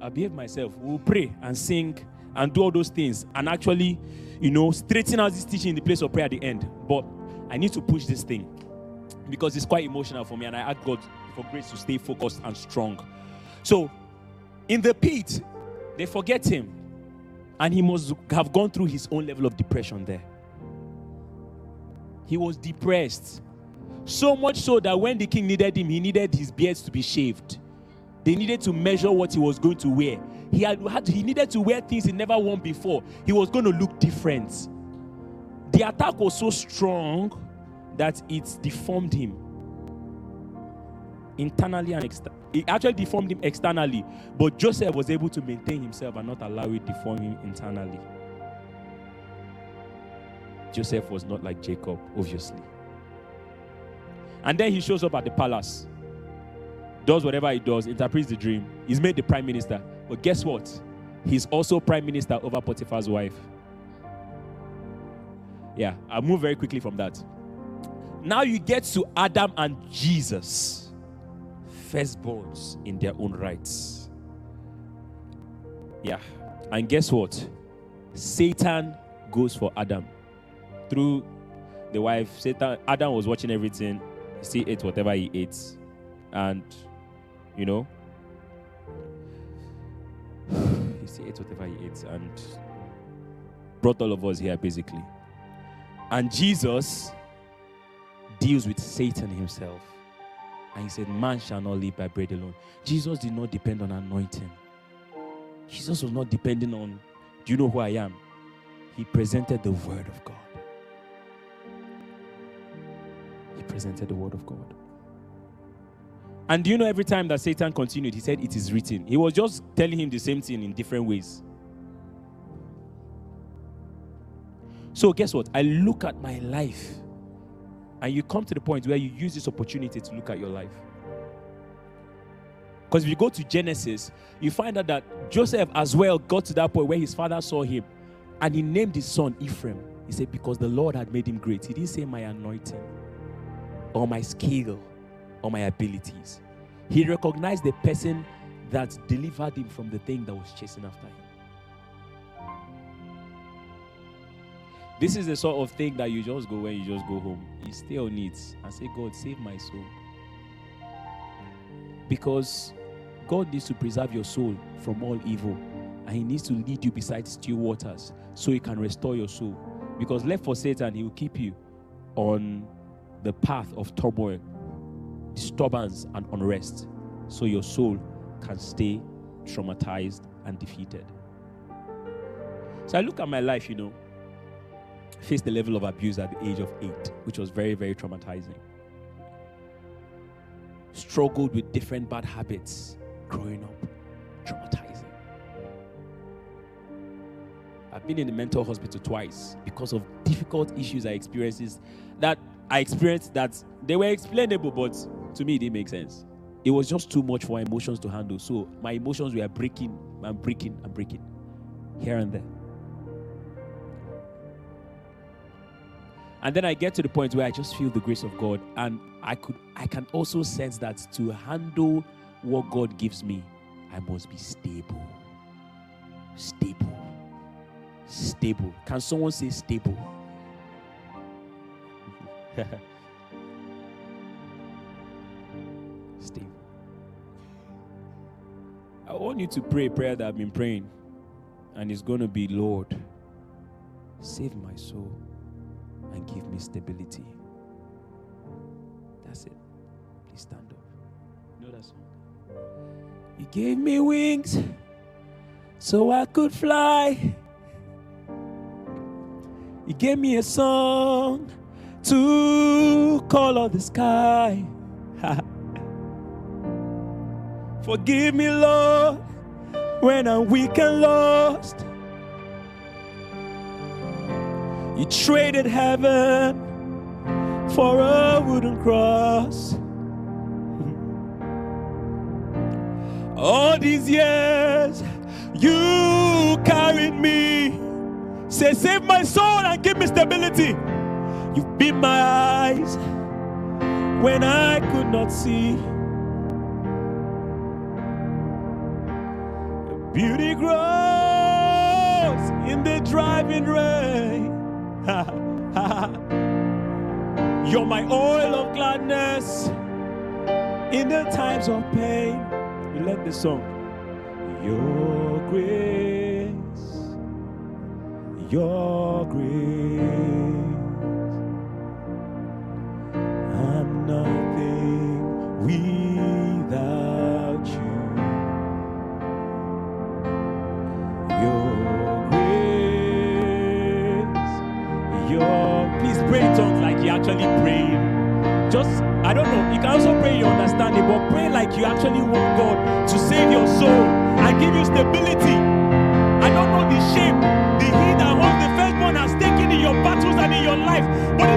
Speaker 6: I behave myself. We'll pray and sing and do all those things and actually, you know, straighten out this teaching in the place of prayer at the end. But I need to push this thing because it's quite emotional for me, and I ask God for grace to stay focused and strong. So, in the pit, they forget him, and he must have gone through his own level of depression there. He was depressed. So much so that when the king needed him, he needed his beard to be shaved. They needed to measure what he was going to wear. He had, had he needed to wear things he never worn before. He was going to look different. The attack was so strong that it deformed him internally and externally. It actually deformed him externally, but Joseph was able to maintain himself and not allow it to deform him internally. Joseph was not like Jacob, obviously. And then he shows up at the palace, does whatever he does, interprets the dream. He's made the prime minister. But guess what? He's also prime minister over Potiphar's wife. Yeah, I'll move very quickly from that. Now you get to Adam and Jesus, firstborns in their own rights. Yeah, and guess what? Satan goes for Adam through the wife. Satan, Adam was watching everything. He ate whatever he ate, and you know, he ate whatever he ate, and brought all of us here basically. And Jesus deals with Satan himself. And he said, Man shall not live by bread alone. Jesus did not depend on anointing. Jesus was not depending on, do you know who I am? He presented the word of God. He presented the word of God. And do you know every time that Satan continued, he said, It is written. He was just telling him the same thing in different ways. So, guess what? I look at my life, and you come to the point where you use this opportunity to look at your life. Because if you go to Genesis, you find out that Joseph as well got to that point where his father saw him and he named his son Ephraim. He said, Because the Lord had made him great. He didn't say my anointing or my skill or my abilities. He recognized the person that delivered him from the thing that was chasing after him. This is the sort of thing that you just go when you just go home. You stay on it and say, God, save my soul. Because God needs to preserve your soul from all evil. And He needs to lead you beside still waters so He can restore your soul. Because left for Satan, He will keep you on the path of turmoil, disturbance, and unrest. So your soul can stay traumatized and defeated. So I look at my life, you know faced the level of abuse at the age of eight, which was very, very traumatizing. Struggled with different bad habits growing up, traumatizing. I've been in the mental hospital twice because of difficult issues I experienced that I experienced that they were explainable, but to me it didn't make sense. It was just too much for emotions to handle. So my emotions were breaking and breaking and breaking here and there. And then I get to the point where I just feel the grace of God, and I could I can also sense that to handle what God gives me, I must be stable. Stable. Stable. Can someone say stable. I want you to pray a prayer that I've been praying, and it's going to be Lord, save my soul and give me stability. That's it. Please stand up. You know that song? You gave me wings so I could fly. You gave me a song to color the sky. Forgive me, Lord, when I'm weak and lost. You traded heaven for a wooden cross. All these years you carried me. Say, save my soul and give me stability. You've been my eyes when I could not see. Beauty grows in the driving rain. You're my oil of gladness in the times of pain. You let the song. Your grace, your grace. I'm nothing You can also pray your understanding, but pray like you actually want God to save your soul and give you stability. I don't know the shape, the heat that holds the firstborn has taken in your battles and in your life. But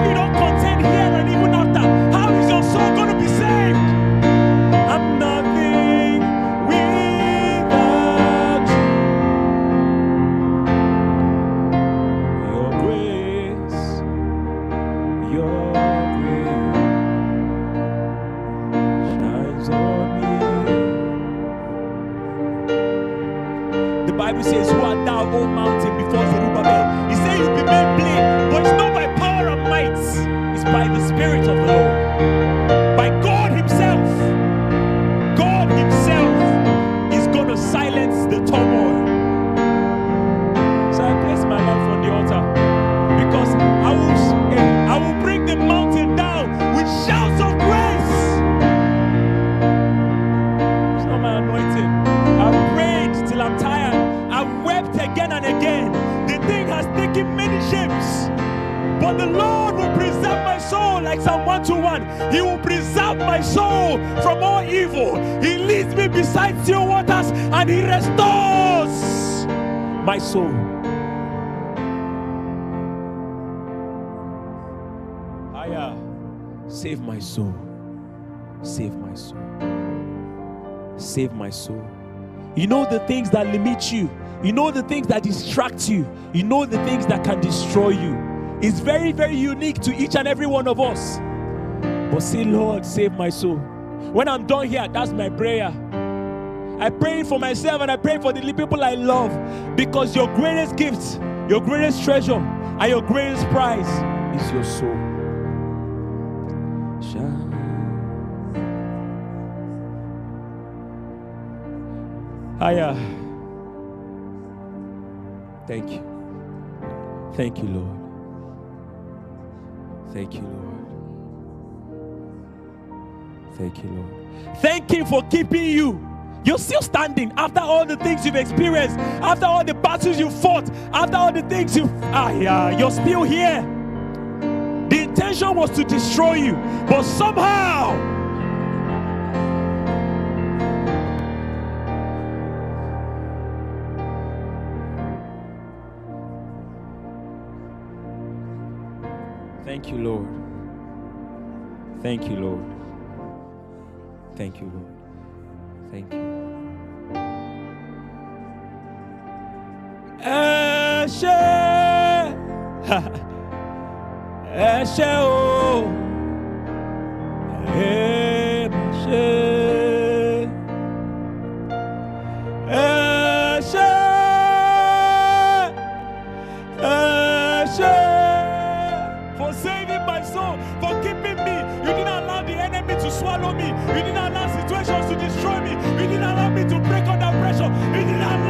Speaker 6: You know the things that limit you. You know the things that distract you. You know the things that can destroy you. It's very, very unique to each and every one of us. But say, Lord, save my soul. When I'm done here, that's my prayer. I pray for myself and I pray for the people I love because your greatest gift, your greatest treasure, and your greatest prize is your soul. Hiya. Thank you. Thank you, Lord. Thank you, Lord. Thank you, Lord. Thank Him for keeping you. You're still standing after all the things you've experienced, after all the battles you fought, after all the things you ah yeah, you're still here. The intention was to destroy you, but somehow Thank you, Lord. Thank you, Lord. Thank you, Lord. Thank you. Ẹ ṣé, ẹ under pressure. You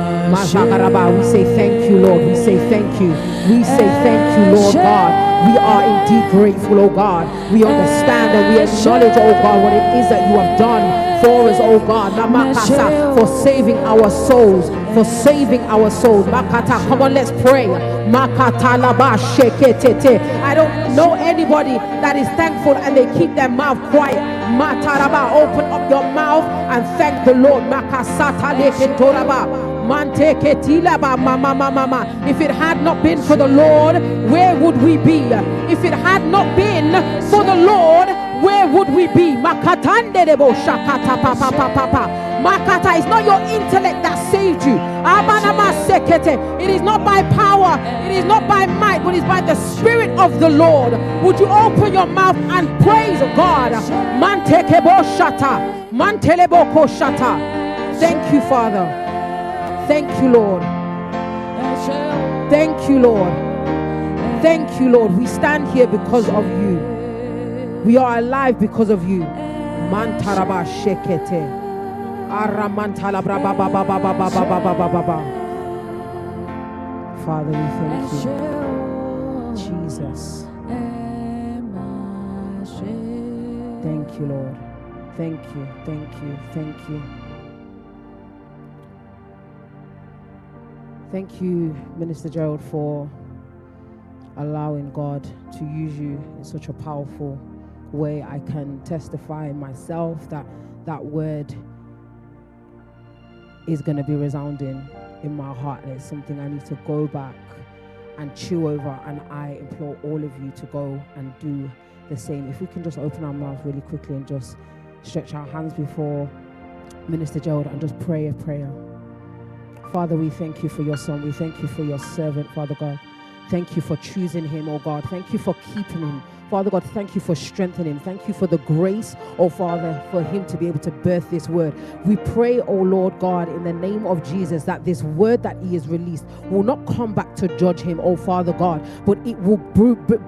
Speaker 7: We say thank you, Lord. We say thank you. We say thank you, Lord God. We are indeed grateful, oh God. We understand and we acknowledge, oh God, what it is that you have done for us, oh God. Namakasa, for saving our souls, for saving our souls. Makata, come on, let's pray. Makata laba sheketete. I don't know anybody that is thankful and they keep their mouth quiet. Mataraba, open up your mouth and thank the Lord. Makasata leketoraba. If it had not been for the Lord, where would we be? If it had not been for the Lord, where would we be? Makata is not your intellect that saved you. It is not by power, it is not by might, but it's by the Spirit of the Lord. Would you open your mouth and praise God? Thank you, Father. Thank you, Lord. Thank you, Lord. Thank you, Lord. We stand here because of you. We are alive because of you. Mantaraba shekete. Father, we thank you. Jesus. Thank you, Lord. Thank you. Thank you. Thank you. Thank you, Minister Gerald, for allowing God to use you in such a powerful way. I can testify myself that that word is going to be resounding in my heart. And it's something I need to go back and chew over. And I implore all of you to go and do the same. If we can just open our mouth really quickly and just stretch our hands before Minister Gerald and just pray a prayer. Father, we thank you for your son. We thank you for your servant, Father God. Thank you for choosing him, oh God. Thank you for keeping him. Father God, thank you for strengthening. Thank you for the grace, oh Father, for him to be able to birth this word. We pray, oh Lord God, in the name of Jesus, that this word that he has released will not come back to judge him, oh Father God, but it will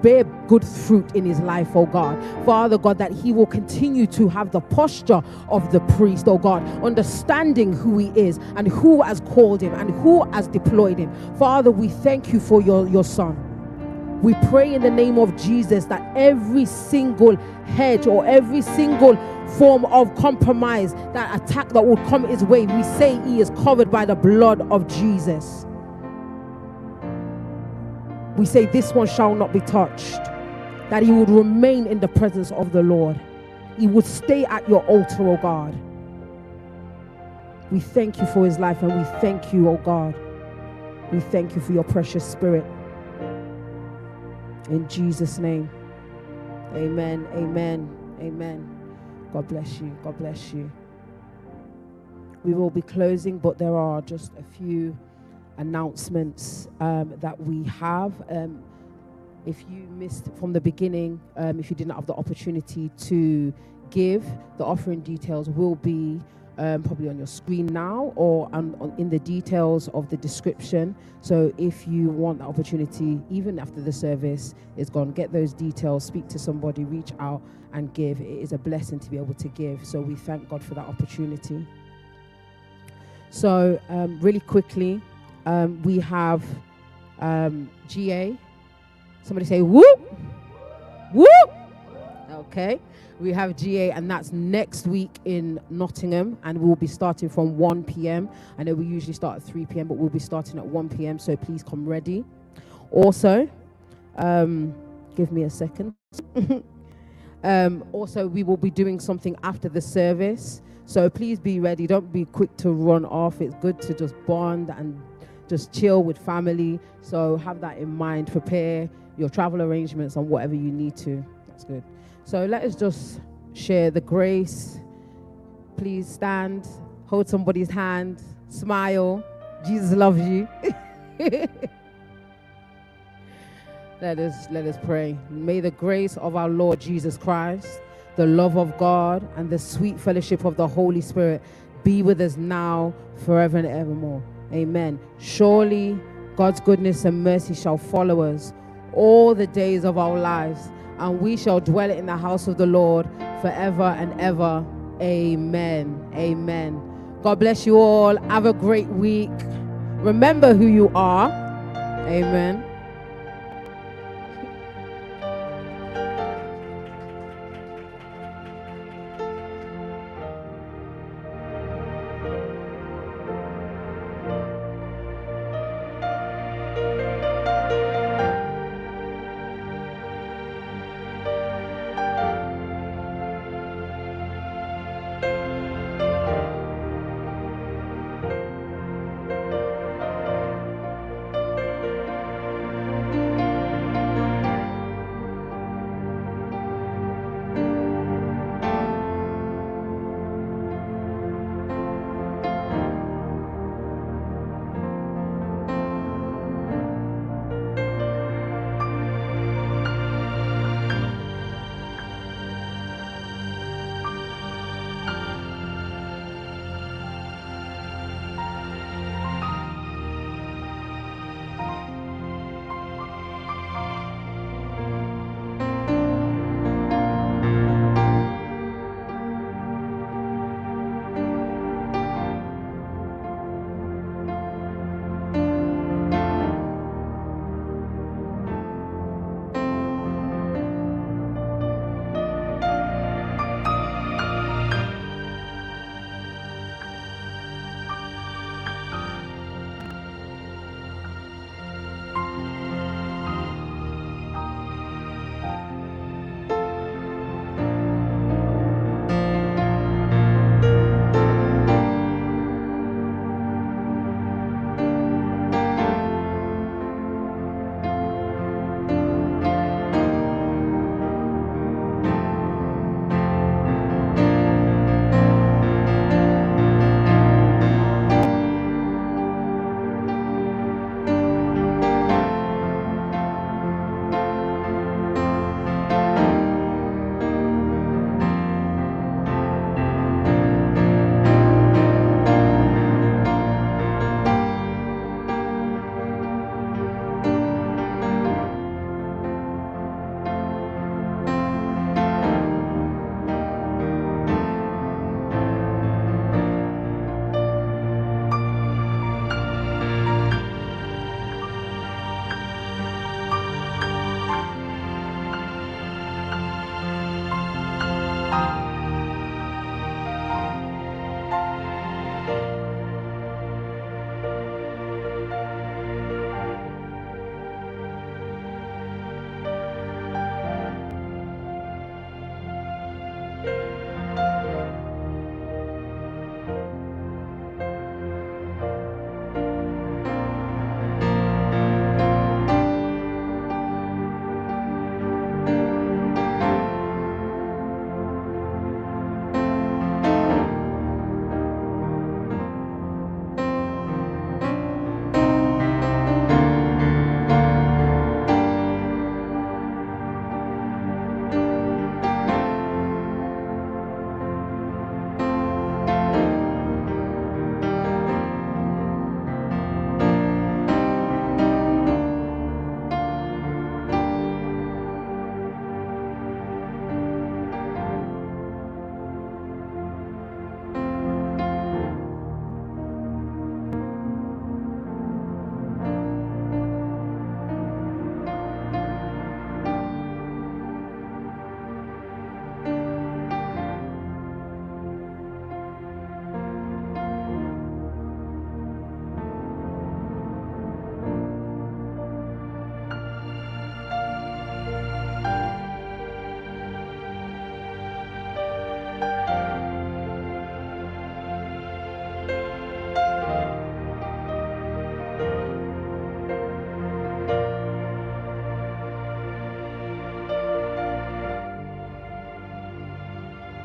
Speaker 7: bear good fruit in his life, oh God. Father God, that he will continue to have the posture of the priest, oh God, understanding who he is and who has called him and who has deployed him. Father, we thank you for your, your son. We pray in the name of Jesus that every single hedge or every single form of compromise, that attack that would come his way, we say he is covered by the blood of Jesus. We say this one shall not be touched, that he would remain in the presence of the Lord. He would stay at your altar, oh God. We thank you for his life and we thank you, oh God. We thank you for your precious spirit. In Jesus' name. Amen. Amen. Amen. God bless you. God bless you. We will be closing, but there are just a few announcements um, that we have. Um, if you missed from the beginning, um, if you didn't have the opportunity to give, the offering details will be um, probably on your screen now or on, on, in the details of the description. So if you want the opportunity, even after the service is gone, get those details, speak to somebody, reach out and give. It is a blessing to be able to give. So we thank God for that opportunity. So um, really quickly, um, we have um, GA. Somebody say whoop, whoop. Okay. We have GA, and that's next week in Nottingham, and we'll be starting from 1 p.m. I know we usually start at 3 p.m., but we'll be starting at 1 p.m., so please come ready. Also, um, give me a second. um, also, we will be doing something after the service, so please be ready. Don't be quick to run off. It's good to just bond and just chill with family. So have that in mind. Prepare your travel arrangements and whatever you need to. That's good. So let us just share the grace. Please stand, hold somebody's hand, smile. Jesus loves you. let us let us pray. May the grace of our Lord Jesus Christ, the love of God, and the sweet fellowship of the Holy Spirit be with us now, forever and evermore. Amen. Surely God's goodness and mercy shall follow us all the days of our lives and we shall dwell in the house of the Lord forever and ever. Amen. Amen. God bless you all. Have a great week. Remember who you are. Amen.